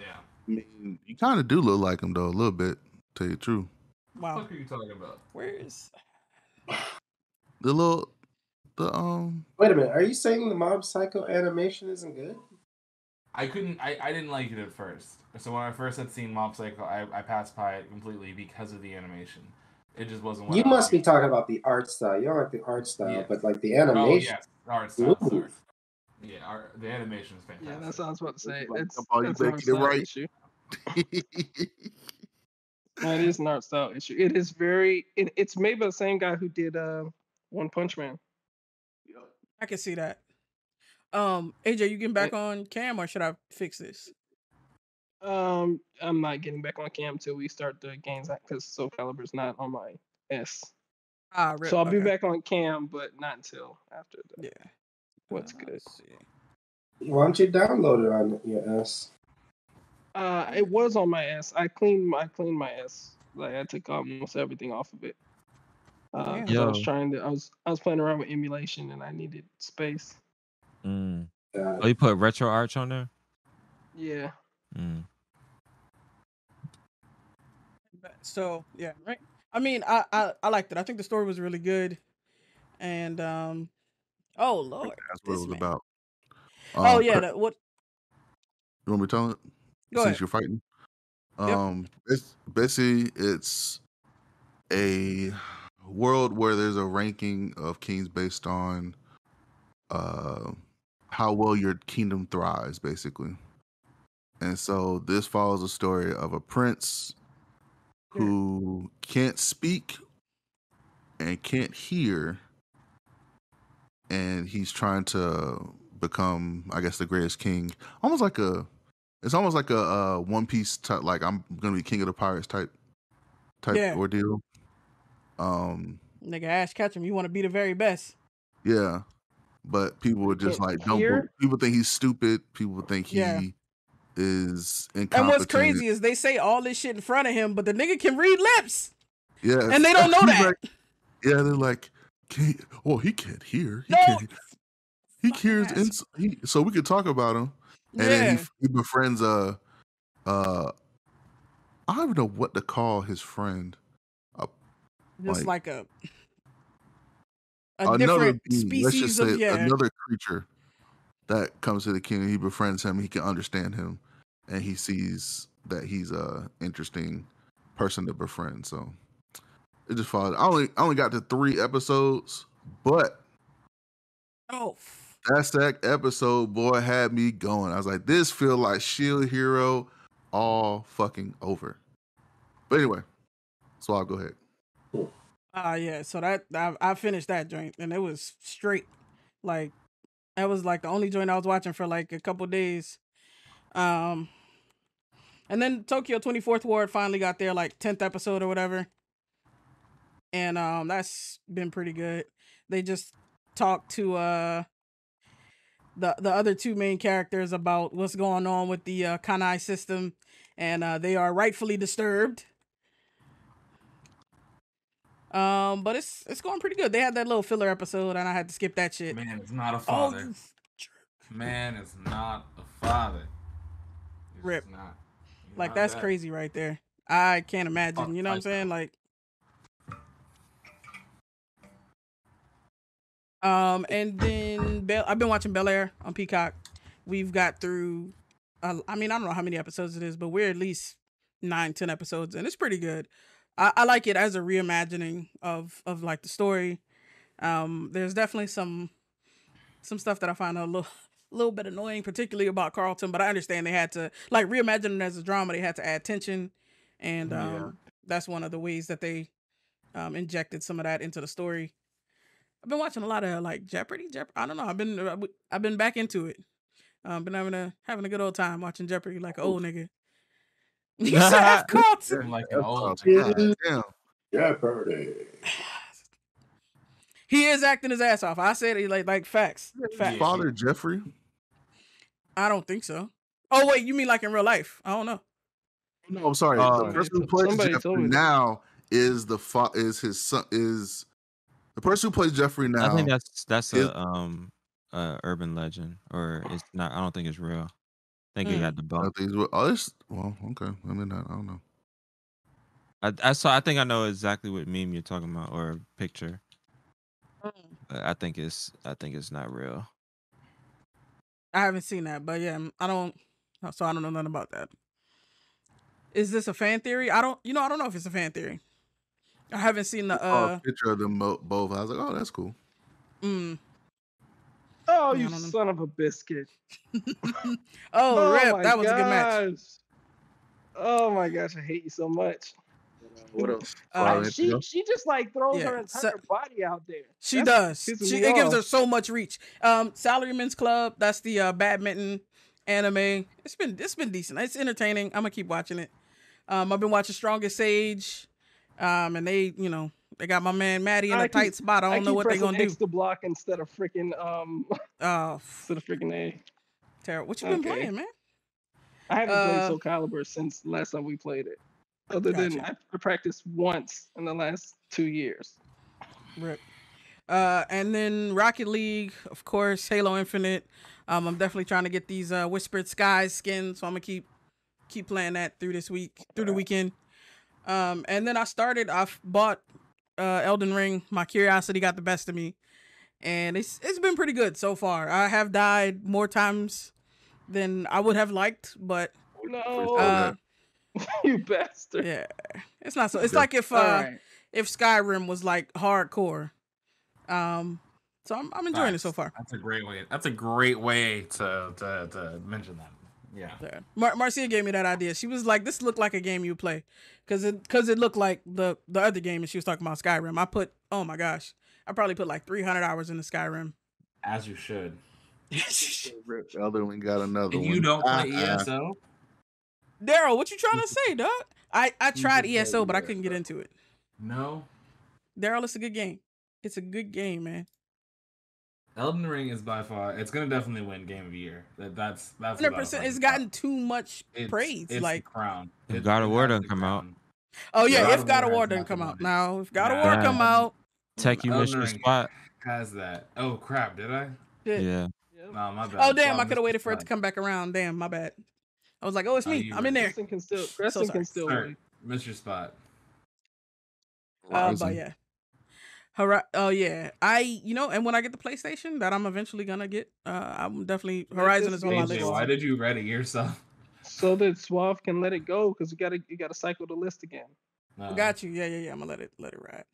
S7: yeah.
S1: I mean, you kind of do look like him though, a little bit. Tell you the truth.
S7: What
S3: wow.
S7: the fuck are you talking about?
S3: Where is?
S1: The little, the um,
S6: Wait a minute. Are you saying the Mob Psycho animation isn't good?
S7: I couldn't. I, I didn't like it at first. So when I first had seen Mob Psycho, I, I passed by it completely because of the animation. It just wasn't. What
S6: You
S7: I
S6: must be talking about the art style. You don't like the art style,
S7: Yeah.
S6: but like the animation.
S7: Oh yes, art style.
S6: Ooh.
S7: Sorry. Yeah, our, the animation is fantastic.
S4: Yeah, that's what I was about to say.
S1: Like,
S4: It's,
S1: oh, you
S4: that's an art
S1: it
S4: style
S1: right.
S4: issue. (laughs) No, it is an art style issue. It is very. It, it's made by the same guy who did uh, One Punch Man.
S3: I can see that. Um, AJ, you getting back on cam or should I fix this?
S4: Um, I'm not getting back on cam until we start the games because Soul Calibur's not on my S.
S3: Ah, rip.
S4: So I'll be back on cam, but not until after the
S3: Yeah.
S4: What's
S3: Uh,
S4: good.
S3: see.
S6: Why don't you download it on your S?
S4: Uh, it was on my S. I cleaned my I cleaned my S. Like I took almost everything off of it. Uh, 'cause I was trying to. I was I was playing around with emulation and I needed space.
S2: Mm.
S6: Uh,
S2: Oh, you put RetroArch on there?
S4: Yeah.
S2: Mm.
S3: So yeah, right. I mean, I, I I liked it. I think the story was really good, and um, oh lord,
S1: that's what it was
S3: man.
S1: about.
S3: oh
S1: Um,
S3: yeah,
S1: Cra-
S3: the, what?
S1: you want me to tell it?
S3: Go
S1: Since
S3: ahead.
S1: you're fighting.
S3: Yep.
S1: Um, it's basically it's a world where there's a ranking of kings based on uh how well your kingdom thrives, basically. And so this follows the story of a prince who can't speak and can't hear, and he's trying to become, I guess, the greatest king. Almost like a, it's almost like a, uh One Piece type, like I'm gonna be king of the pirates type, type
S3: Yeah.
S1: ordeal. Um,
S3: Nigga, Ash Ketchum, you want to be the very best.
S1: yeah, but people are just like don't.
S4: hear?
S1: bel- People think he's stupid. People think he
S3: Yeah.
S1: is
S3: And what's crazy is they say all this shit in front of him, but the nigga can read lips,
S1: Yeah,
S3: and they don't (laughs) know that.
S1: like- yeah, they're like, can oh, he can't hear. He
S3: No,
S1: can't. He hears.
S3: ass.
S1: He, so we could talk about him, and then he, he befriends uh uh. I don't even know what to call his friend.
S3: just
S1: like-
S3: like, a a
S1: another
S3: different
S1: being, let's just
S3: species
S1: say
S3: of yeah.
S1: another creature that comes to the kingdom. He befriends him. He can understand him, and he sees that he's a interesting person to befriend. So it just followed. I only I only got to three episodes, but
S3: Oh, that's
S1: that second episode, boy, had me going. I was like, this feel like Shield Hero all fucking over. But anyway, so I'll go ahead.
S3: Ah, yeah. So that I, I finished that joint, and it was straight. Like that was like the only joint I was watching for like a couple days. Um, and then Tokyo Twenty Fourth Ward finally got their like tenth episode or whatever, and um, that's been pretty good. They just talked to uh the the other two main characters about what's going on with the uh, Kanae system, and uh, they are rightfully disturbed. Um, but it's it's going pretty good. They had that little filler episode, and I had to skip that shit.
S7: Man, it's not a
S3: Oh,
S7: father.
S3: you
S7: man is not a father. He's
S3: Rip.
S7: not.
S3: Like
S7: not
S3: that's
S7: that.
S3: crazy right there. I can't imagine. You know what I'm saying? Like. Um, and then Bel- I've been watching Bel Air on Peacock. We've got through, uh, I mean, I don't know how many episodes it is, but we're at least nine, ten episodes, and it's pretty good. I, I like it as a reimagining of of like the story. Um, there's definitely some some stuff that I find a little (laughs) little bit annoying, particularly about Carlton, but I understand they had to like reimagine it as a drama. They had to add tension, and um,
S7: Yeah.
S3: that's one of the ways that they um, injected some of that into the story. I've been watching a lot of like Jeopardy. Jeopardy. I don't know. I've been uh, I've been back into it. Um, been having a having a good old time watching Jeopardy like an old nigga. You said F. Carlton.
S7: I'm like an old
S1: God damn.
S6: Jeopardy. (sighs)
S3: He is acting his ass off. I said it like like facts. Facts.
S1: Father Jeffrey.
S3: I don't think so. Oh wait, you mean like in real life? I don't know.
S1: No, I'm sorry.
S2: Oh.
S1: the person who plays Jeffrey now is the fa- is his son is the person who plays Jeffrey now.
S2: I think that's that's
S1: is-
S2: a um uh urban legend or it's not. I don't think it's real. I think it
S3: Mm.
S2: got
S1: I
S2: debunked.
S1: oh, it's, well, okay. I mean, I, I don't know.
S2: I, I saw. I think I know exactly what meme you're talking about or picture.
S3: Mm.
S2: I think it's. I think it's not real.
S3: I haven't seen that, but yeah, I don't. So I don't know nothing about that. Is this a fan theory? I don't. You know, I don't know if it's a fan theory. I haven't seen the. Uh
S1: a picture of them both. I was like, oh, that's cool.
S3: mm.
S4: Oh, you
S3: I don't know.
S4: son of a biscuit. (laughs)
S3: Oh, rip! That was a good match.
S4: Oh my gosh, I hate you so much.
S1: What else? (laughs)
S3: Uh,
S4: Like, she she just like throws
S3: Yeah,
S4: her entire
S3: so-
S4: body out there.
S3: She
S4: That's
S3: does. She, it gives her so much reach. Um, Salaryman's Club. That's the uh, badminton anime. It's been it's been decent. It's entertaining. I'm gonna keep watching it. Um, I've been watching Strongest Sage. Um, and they, you know, they got my man Maddie in
S4: I
S3: a
S4: keep-
S3: tight spot. I don't know what
S4: they're
S3: gonna do.
S4: To block instead of freaking um (laughs)
S3: Oh,
S4: instead of freaking A.
S3: terrible. What you been
S4: Okay.
S3: playing, man?
S4: I haven't
S3: Uh,
S4: played Soul Calibur since last time we played it. Other than
S3: Gotcha.
S4: I, I practiced once in the last two years.
S3: Rip. Uh, and then Rocket League, of course, Halo Infinite. Um, I'm definitely trying to get these uh, Whispered Skies skins, so I'm gonna keep keep playing that through this week, through the weekend. Um, and then I started. I've bought uh, Elden Ring. My curiosity got the best of me, and it's it's been pretty good so far. I have died more times than I would have liked, but
S4: No,
S3: uh, (laughs)
S4: you bastard.
S3: yeah, it's not so. It's like if uh,
S4: Alright.
S3: if Skyrim was like hardcore. Um, so I'm I'm enjoying it so far.
S7: That's a great way. That's a great way to to, to mention that. Yeah.
S3: Yeah. Mar- Marcia gave me that idea. She was like, "This looked like a game you play," because it because it looked like the the other game, and she was talking about Skyrim. I put, oh my gosh, I probably put like 300 hours into Skyrim.
S7: As you should. (laughs)
S1: Rip Elden Ring got another
S7: And
S1: one.
S7: you don't play
S1: Uh-uh.
S7: ESO?
S3: Daryl, what you trying to say, dog? I I tried ESO, but I couldn't get into it.
S7: No.
S3: Daryl, it's a good game. It's a good game, man.
S7: Elden Ring is by far. It's gonna definitely win Game of the Year. That that's that's.
S3: Hundred percent. It's gotten too much
S7: It's-
S3: praise.
S7: it's
S3: like,
S7: the crown.
S2: If God of War
S7: has
S2: doesn't
S7: the
S2: come out.
S3: oh yeah,
S7: God
S3: if God of
S7: War
S3: War doesn't come
S7: come
S3: out
S7: out.
S3: now, if God of War come out,
S2: Tech, you missed your spot.
S7: Has that? Oh crap! Did I?
S3: shit.
S2: Yeah.
S7: No, my bad.
S3: Oh
S7: So
S3: damn, I could have waited for it to come back around. Damn, my bad. I was like, oh, it's me. I'm in there.
S4: Preston can still Preston
S3: sorry.
S4: can still
S7: Sorry,
S4: win.
S7: missed your spot.
S3: Uh, but yeah. Hori- oh yeah, I you know, and when I get the PlayStation that I'm eventually gonna get, uh, I'm definitely Horizon is on my
S4: game
S3: list.
S7: Why did you ready yourself?
S4: So that Suave can let it go because you gotta you gotta cycle the list again.
S7: No.
S3: Got you. Yeah, yeah, yeah. I'm gonna let it let it ride.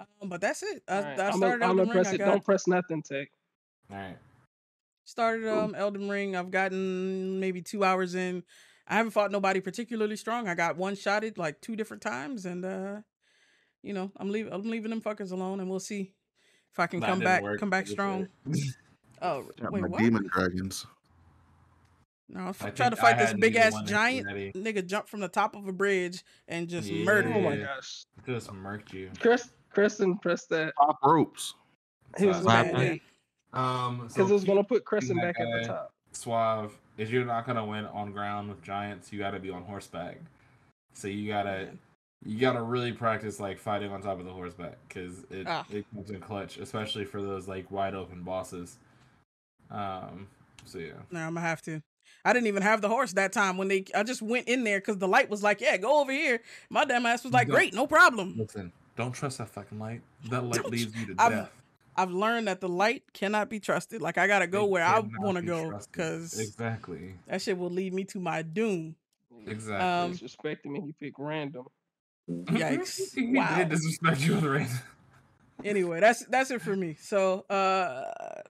S3: Um, but that's it. I,
S4: Alright,
S3: I
S4: I'm
S3: started
S4: gonna
S3: Elden Ring.
S4: press it.
S3: got,
S4: Don't press nothing, Tech.
S7: All right.
S3: started um Elden Ring. I've gotten maybe two hours in. I haven't fought nobody particularly strong. I got one shotted like two different times, and uh, you know, I'm leaving. I'm leaving them fuckers alone, and we'll see if I can
S7: That
S3: come back.
S7: work.
S3: Come back strong. (laughs) Oh
S1: Got
S3: wait,
S1: my
S3: what?
S1: demon dragons.
S3: No, I f-
S7: I
S3: tried to
S7: think I
S3: fight this big ass giant
S7: ready.
S3: nigga jump from the top of a bridge and just
S7: Yeah.
S3: murder.
S4: Oh my
S3: me.
S4: gosh.
S7: Just murked you.
S4: Chris Kristen pressed that.
S1: Top ropes.
S4: He was
S7: So,
S2: What
S4: gonna?
S7: Um,
S4: because
S7: so
S4: it was gonna put
S7: keep
S4: Kristen
S7: that
S4: back at the top.
S7: Suave, if you're not gonna win on ground with giants, you gotta be on horseback. So you gotta you gotta really practice like fighting on top of the horseback because it
S3: Ah.
S7: it comes in clutch, especially for those like wide open bosses. Um, so yeah.
S3: Now I'm gonna have to. I didn't even have the horse that time when they. I just went in there because the light was like, "Yeah, go over here." My damn ass was like,
S7: No.
S3: "Great, no problem."
S7: Listen, don't trust that fucking light. That light
S3: Don't
S7: leads you to
S3: I've,
S7: death.
S3: I've learned that the light cannot be trusted. Like I gotta go
S7: It
S3: where I want to go because
S7: Exactly.
S3: that shit will lead me to my doom.
S7: Exactly.
S3: Um,
S4: disrespecting me. He picked random.
S3: Yikes! (laughs)
S7: He
S3: wow.
S7: did disrespect you with the rain.
S3: Anyway, that's that's it for me. So, uh,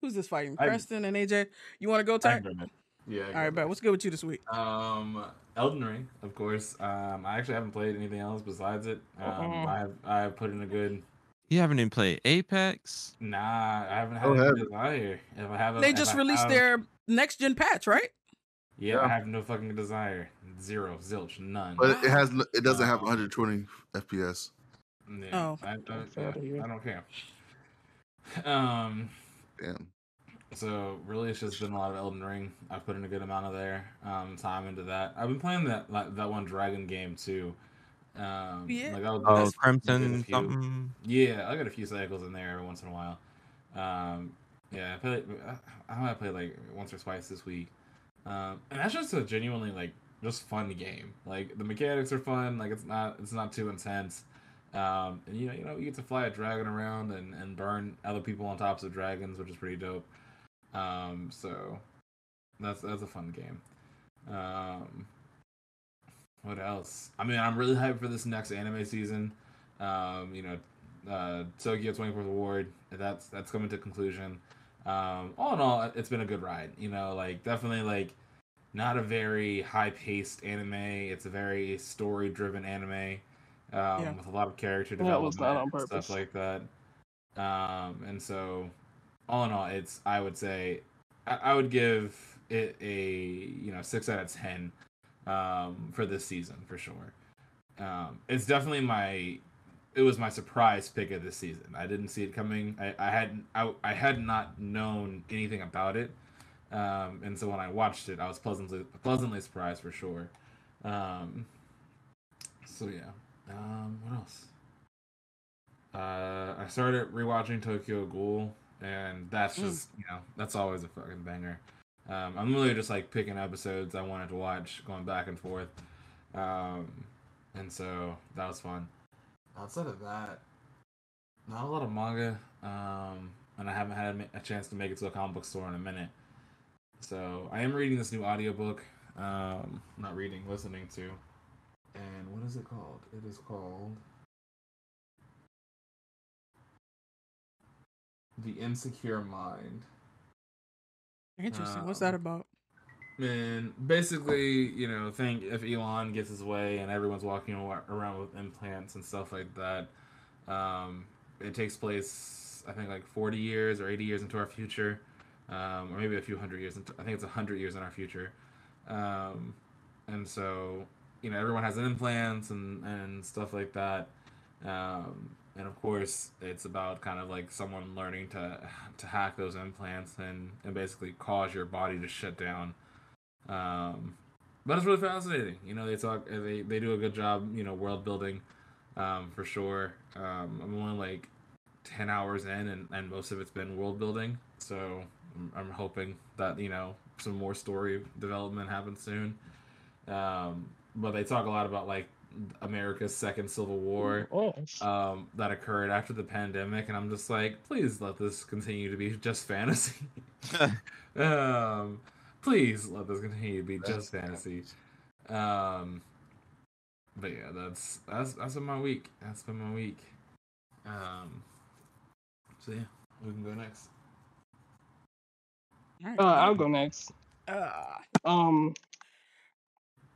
S3: who's this fighting?
S7: I-
S3: Preston and AJ. You want to go,
S7: I
S3: Ty?
S7: can go next. Yeah. All right,
S3: All
S7: can
S3: right,
S7: go
S3: bet. What's good with you this week?
S7: Um, Elden Ring, of course. Um, I actually haven't played anything else besides it. Um,
S3: Uh-uh.
S7: I have I have put in a good.
S2: You haven't even played Apex.
S7: Nah, I haven't had
S1: Oh,
S7: any
S1: have-
S7: desire. If I have, a,
S3: They just
S7: I
S3: released
S7: have-
S3: their next gen patch, right?
S7: Yeah, I have no fucking desire. Zero, zilch, none.
S1: But it has it doesn't have
S7: Um,
S1: 120 FPS.
S7: Yeah,
S3: Oh.
S7: I, I,
S4: That's
S7: yeah. I don't care. Um,
S1: Damn.
S7: so really, it's just been a lot of Elden Ring. I've put in a good amount of there um time into that. I've been playing that like, that one dragon game too. Um,
S3: Yeah.
S7: like I was,
S2: Oh,
S7: I did a
S2: Crimson
S7: few.
S2: something.
S7: Yeah, I got a few cycles in there every once in a while. Um, yeah, I played. I I might play like once or twice this week. Um, and that's just a genuinely like just fun game. Like the mechanics are fun. Like it's not it's not too intense. Um, and you know you know you get to fly a dragon around and and burn other people on tops of dragons, which is pretty dope. Um, so that's that's a fun game. Um, what else? I mean, I'm really hyped for this next anime season. Um, you know, uh, Tokyo 24th Ward. That's that's coming to conclusion. Um, all in all, it's been a good ride. You know, like definitely like not a very high paced anime. It's a very story driven anime um,
S3: Yeah.
S7: with a lot of character development
S4: was on
S7: and
S4: purpose.
S7: stuff like that. Um, and so, all in all, it's I would say I, I would give it a you know six out of ten um, for this season for sure. Um, it's definitely my it was my surprise pick of this season. I didn't see it coming. I, I had I, I had not known anything about it, um, and so when I watched it, I was pleasantly pleasantly surprised for sure. Um, so yeah. Um, what else? Uh, I started rewatching Tokyo Ghoul, and that's
S3: Mm.
S7: just you know that's always a fucking banger. Um, I'm really just like picking episodes I wanted to watch, going back and forth, um, and so that was fun. Outside of that, not a lot of manga, um, and I haven't had a chance to make it to a comic book store in a minute. So I am reading this new audiobook. Um, not reading, listening to. And what is it called? It is called The Insecure Mind.
S3: Interesting. What's that
S7: Um,
S3: about?
S7: Man, basically, you know, think if Elon gets his way and everyone's walking around with implants and stuff like that, um, it takes place, I think, like 40 years or 80 years into our future, um, or maybe a few hundred years. Into, I think it's 100 years in our future. Um, and so, you know, everyone has implants and, and stuff like that. Um, and of course, it's about kind of like someone learning to to hack those implants and, and basically cause your body to shut down. Um, but it's really fascinating. You know, they talk, uh, they they do a good job. You know, world building, um, for sure. Um, I'm only like ten hours in, and, and most of it's been world building. So I'm, I'm hoping that you know some more story development happens soon. Um, but they talk a lot about like America's second civil war
S4: Oh,
S7: um, that occurred after the pandemic, and I'm just like, please let this continue to be just fantasy. (laughs) (laughs) um, please let this continue to be just fantasy. Um, but yeah, that's that's that's been my week. That's been my week. Um, so yeah, we can go next.
S4: Uh, I'll go next.
S3: Uh,
S4: Um.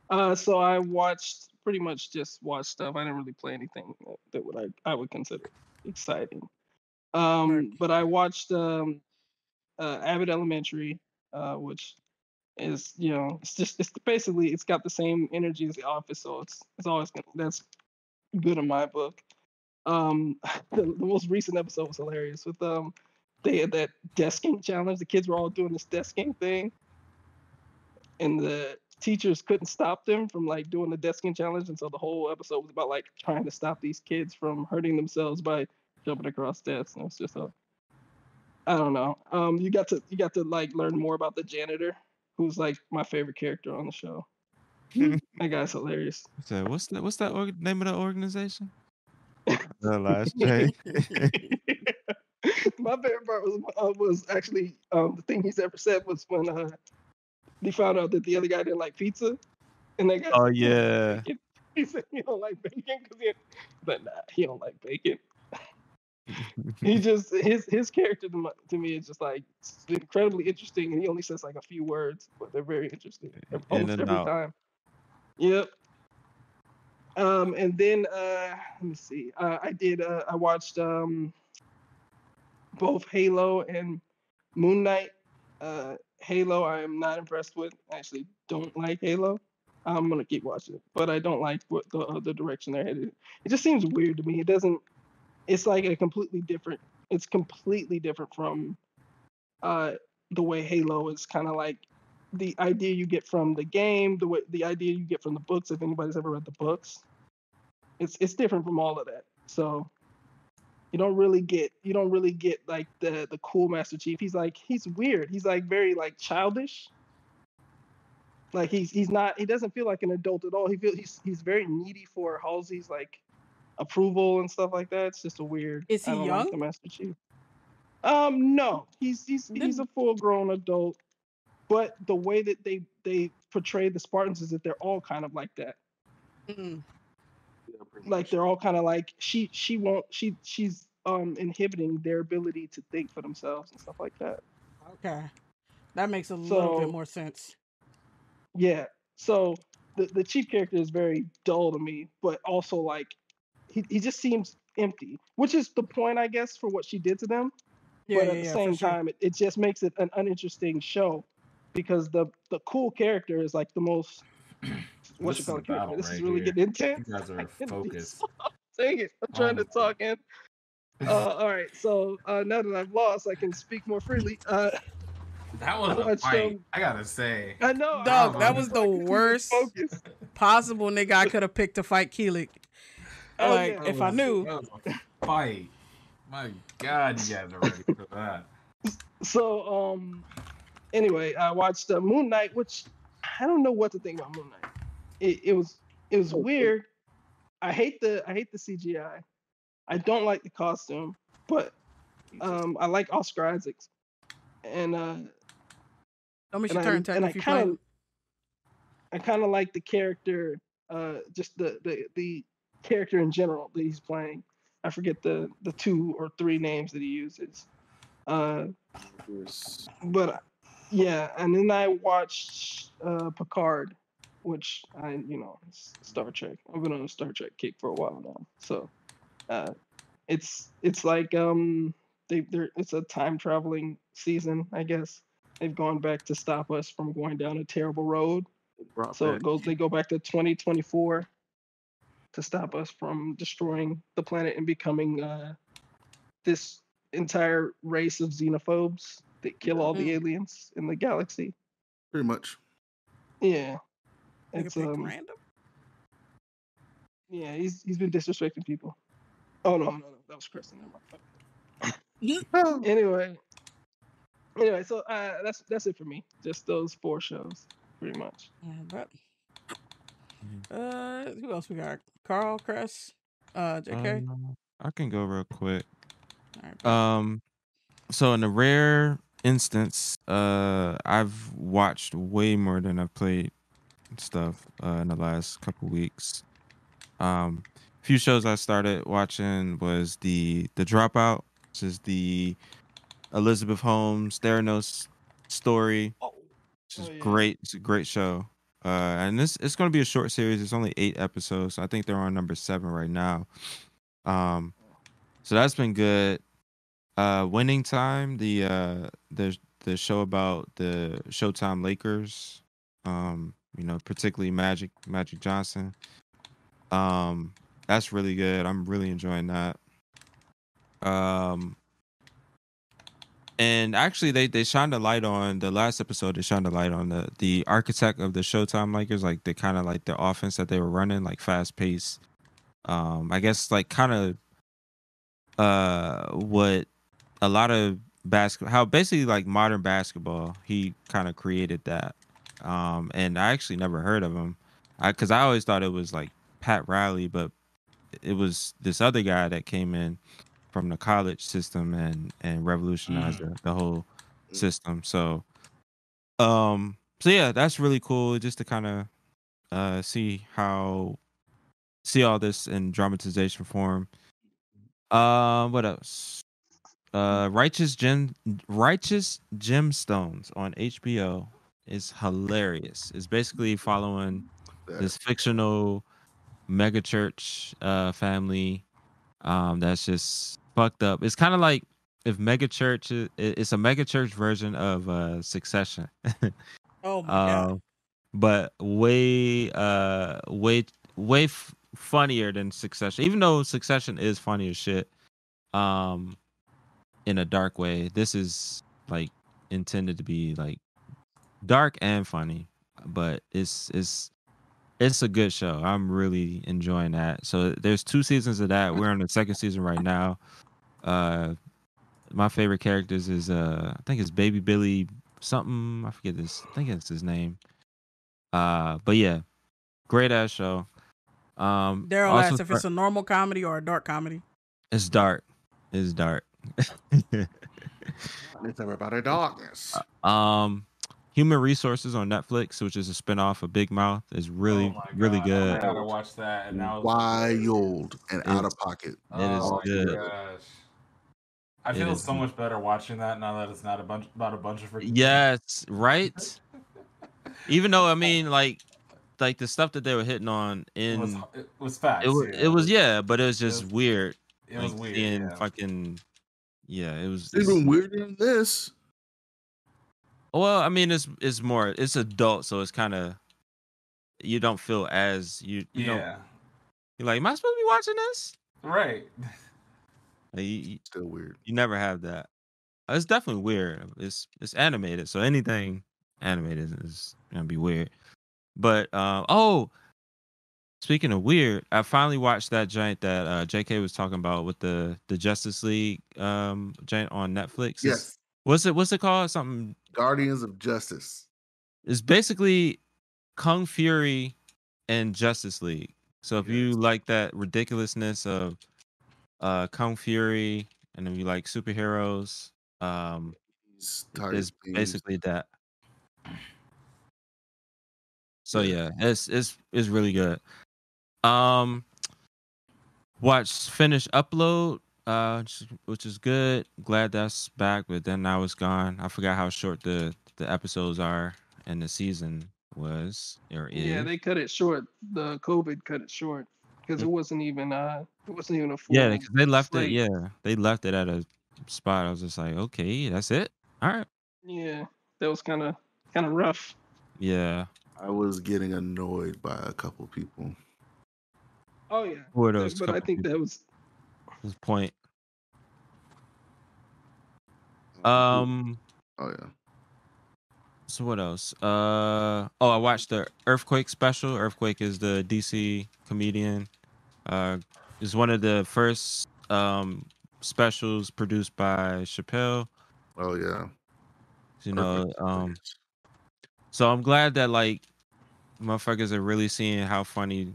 S4: Uh, so I watched pretty much just watched stuff. I didn't really play anything that, that would I I would consider exciting. Um, but I watched um, uh, Abbott Elementary, uh, which is you know it's just it's basically it's got the same energy as The Office, so it's it's always gonna, that's good in my book. Um, (laughs) the, the most recent episode was hilarious with um they had that desking challenge. The kids were all doing this desking thing, and the teachers couldn't stop them from like doing the desking challenge, and so the whole episode was about like trying to stop these kids from hurting themselves by jumping across desks. And it was just a I don't know. Um, you got to you got to like learn more about the janitor, who's like my favorite character on the show. (laughs) that guy's hilarious.
S2: So what's that? What's that org- name of that organization? (laughs) the last J.
S4: my favorite part was uh, was actually um, the thing he's ever said was when uh, he found out that the other guy didn't like pizza, and that guy
S2: oh (laughs) yeah.
S4: he said he don't like bacon because he, but nah, he don't like bacon. He (laughs) just his his character to, my, to me is just like incredibly interesting, and he only says like a few words, but they're very interesting
S2: In
S4: almost every
S2: out.
S4: time. Yep. Um, and then uh, let me see. Uh, I did. Uh, I watched um, both Halo and Moon Knight. Uh, Halo, I am not impressed with. I actually don't like Halo. I'm gonna keep watching it, but I don't like what the uh, the direction they're headed. It just seems weird to me. It doesn't. It's like a completely different. It's completely different from uh, the way Halo is kind of like the idea you get from the game, the way the idea you get from the books. If anybody's ever read the books, it's it's different from all of that. So you don't really get you don't really get like the the cool Master Chief. He's like he's weird. He's like very like childish. Like he's he's not he doesn't feel like an adult at all. He feels he's he's very needy for Halsey's like approval and stuff like that. It's just a weird.
S3: Is he
S4: I don't
S3: young?
S4: Like the Master Chief. Um, no, he's he's he's a full grown adult. But the way that they they portray the Spartans is that they're all kind of like that.
S3: Mm.
S4: Like they're all kind of like she she won't she she's um inhibiting their ability to think for themselves and stuff like that.
S3: Okay, that makes a little bit more sense.
S4: Yeah. So the the chief character is very dull to me, but also like he, he just seems empty, which is the point, I guess, for what she did to them.
S3: Yeah,
S4: but at the
S3: yeah, for
S4: same
S3: sure.
S4: time, it, it just makes it an uninteresting show because the the cool character is like the most (clears throat) what
S7: This
S4: you
S7: is
S4: call
S7: a
S4: character. This is really
S7: here.
S4: getting intense.
S7: You guys are (laughs) focused. (laughs)
S4: Dang it! I'm trying to talk in. Uh, (laughs) all right, so uh, now that I've lost, I can speak more freely. Uh,
S7: That was
S4: I
S7: a fight.
S4: um,
S7: I gotta say.
S4: I know.
S3: Dog,
S7: I'm
S3: that was the worst possible nigga I could have picked to fight Keelik.
S4: Oh,
S3: Like,
S4: yeah.
S3: if I knew.
S7: That was a fight. My God, you guys are ready for that.
S4: So, um, anyway, I watched uh, Moon Knight, which I don't know what to think about Moon Knight. It, it was it was weird. I hate the I hate the CGI. I don't like the costume, but um, I like Oscar Isaacs, and uh,
S3: Don't miss
S4: and
S3: your
S4: I,
S3: turn, Tech,
S4: and I
S3: if you
S4: kind of I kind of like the character, uh, just the the the character in general that he's playing. I forget the the two or three names that he uses. Uh, but yeah, and then I watched uh, Picard, which I you know Star Trek. I've been on a Star Trek kick for a while now, so uh, it's it's like um they they're it's a time traveling season, I guess. They've gone back to stop us from going down a terrible road. So it goes they go back to 2024 to stop us from destroying the planet and becoming uh, this entire race of xenophobes that kill all the aliens in the galaxy.
S1: Pretty much.
S4: Yeah.
S3: Nigga
S4: It's um
S3: random.
S4: yeah, he's he's been disrespecting people. Oh no, no, no, that was Kristen. Never (laughs) anyway. Anyway, so uh, that's that's it for me. Just those four shows, pretty much.
S3: Yeah, but uh, who else we got? Carl, Chris, uh, JK.
S2: Um, I can go real quick.
S3: Right.
S2: Um, so in a rare instance, uh, I've watched way more than I've played stuff uh, in the last couple weeks. Um, a few shows I started watching was the the Dropout, which is the Elizabeth Holmes Theranos story. Oh. Which is great. It's a great show. Uh, and this it's going to be a short series. It's only eight episodes. I think they're on number seven right now. Um, so that's been good. Uh, Winning Time, the uh, the the show about the Showtime Lakers. Um, you know, particularly Magic Magic Johnson. Um, that's really good. I'm really enjoying that. Um, and actually, they they shined a light on the last episode. They shined a light on the the architect of the Showtime Lakers, like the kind of like the offense that they were running, like fast paced. Um, I guess like kind of uh what a lot of basketball, how basically like modern basketball. He kind of created that, um, and I actually never heard of him, I because I always thought it was like Pat Riley, but it was this other guy that came in from the college system and and revolutionized the, the whole system. So, um, so yeah, that's really cool just to kind of uh see how see all this in dramatization form. Uh, what else? Uh, Righteous Gem, Righteous Gemstones on HBO is hilarious. It's basically following this fictional mega church uh family um that's just fucked up. It's kind of like if mega church it's a mega church version of uh Succession. (laughs)
S3: Oh my
S2: uh,
S3: god.
S2: but way uh way way f- funnier than Succession. Even though Succession is funny as shit, um, in a dark way. This is like intended to be like dark and funny, but it's it's it's a good show. I'm really enjoying that. So there's two seasons of that. We're on the second season right now. Uh, my favorite characters is uh I think it's Baby Billy something. I forget this. I think it's his name. Uh, but yeah, great ass show. Um,
S3: Daryl
S2: also
S3: asks if it's a normal comedy or a dark comedy.
S2: it's dark. It's dark. (laughs)
S1: It's about a darkness.
S2: um, Human Resources on Netflix, which is a spinoff of Big Mouth, is really oh
S7: really
S2: good.
S7: I gotta watch that. And now
S1: Wild and out of pocket.
S2: It is
S7: Oh my
S2: good.
S7: gosh. I
S2: It
S7: feel
S2: is
S7: so much better watching that now that it's not a bunch about a bunch of freaking
S2: Yes, right. Even though I mean, like, like the stuff that they were hitting on in
S7: was it was facts.
S2: it was
S7: yeah.
S2: it was yeah, but it was just
S7: was-
S2: weird.
S7: it was
S2: like,
S7: weird,
S2: seeing
S7: yeah.
S2: fucking yeah, it was.
S1: It's
S2: it's-
S1: even weirder than this.
S2: Well, I mean, it's it's more it's adult, so it's kind of you don't feel as you you
S7: yeah.
S2: don't you're like, am I supposed to be watching this?
S7: Right.
S2: Like, you, you-
S1: Still weird.
S2: you never have that. Uh, It's definitely weird. It's it's animated, so anything animated is gonna be weird. But uh, oh, speaking of weird, I finally watched that giant that uh, J.K. was talking about with the the Justice League um giant on Netflix. It's-
S1: Yes.
S2: What's it? What's it called? Something.
S1: Guardians of Justice.
S2: It's basically Kung Fury and Justice League. So if you like that ridiculousness of uh Kung Fury and if you like superheroes, um
S1: These type
S2: is
S1: things.
S2: basically that. So yeah, it's it's it's really good. Um watch finish upload uh which- which is good. Glad that's back, but then now it's gone. I forgot how short the the episodes are and the season was or is.
S4: Yeah, they cut it short. The COVID cut it short because it wasn't even uh it wasn't even a full
S2: Yeah, because they left it. Yeah, they left it at a spot. I was just like, okay, that's it. All right.
S4: Yeah, that was kind of kind of rough.
S2: Yeah.
S1: I was getting annoyed by a couple people.
S4: Oh yeah,
S2: Who are
S4: but
S2: those
S4: but I
S2: couple
S4: think that was
S2: His point. Um.
S1: Oh yeah.
S2: So what else? Uh. Oh, I watched the Earthquake special. Earthquake is the DC comedian. Uh, is one of the first um specials produced by Chappelle.
S1: Oh yeah.
S2: You know, um. So I'm glad that like motherfuckers are really seeing how funny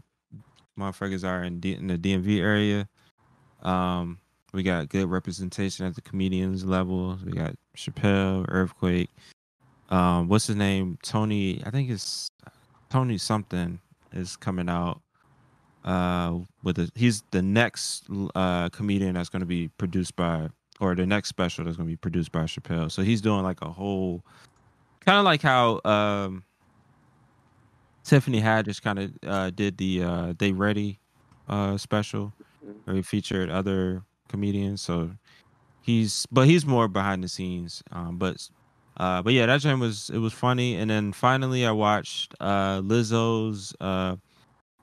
S2: motherfuckers are in, D- in the DMV area. Um, we got good representation at the comedians level. We got Chappelle, Earthquake. Um, what's his name? Tony. I think it's Tony something is coming out. Uh, with a, he's the next uh comedian that's going to be produced by, or the next special that's going to be produced by Chappelle. So he's doing like a whole kind of like how um Tiffany Haddish kind of uh did the uh They Ready uh special where he featured other comedians so he's but he's more behind the scenes um but uh but yeah that joint was it was funny and then finally I watched uh Lizzo's uh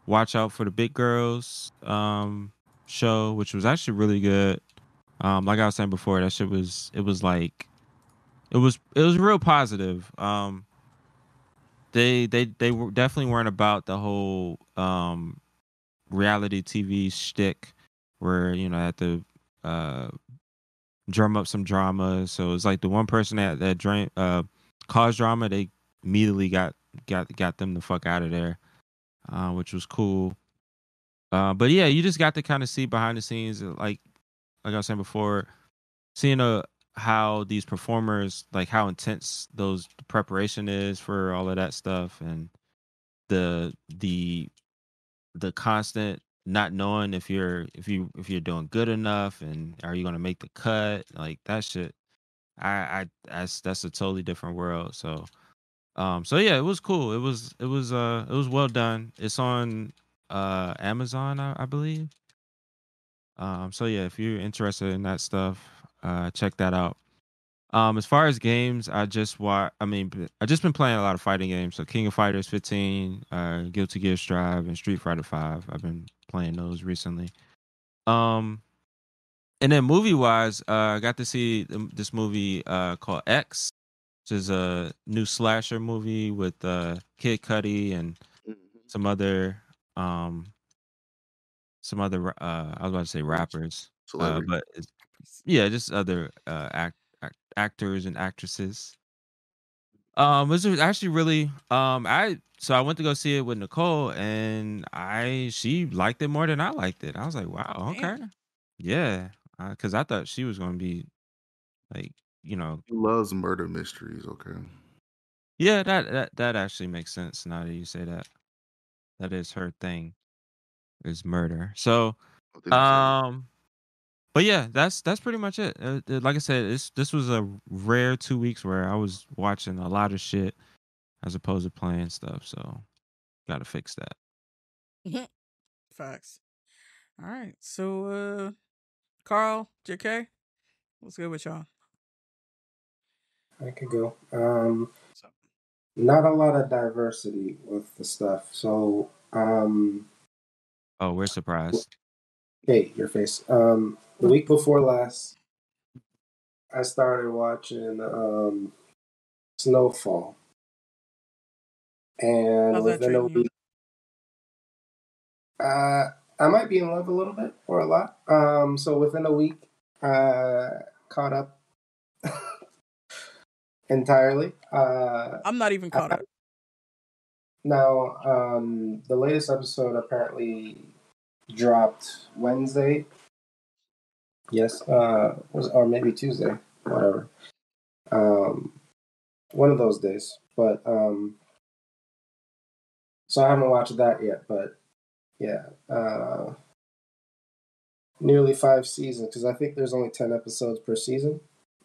S2: Watch Out for the Big Girls um show which was actually really good um like I was saying before that shit was it was like it was it was real positive. Um, they they they were definitely weren't about the whole um reality TV shtick where you know at to uh drum up some drama. So it's like the one person that that drain uh caused drama, they immediately got got got them the fuck out of there, uh, which was cool. Uh, but yeah, you just got to kind of see behind the scenes, uh, like like I was saying before, seeing uh how these performers like how intense those preparation is for all of that stuff and the the the constant not knowing if you're if you if you're doing good enough and are you gonna make the cut like that shit i i that's that's a totally different world so um so yeah it was cool it was it was uh it was well done it's on uh amazon i, I believe um so yeah if you're interested in that stuff uh check that out um as far as games i just wa i mean i just been playing a lot of fighting games. So king of fighters 15 uh guilty gear strive and street fighter 5 i've been playing those recently. Um and then movie wise uh i got to see th- this movie uh called x which is a new slasher movie with uh kid cudi and some other um some other uh i was about to say rappers uh, but yeah just other uh act actors and actresses um, it was actually really um I so I went to go see it with Nicole and I she liked it more than I liked it. I was like, wow, okay. Yeah. Uh, cuz I thought she was going to be like, you know,
S1: He loves murder mysteries. Okay.
S2: yeah, that that that actually makes sense now that you say that. That is her thing. Is murder. So um but yeah, that's that's pretty much it. Uh, uh, like I said, this this was a rare 2 weeks where I was watching a lot of shit as opposed to playing stuff. So got to fix that. (laughs)
S3: Facts. All right. So, uh, Carl, JK, what's good with y'all?
S6: I could go. Um, not a lot of diversity with the stuff. So, um,
S2: Oh, we're surprised.
S6: hey, your face. Um, the week before last, I started watching um, Snowfall, and
S3: How's
S6: within a week, uh, I might be in love a little bit or a lot. Um, so within a week, uh, caught up (laughs) entirely. Uh,
S3: I'm not even caught up. (laughs)
S6: Now, um, the latest episode apparently dropped Wednesday. Yes, uh, was or maybe Tuesday, whatever. Um, one of those days. But um, so I haven't watched that yet. But yeah, uh, nearly five seasons because I think there's only ten episodes per season.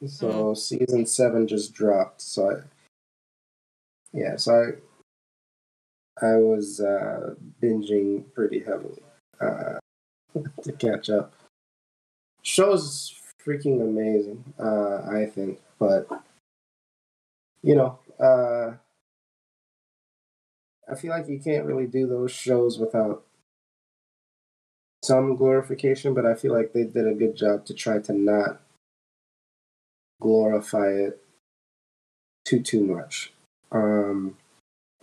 S6: So season seven just dropped. So I, yeah, so I I was uh, binging pretty heavily uh, (laughs) to catch up. Show's freaking amazing, uh, I think, but you know, uh, I feel like you can't really do those shows without some glorification, but I feel like they did a good job to try to not glorify it too too much. Um,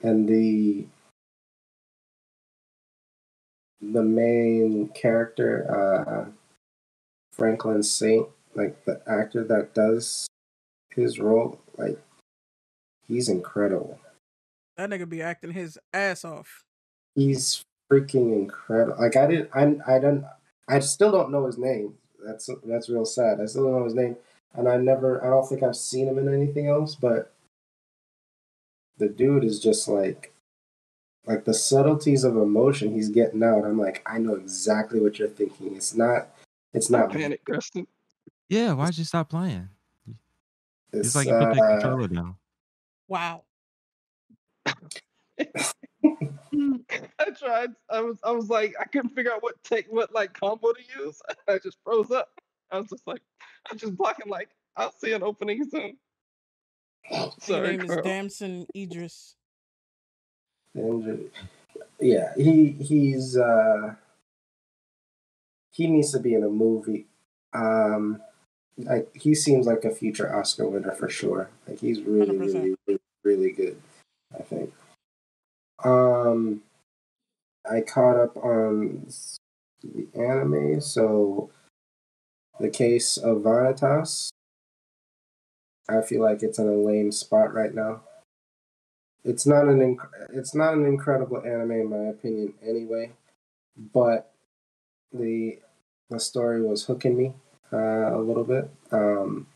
S6: and the the main character, uh, Franklin Saint, like the actor that does his role, like he's incredible.
S3: That nigga be acting his ass off.
S6: He's freaking incredible. Like I didn't, I, I don't, I still don't know his name. That's that's real sad. I still don't know his name, and I never, I don't think I've seen him in anything else. But the dude is just like, like the subtleties of emotion he's getting out. I'm like, I know exactly what you're thinking. It's not, it's not
S4: Panic, Preston.
S2: Yeah, why'd you stop playing? It's,
S6: It's,
S2: like you put that
S6: uh,
S2: controller down.
S3: Wow. (laughs)
S4: I tried. I was. I was like, I couldn't figure out what take, what like combo to use. (laughs) I just froze up. I was just like, I'm just blocking. Like, I'll see an opening soon.
S3: Sorry, His
S4: Sorry,
S3: name is Damson Idris.
S6: And, yeah, he he's uh he needs to be in a movie. Um like he seems like a future Oscar winner for sure. Like he's really, really, really, really good, I think. Um I caught up on the anime, so the case of Vanitas. I feel like it's in a lame spot right now. It's not an inc- it's not an incredible anime in my opinion anyway, but the the story was hooking me uh, a little bit. Um,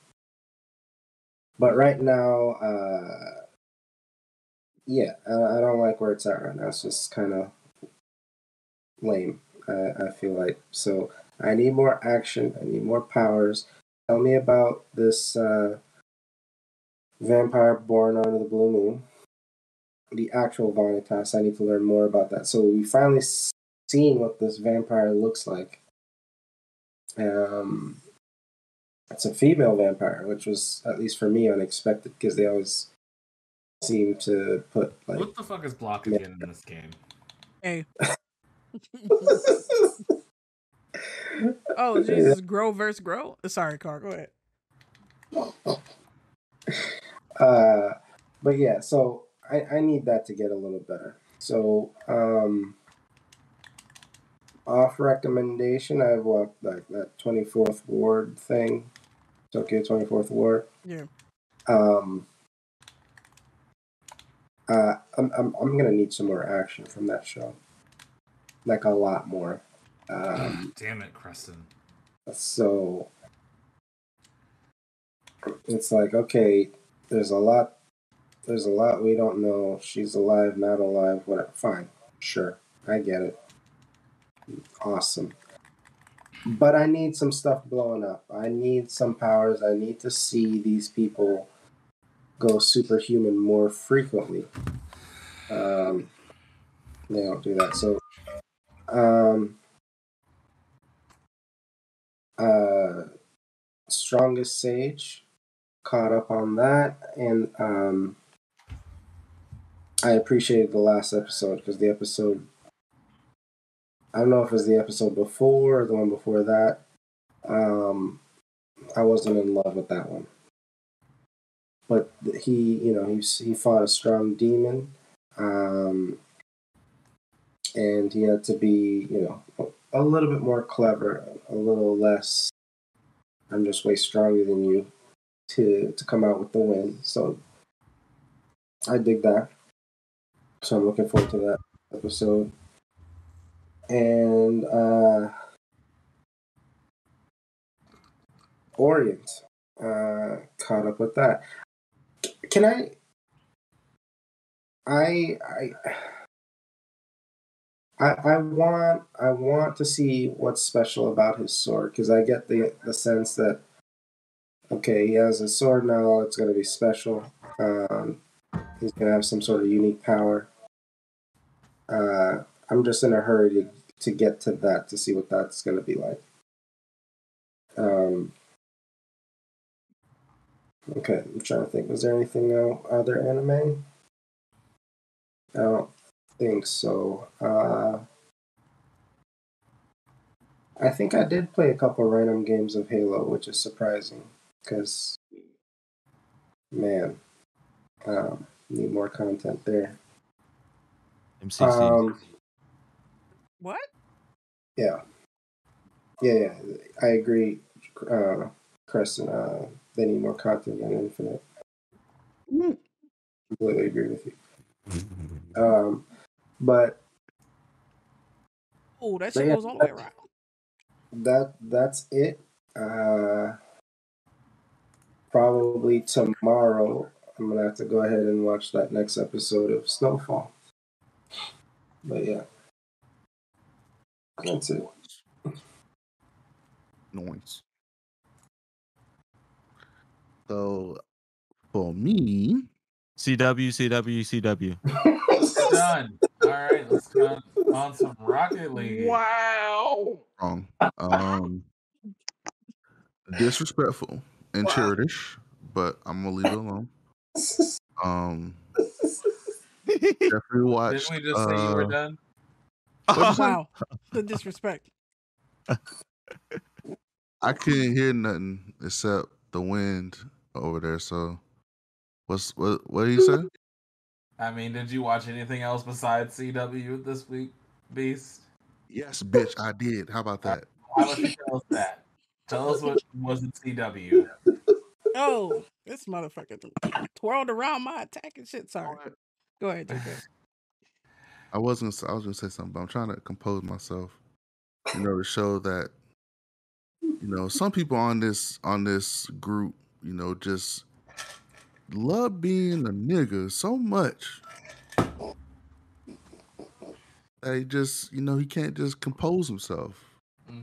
S6: but right now, uh, yeah, I, I don't like where it's at right now. It's just kind of lame. I, I feel like so. I need more action. I need more powers. Tell me about this uh, vampire born under the blue moon. The actual Vanitas. I need to learn more about that. So we finally s- seen what this vampire looks like. Um, it's a female vampire, which was at least for me unexpected because they always seem to put like
S7: What the fuck is blocking in this game?
S3: Hey. (laughs) oh Jesus, grow versus grow. Sorry, Car. Go ahead. (laughs)
S6: uh but yeah so i i need that to get a little better so um off recommendation. I've walked like that 24th ward thing. Tokyo 24th ward.
S3: Yeah.
S6: um uh I'm, I'm i'm gonna need some more action from that show. Like a lot more. Um (sighs)
S7: Damn it, Creston.
S6: so it's like okay there's a lot there's a lot we don't know. She's alive not alive whatever fine sure i get it awesome. But i need some stuff blowing up. I need some powers. I need to see these people go superhuman more frequently. Um they don't do that. So um uh strongest sage caught up on that. And um i appreciated the last episode because the episode i don't know if it was the episode before or the one before that um i wasn't in love with that one but he you know he, he fought a strong demon um and he had to be you know a little bit more clever a little less i'm just way stronger than you to to come out with the win. So I dig that. So I'm looking forward to that episode. And uh Orient. Uh caught up with that. Can I I I I, I want I want to see what's special about his sword because I get the the sense that okay, he has a sword now. It's to be special. Um, he's to have some sort of unique power. Uh, I'm just in a hurry to, to get to that to see what that's going to be like. Um, okay, I'm trying to think. Was there anything else, other anime? I don't think so. Uh, I think I did play a couple random games of Halo, which is surprising because man um need more content there
S2: M16.
S6: um
S3: What?
S6: yeah. Yeah yeah. I agree uh Crescent, uh they need more content than infinite. Completely agree with you. Um but
S3: Oh, that shit
S6: yeah,
S3: goes all the way around.
S6: that that's it. Uh probably tomorrow i'm gonna have to go ahead and watch that next episode of snowfall. But yeah that's it
S1: Noise. So for me,
S2: CW, CW, CW. (laughs)
S7: Done. All right, let's go on some Rocket League.
S3: Wow.
S1: wrong. Um, disrespectful and childish, but I'm gonna leave it alone. (laughs) Um, (laughs) definitely watched.
S7: Didn't we just say you were
S1: uh,
S7: done?
S1: What'd you (laughs) say?
S3: Wow. The disrespect. (laughs)
S1: I couldn't hear nothing except the wind over there. So, what's what? What did you say?
S7: I mean, did you watch anything else besides CW this week, Beast?
S1: Yes, bitch, I did. How about that?
S7: Why don't you tell us that? Tell us what (laughs) was in CW.
S3: Oh, this motherfucker twirled around my attacking shit. Sorry. Go ahead, JK.
S1: I was gonna. s- I was gonna say something, but I'm trying to compose myself. You know, to show that you know some people on this on this group, you know, just love being a nigga so much that he just, you know, he can't just compose himself,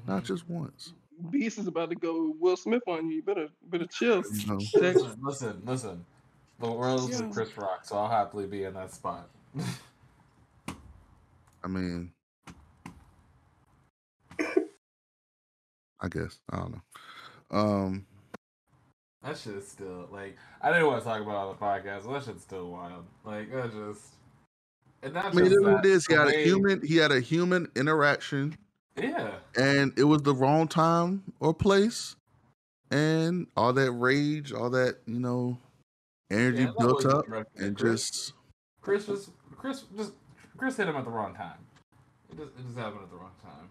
S1: not mm-hmm. just once.
S4: Beast is about to go Will Smith on you. You better better chill.
S1: You know,
S7: Listen, listen, listen. The world's
S3: Yeah.
S7: Chris Rock, so I'll happily be in that spot. (laughs)
S1: I mean, I guess I don't know. Um,
S7: That shit is still like I didn't want to talk about on the podcast. But that shit's still wild. Like that just. And not
S1: I mean,
S7: just that,
S1: it is. He had a human. He had a human interaction.
S7: Yeah.
S1: and it was the wrong time or place and all that rage all that you know energy
S7: Yeah,
S1: built up and
S7: Chris.
S1: just
S7: Chris was Chris just Chris hit him at the wrong time. It just, it just happened at the wrong time.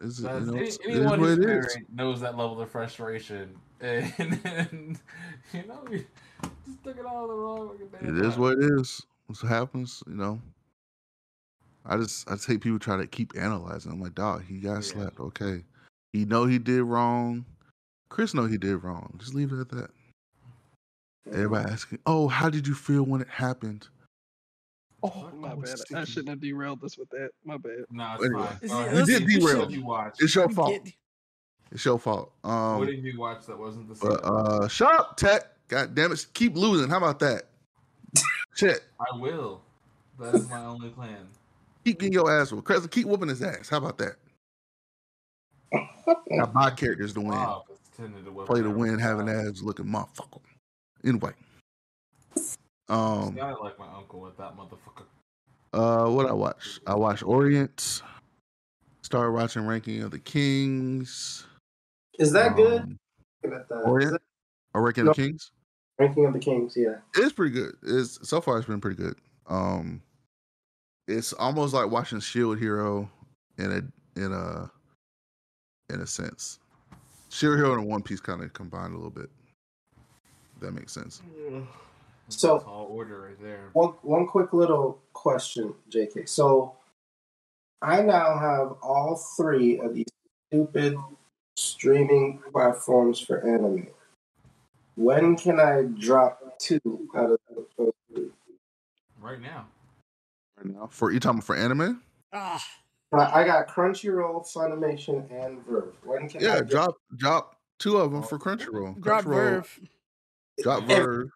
S1: is it, you know,
S7: any-
S1: it's- it is
S7: anyone
S1: what
S7: who's
S1: it is.
S7: married knows that level of frustration, (laughs) and, and you know, you just took it all the wrong way. damn
S1: It is
S7: time.
S1: what it is. What happens, you know. I just I just hate people try to keep analyzing. I'm like, dog, he got slapped. Okay, he know he did wrong. Chris know he did wrong. Just leave it at that. Everybody mm. asking, oh, how did you feel when it happened?
S4: Oh, my bad. I shouldn't have derailed this with that. My bad.
S7: No,
S1: Anyway,
S7: fine.
S1: you
S7: Alright,
S1: did
S7: let's-
S1: derail.
S7: you watch?
S1: It's your fault. It's your fault. Um,
S7: what did you watch that wasn't the same?
S1: But uh shut up, Tech. God damn it. Keep losing. How about that? Shit.
S7: I will. That is my only plan.
S1: Keep getting your ass whooped. Crescent, keep whooping his ass. How about that? (laughs) Got my characters to win.
S7: Wow, to
S1: Play to win, having ass looking motherfucker. Anyway. Um
S7: Sounded like my uncle with that motherfucker.
S1: uh what I watch? I watch Orient. Started watching Ranking of the Kings.
S6: Is that good?
S1: Um,
S6: Looking at the-
S1: Orient?
S6: that-
S1: Or Ranking
S6: No.
S1: of the Kings?
S6: Ranking of the Kings, yeah.
S1: It's pretty good. It's so far it's been pretty good. Um it's almost like watching Shield Hero in a in a in a sense. Shield Hero and One Piece kind of combined a little bit. If that makes sense.
S6: So
S7: Tall order right there.
S6: one one quick little question, JK. So I now have all three of these stupid streaming platforms for anime. When can I drop two out of those three?
S7: Right now.
S1: Right now. For you talking for anime?
S3: Ah,
S6: I I got Crunchyroll, Funimation, and VRV. When can
S1: Yeah,
S6: get-
S1: drop drop two of them for Crunchyroll.
S3: drop
S1: Crunchyroll,
S3: VRV.
S1: Drop VRV.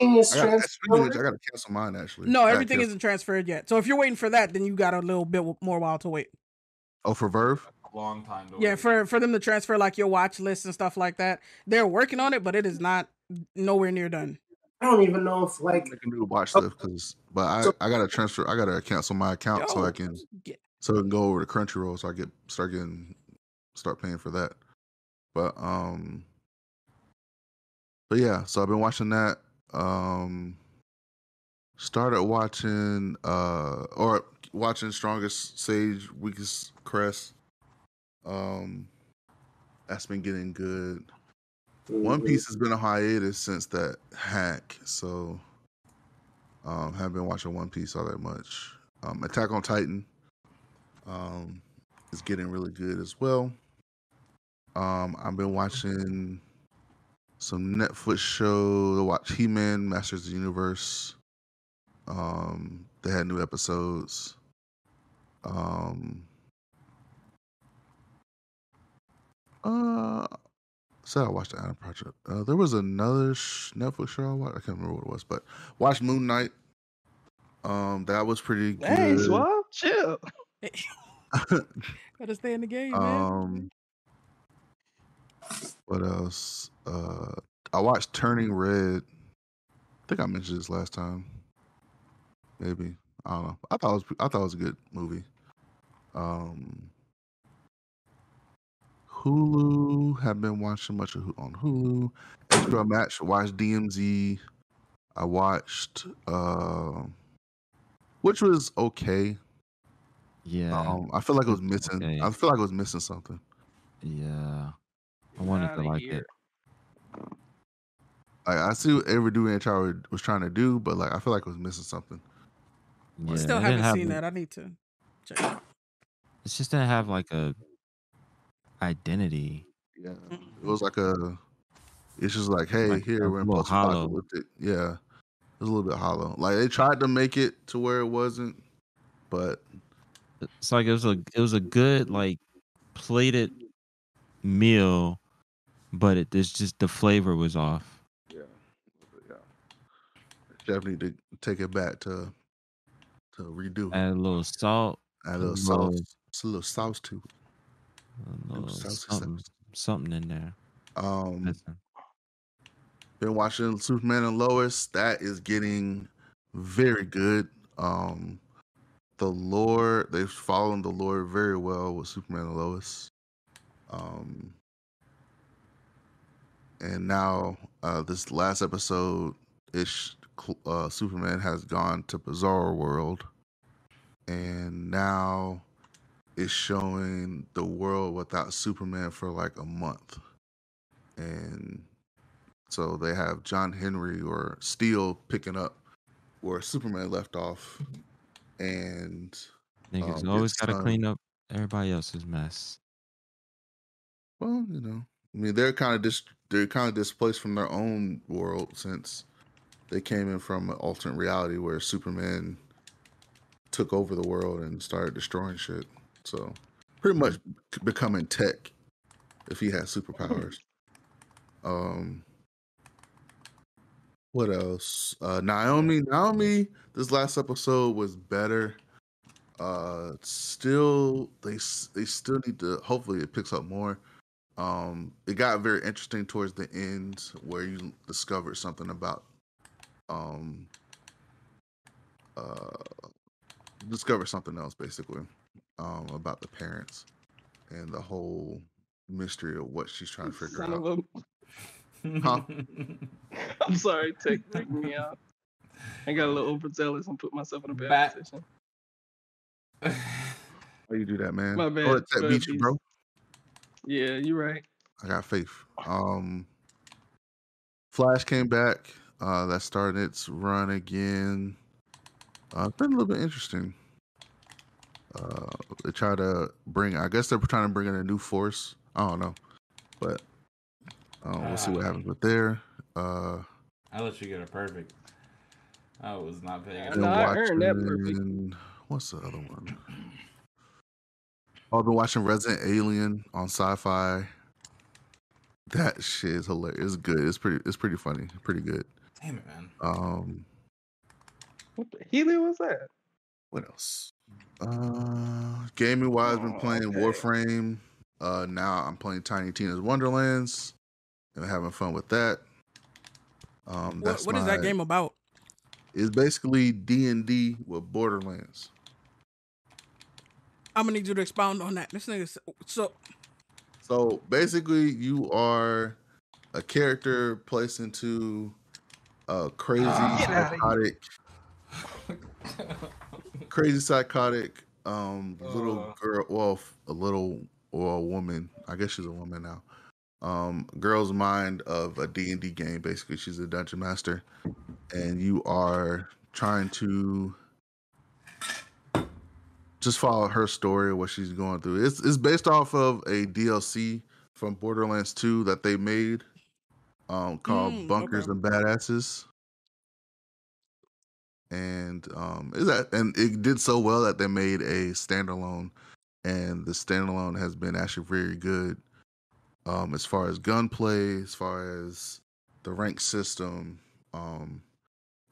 S6: Everything is
S1: I gotta, speaking of which,
S6: transferred.
S1: I gotta cancel mine actually.
S3: No, everything isn't transferred yet. So if you're waiting for that, then you got a little bit more while to wait.
S1: Oh, for VRV?
S7: A long time to
S3: Yeah,
S7: wait.
S3: for for them to transfer like your watch list and stuff like that. They're working on it, but it is not nowhere near done.
S6: I don't even know if like
S1: I can do watch list because, but I
S6: So-
S1: I gotta transfer. I gotta cancel my account so I can
S3: get-
S1: so I can go over to Crunchyroll so I get start getting start paying for that. But um but yeah, so I've been watching that. Um started watching uh or watching Strongest Sage, Weakest Crest. Um that's been getting good. One
S6: Mhm.
S1: Piece has been a hiatus since that hack, so um haven't been watching One Piece all that much. Um Attack on Titan um is getting really good as well. Um I've been watching some Netflix show to watch He Man Masters of the Universe. Um they had new episodes. Um uh said I watched the Adam Project. Uh, there was another sh- Netflix show I watched. I can't remember what it was, but watched Moon Knight. Um, that was pretty good.
S4: Hey, Suave, chill.
S3: Gotta stay in the game, man. (laughs)
S1: Um, what else? Uh, I watched Turning Red. I think I mentioned this last time. Maybe I don't know. I thought it was I thought it was a good movie. Um, Hulu have been watching much of on Hulu. HBO Max watched DMZ. I watched, uh, which was okay.
S2: Yeah.
S1: Um, I feel like it was missing.
S2: okay.
S1: I feel like it was missing something.
S2: Yeah. I wanted to like
S4: here.
S2: it.
S1: Like I see what Ava DuVernay was trying to do, but like I feel like it was missing something.
S2: Yeah,
S3: Still haven't
S2: have
S3: seen
S2: a-
S3: that. I need to check it out.
S2: It just didn't have like a identity.
S1: Yeah, it was like a. It's just like, hey,
S2: Like,
S1: here we're in
S2: little hollow.
S1: post-apocalyptic. Yeah, it was a little bit hollow. Like they tried to make it to where it wasn't, but
S2: It's like it was a it was a good like plated meal, but it it's just the flavor was off.
S1: yeah, yeah. Need to take it back to to redo.
S2: Add a little salt,
S1: Add a little sauce, just a little sauce to it.
S2: a little something, something in there.
S1: Um,
S2: Listen,
S1: been watching Superman and Lois. That is getting very good. Um, the lore they've followed the lore very well with Superman and Lois. Um, and now uh, this last episode, ish, uh, Superman has gone to Bizarro World, and now it's showing the world without Superman for like a month, and so they have John Henry or Steel picking up where Superman left off, and
S2: niggas
S1: um,
S2: always got to
S1: son-
S2: clean up everybody else's mess.
S1: Well, you know, I mean, they're kind of dis- they're kind of displaced from their own world since they came in from an alternate reality where Superman took over the world and started destroying shit. So, pretty much becoming tech if he had superpowers. Um, what else? Uh, Naomi, Naomi. This last episode was better. Uh, still, they they still need to. Hopefully, it picks up more. Um, it got very interesting towards the end where you discovered something about um uh discover something else basically um about the parents and the whole mystery of what she's trying to (laughs) figure
S4: Son
S1: out.
S4: of a.
S1: Huh? (laughs)
S4: I'm sorry, take, take me out. I got a little overzealous and put myself in a bad
S7: Bat-
S4: position.
S1: Why you do that, man?
S4: My
S1: Oh,
S4: bad,
S1: that beat you, bro.
S4: Yeah, you're right.
S1: I got faith. Um, Flash came back. Uh, that started its run again. Uh, it's been a little bit interesting. Uh, they try to bring. I guess they're trying to bring in a new force. I don't know, but uh, we'll see what happens with there. Uh,
S7: I let you get a perfect. I was not paying
S1: been
S4: No, I earned that perfect.
S1: What's the other one? Oh, I've been watching Resident Alien on Syfy. That shit is hilarious. It's good. It's pretty. It's pretty funny. Pretty good.
S7: Damn it, man.
S1: Um,
S4: What the hell was that?
S1: what else? Uh, gaming wise, been
S4: Oh,
S1: playing
S4: okay.
S1: Warframe. Uh, now I'm playing Tiny Tina's Wonderlands and having fun with that. Um,
S3: What,
S1: that's
S3: what is that game about?
S1: It's basically D and D with Borderlands.
S3: I'm gonna need you to expound on that. This nigga. So
S1: So basically, you are a character placed into a crazy
S7: Ah.
S1: Psychotic, crazy psychotic um little
S7: Uh.
S1: girl. Well, a little or a woman. I guess she's a woman now. Um, girl's mind of a D and D game. Basically, she's a dungeon master, and you are trying to just follow her story what she's going through. It's it's based off of a DLC from Borderlands 2 that they made um called
S3: Mm,
S1: Bunkers
S3: okay.
S1: and Badasses. And um is that and it did so well that they made a standalone and the standalone has been actually very good um as far as gunplay, as far as the rank system um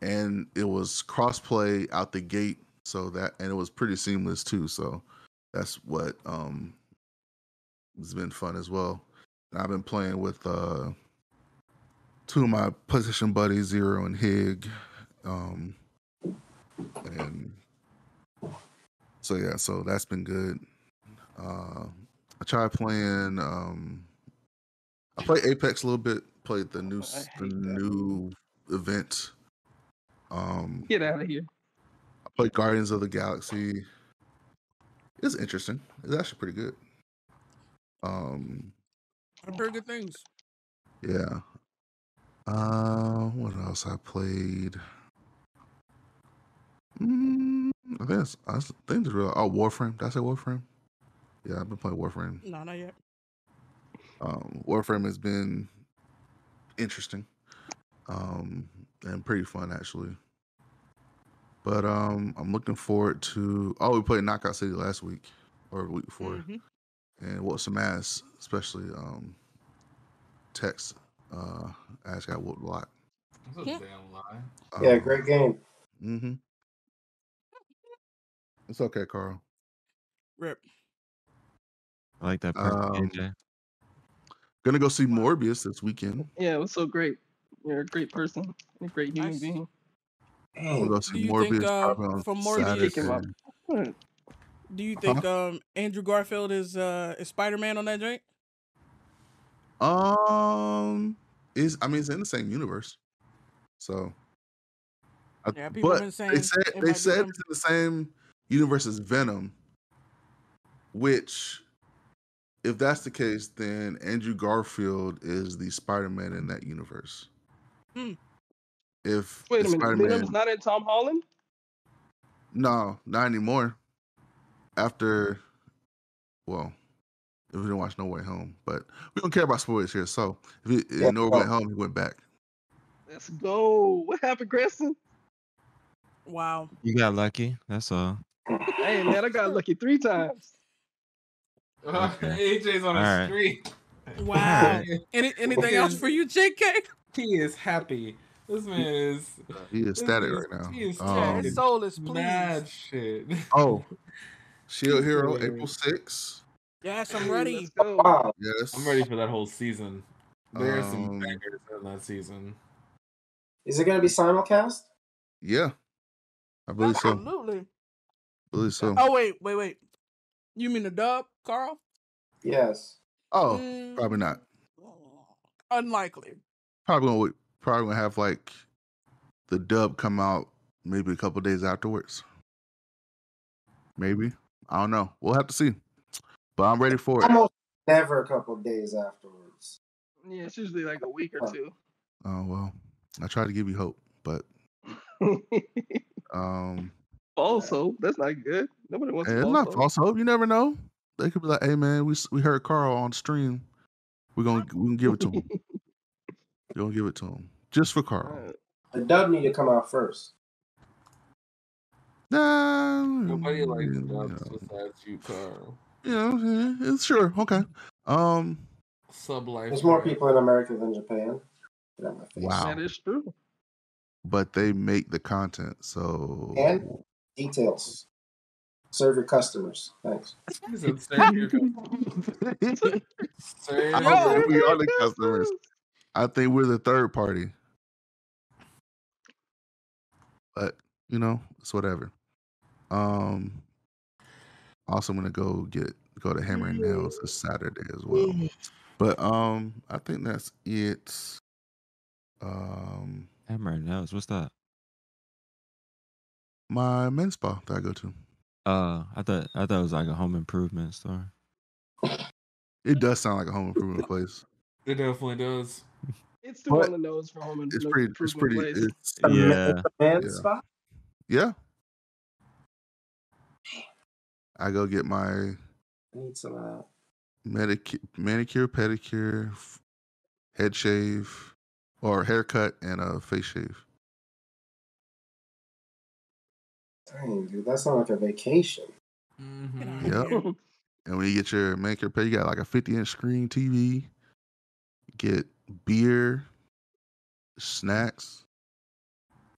S1: and it was crossplay out the gate so that and it was pretty seamless too so that's what um has been fun as well and i've been playing with uh two of my position buddies zero and hig um and so yeah so that's been good uh i tried playing um i played apex a little bit played the new the
S4: that.
S1: new event um
S4: Get out of here.
S1: Played Guardians of the Galaxy. It's interesting. It's actually pretty good. Um,
S3: I've heard good things.
S1: Yeah. Uh, what else I played? Mm, I think that's, I think it's real. Oh, Warframe. Did I say Warframe? Yeah, I've been playing Warframe.
S3: No, not yet.
S1: Um, Warframe has been interesting, um, and pretty fun actually. But um, I'm looking forward to. Oh, we played Knockout City last week or week before,
S3: Mhm.
S1: and whooped some ass, especially um, Tex. Uh, ass got whooped a lot.
S7: That's a damn lie.
S6: Yeah, great game.
S1: Mm-hmm. It's okay, Carl.
S3: Rip.
S2: I like that part,
S1: Um, Gonna go see Morbius this weekend.
S4: Yeah, it was so great. You're a great person, a great human
S3: Nice.
S4: being.
S1: We'll go
S3: Do
S1: see
S3: you
S1: Morbius
S3: think uh,
S1: probably on
S3: from Morbius?
S1: Saturday.
S3: Do you think um Andrew Garfield is uh is Spider Man on that joint?
S1: Um, is I mean it's in the same universe, so. I-
S3: Yeah, people have
S1: but
S3: been saying
S1: they said they said it's in the same universe as Venom, which, if that's the case, then Andrew Garfield is the Spider-Man in that universe.
S3: Hmm.
S1: If
S4: Wait a minute,
S1: Spider-Man,
S4: Venom's not in Tom Holland.
S1: no, not anymore. After, well, if we didn't watch No Way Home, but we don't care about spoilers here. So if he,
S6: Yeah,
S1: in No Way. Home, he went back.
S4: Let's go. What happened, Grayson?
S3: Wow.
S2: You got lucky. That's all.
S4: Hey man, I got lucky three times. (laughs)
S2: Okay.
S7: AJ's on a
S2: Alright.
S7: streak.
S3: Wow. (laughs) Any, anything else for you, JK?
S7: He is happy. This man is.
S1: He is
S7: this
S1: static
S7: is-
S1: right now.
S7: He is
S1: Um,
S7: talking
S3: His soul is
S7: mad
S3: pleased.
S7: shit.
S1: Oh, (laughs) Shield Hero, April 6th.
S3: Yes, I'm ready.
S4: Let's go.
S6: Wow.
S1: Yes.
S7: I'm ready for that whole season. There's
S1: Um,
S7: some bangers in that season.
S6: Is it going to be simulcast?
S1: Yeah. I believe so.
S3: Absolutely.
S1: believe so.
S3: Oh wait, wait, wait. You mean the dub, Carl?
S6: Yes.
S1: Oh,
S3: Mm,
S1: probably not.
S3: unlikely.
S1: Probably gonna wait- probably gonna have like the dub come out maybe a couple days afterwards. Maybe. I don't know. We'll have to see. But I'm ready for it.
S6: Almost never a couple days afterwards.
S4: Yeah, it's usually like a week or two.
S1: Oh well. I try to give you hope, but (laughs) um
S4: false hope. That's not good. Nobody wants
S1: it's
S4: false
S1: not
S4: hope.
S1: false hope. You never know. They could be like, "Hey man, we we heard Carl on stream. We're gonna we can give it to him. (laughs) We're gonna give it to him just for Carl."
S6: The dub need to come out first.
S1: Nah,
S7: Nobody likes
S1: you
S7: dubs besides you, Carl.
S1: you know, yeah, it's sure okay. Um,
S7: Sub life.
S6: There's more people in America than Japan. Get out my face.
S1: wow.
S4: That is true.
S1: But they make the content, so
S6: And details. Serve your customers. Thanks.
S7: He said, "Serve your customers." (laughs) (laughs) Serve
S1: I don't think we are the
S7: customers.
S1: customers. I think we're the third party. But you know, it's whatever. Um, also gonna go get go to Hammer and Nails this Saturday as well. But um, I think that's it. Um,
S2: Hammer and nails. What's that?
S1: my men's spa that I go to.
S2: Uh, I thought I thought it was like a home improvement store.
S1: It does sound like a home improvement place.
S7: It definitely does.
S4: It's too
S1: But
S4: on the nose for home
S1: It's
S4: improvement
S1: pretty. It's pretty.
S4: place.
S1: It's
S6: A man-
S2: Yeah.
S6: man
S1: Yeah.
S6: spot?
S1: yeah. I go get my
S6: I need some of that.
S1: manicure, manicure, pedicure, f- head shave, or haircut and a face shave.
S6: Dang, dude, that sounds like a vacation.
S7: Mm-hmm.
S1: Yep. (laughs) and when you get your manicure, pedicure, you got like a 50 inch screen TV. Get beer, snacks.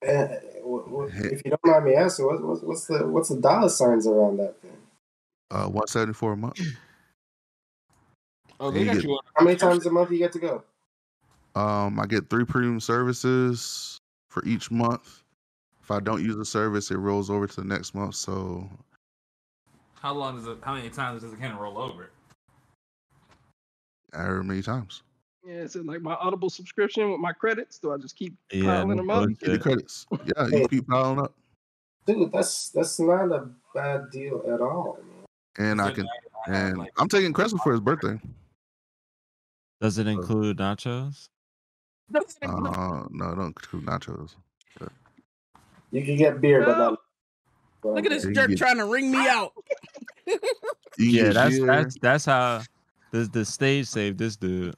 S6: Eh, what- what- if you don't mind me asking, what's what's the what's the dollar signs around that thing?
S1: Uh, 174 a month.
S7: Oh, they
S1: you
S7: got
S1: get-
S7: you.
S6: How many times a month you get to go?
S1: Um, I get three premium services for each month. If I don't use the service, it rolls over to the next month. So
S7: How long does it? How many times does it kind of roll over?
S1: however many times.
S4: Yeah, is it like my Audible subscription with my credits? Do I just keep
S2: Yeah,
S4: piling them up?
S1: Keep the credits. Yeah, you keep piling up.
S6: Dude, that's that's not a bad deal at all. Man.
S1: And I can
S7: now I have,
S1: and I'm taking Cressel for his birthday.
S2: Does it include nachos?
S1: Uh, no, don't include nachos. But
S6: You can get beer, but not.
S3: Look at this
S1: You
S3: jerk
S1: get-
S3: trying to ring me out. (laughs)
S2: Yeah, that's
S1: beer.
S2: that's that's how the the stage saved this dude.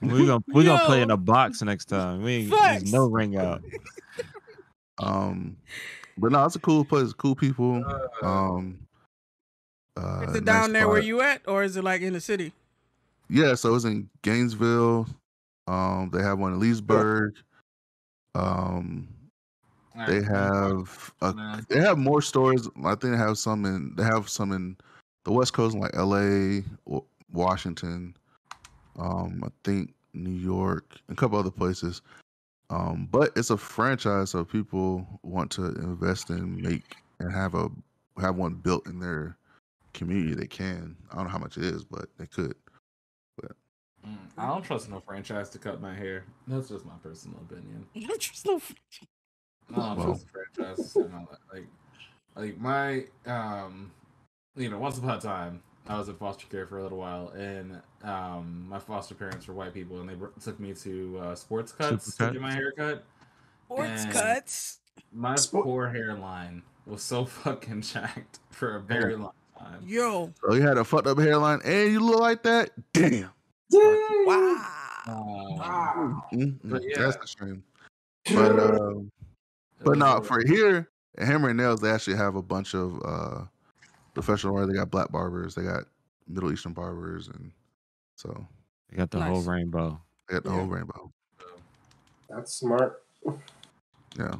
S2: We gonna we're gonna play in a box next time. We ain't
S3: Facts.
S2: there's no ring out. (laughs)
S1: Um, but no, it's a cool place, cool people. Um, uh,
S3: Is it
S1: nice
S3: down there where you at, or is it like in the city?
S1: Yeah, so it's in Gainesville. Um, they have one in Leesburg. Um, they have a, they have more stores. I think they have some in they have some in the West Coast, like L.A., Washington. Um, I think New York, and a couple other places. Um, but it's a franchise, so people want to invest in, make, and have a have one built in their community. They can. I don't know how much it is, but they could.
S7: Mm, I don't trust no franchise to cut my hair. That's just my personal opinion. (laughs)
S3: You just no-
S7: I don't
S1: Well.
S7: trust franchises and all that. Like, like my um, you know, once upon a time, I was in foster care for a little while, and um, my foster parents were white people, and they br- took me to uh, sports cuts to get my
S2: Supercuts?
S7: hair cut.
S3: Sports
S7: And
S3: cuts.
S7: My
S6: Sport-
S7: poor hairline was so (laughs) fucking jacked for a very long time.
S3: Yo,
S1: So you had a fucked up hairline, and you look like that. Damn.
S3: wow.
S7: Um,
S1: Mm,
S7: But
S1: mm,
S7: yeah.
S1: That's a shame. (laughs) But um, but no, for here Hammer and Nails, they actually have a bunch of uh professional barbers. They got black barbers, they got Middle Eastern barbers, and so
S2: They got the whole rainbow.
S1: they got the
S3: Yeah.
S1: whole rainbow.
S6: That's smart.
S1: Yeah.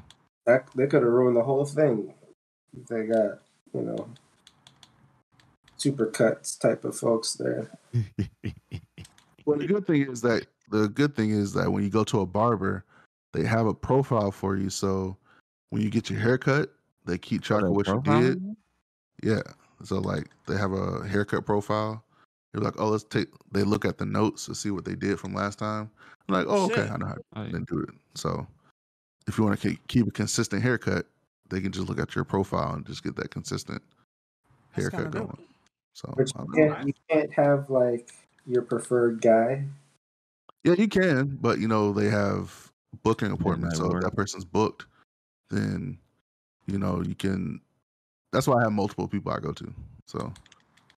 S6: That they could have ruined the whole thing. They got you know super cuts type of folks there. (laughs)
S1: Well, the good thing is that the good thing is that when you go to a barber, they have a profile for you. So when you get your haircut, they keep track of what you did. Yeah. So like they have a haircut profile. You're like, oh, let's take. They look at the notes to see what they did from last time. I'm like, oh, okay, I know how
S2: Oh, yeah.
S1: to do it. So if you want to keep a consistent haircut, they can just look at your profile and just get that consistent
S3: That's
S1: haircut
S3: kinda dope.
S1: going. So
S6: But
S1: I
S6: you can't, you can't have like your preferred guy.
S1: yeah, you can, but you know they have booking appointments. So if that person's booked, then you know you can. That's why I have multiple people I go to. So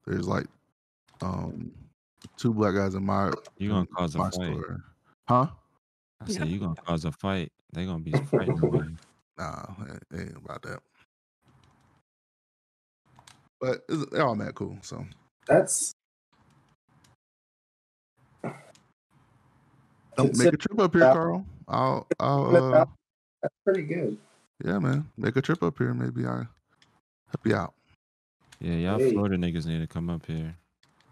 S1: there's like um two black guys in my
S2: You gonna cause a fight.
S1: store. Huh?
S2: I said you gonna cause a fight. They gonna be fighting (laughs) over you.
S1: Nah, it ain't about that. But it's, they're all mad cool. So
S6: That's
S1: don't make a trip up here, Carl. I'll, I'll, uh,
S6: that's pretty good.
S1: yeah, man, make a trip up here. Maybe I help you out.
S2: Yeah, y'all
S6: Hey.
S2: Florida niggas need to come up here.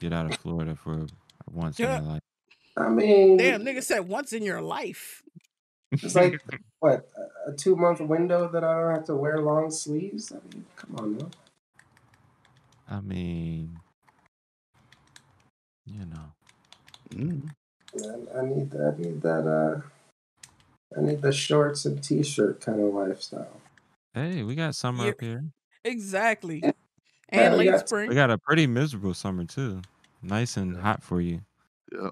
S2: Get out of Florida for once
S3: Yeah.
S2: in your life.
S6: I mean,
S3: Damn, nigga said once in your life.
S6: it's like what a- a two month window that I don't have to wear long sleeves. I mean, come on, man.
S2: I mean, you know.
S1: Mm.
S6: I, I need that. I need that. Uh, I need the shorts and t-shirt kind of lifestyle.
S2: Hey, we got summer
S3: Yeah.
S2: up here.
S3: Exactly.
S6: Yeah,
S3: And
S6: we
S3: late
S6: got-
S3: spring.
S2: We got a pretty miserable summer too. Nice and hot for you.
S1: Yeah.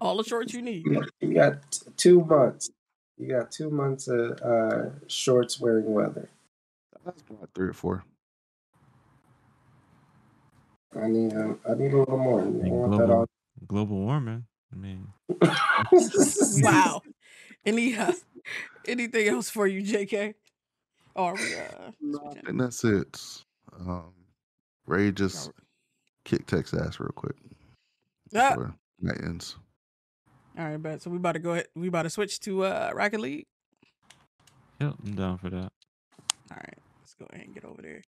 S3: All the shorts you need.
S6: You got, you got t- two months. You got two months of uh, shorts wearing weather.
S1: That's about three or four.
S6: I need. Um, I need a little more. I that
S2: global,
S6: all.
S2: global warming. I mean, (laughs)
S3: wow. Any uh, anything else for you, JK? Or are we uh
S1: No, I think that's it. Um, Ray just kick Tex ass real quick
S3: Ah,
S1: before that ends.
S3: all right, bet. So we about to go ahead. We about to switch to uh Rocket League.
S2: yep, I'm down for that.
S3: All right, let's go ahead and get over there.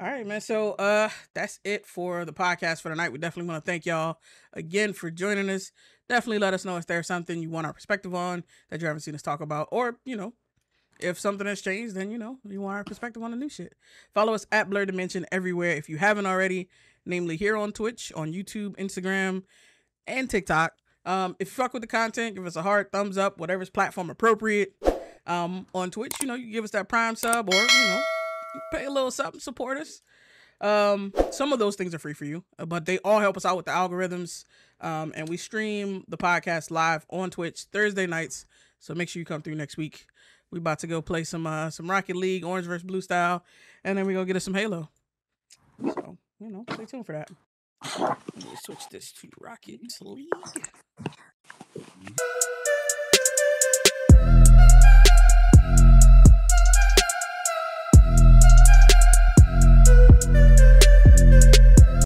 S3: All right, man. So uh that's it for the podcast for tonight. We definitely want to thank y'all again for joining us. Definitely let us know if there's something you want our perspective on that you haven't seen us talk about, or you know, if something has changed, then you know you want our perspective on the new shit. Follow us at Blur Dimension everywhere if you haven't already, namely here on Twitch, on YouTube, Instagram, and TikTok. Um, if you fuck with the content, give us a heart, thumbs up, whatever's platform appropriate. Um, on Twitch, you know, you give us that prime sub or you know, pay a little something, support us. Um, some of those things are free for you, uh, but they all help us out with the algorithms. Um, and we stream the podcast live on Twitch Thursday nights. So make sure you come through next week. We about to go play some uh some Rocket League, Orange versus Blue style, and then we gonna get us some Halo. So you know, stay tuned for that. Switch this to Rocket League.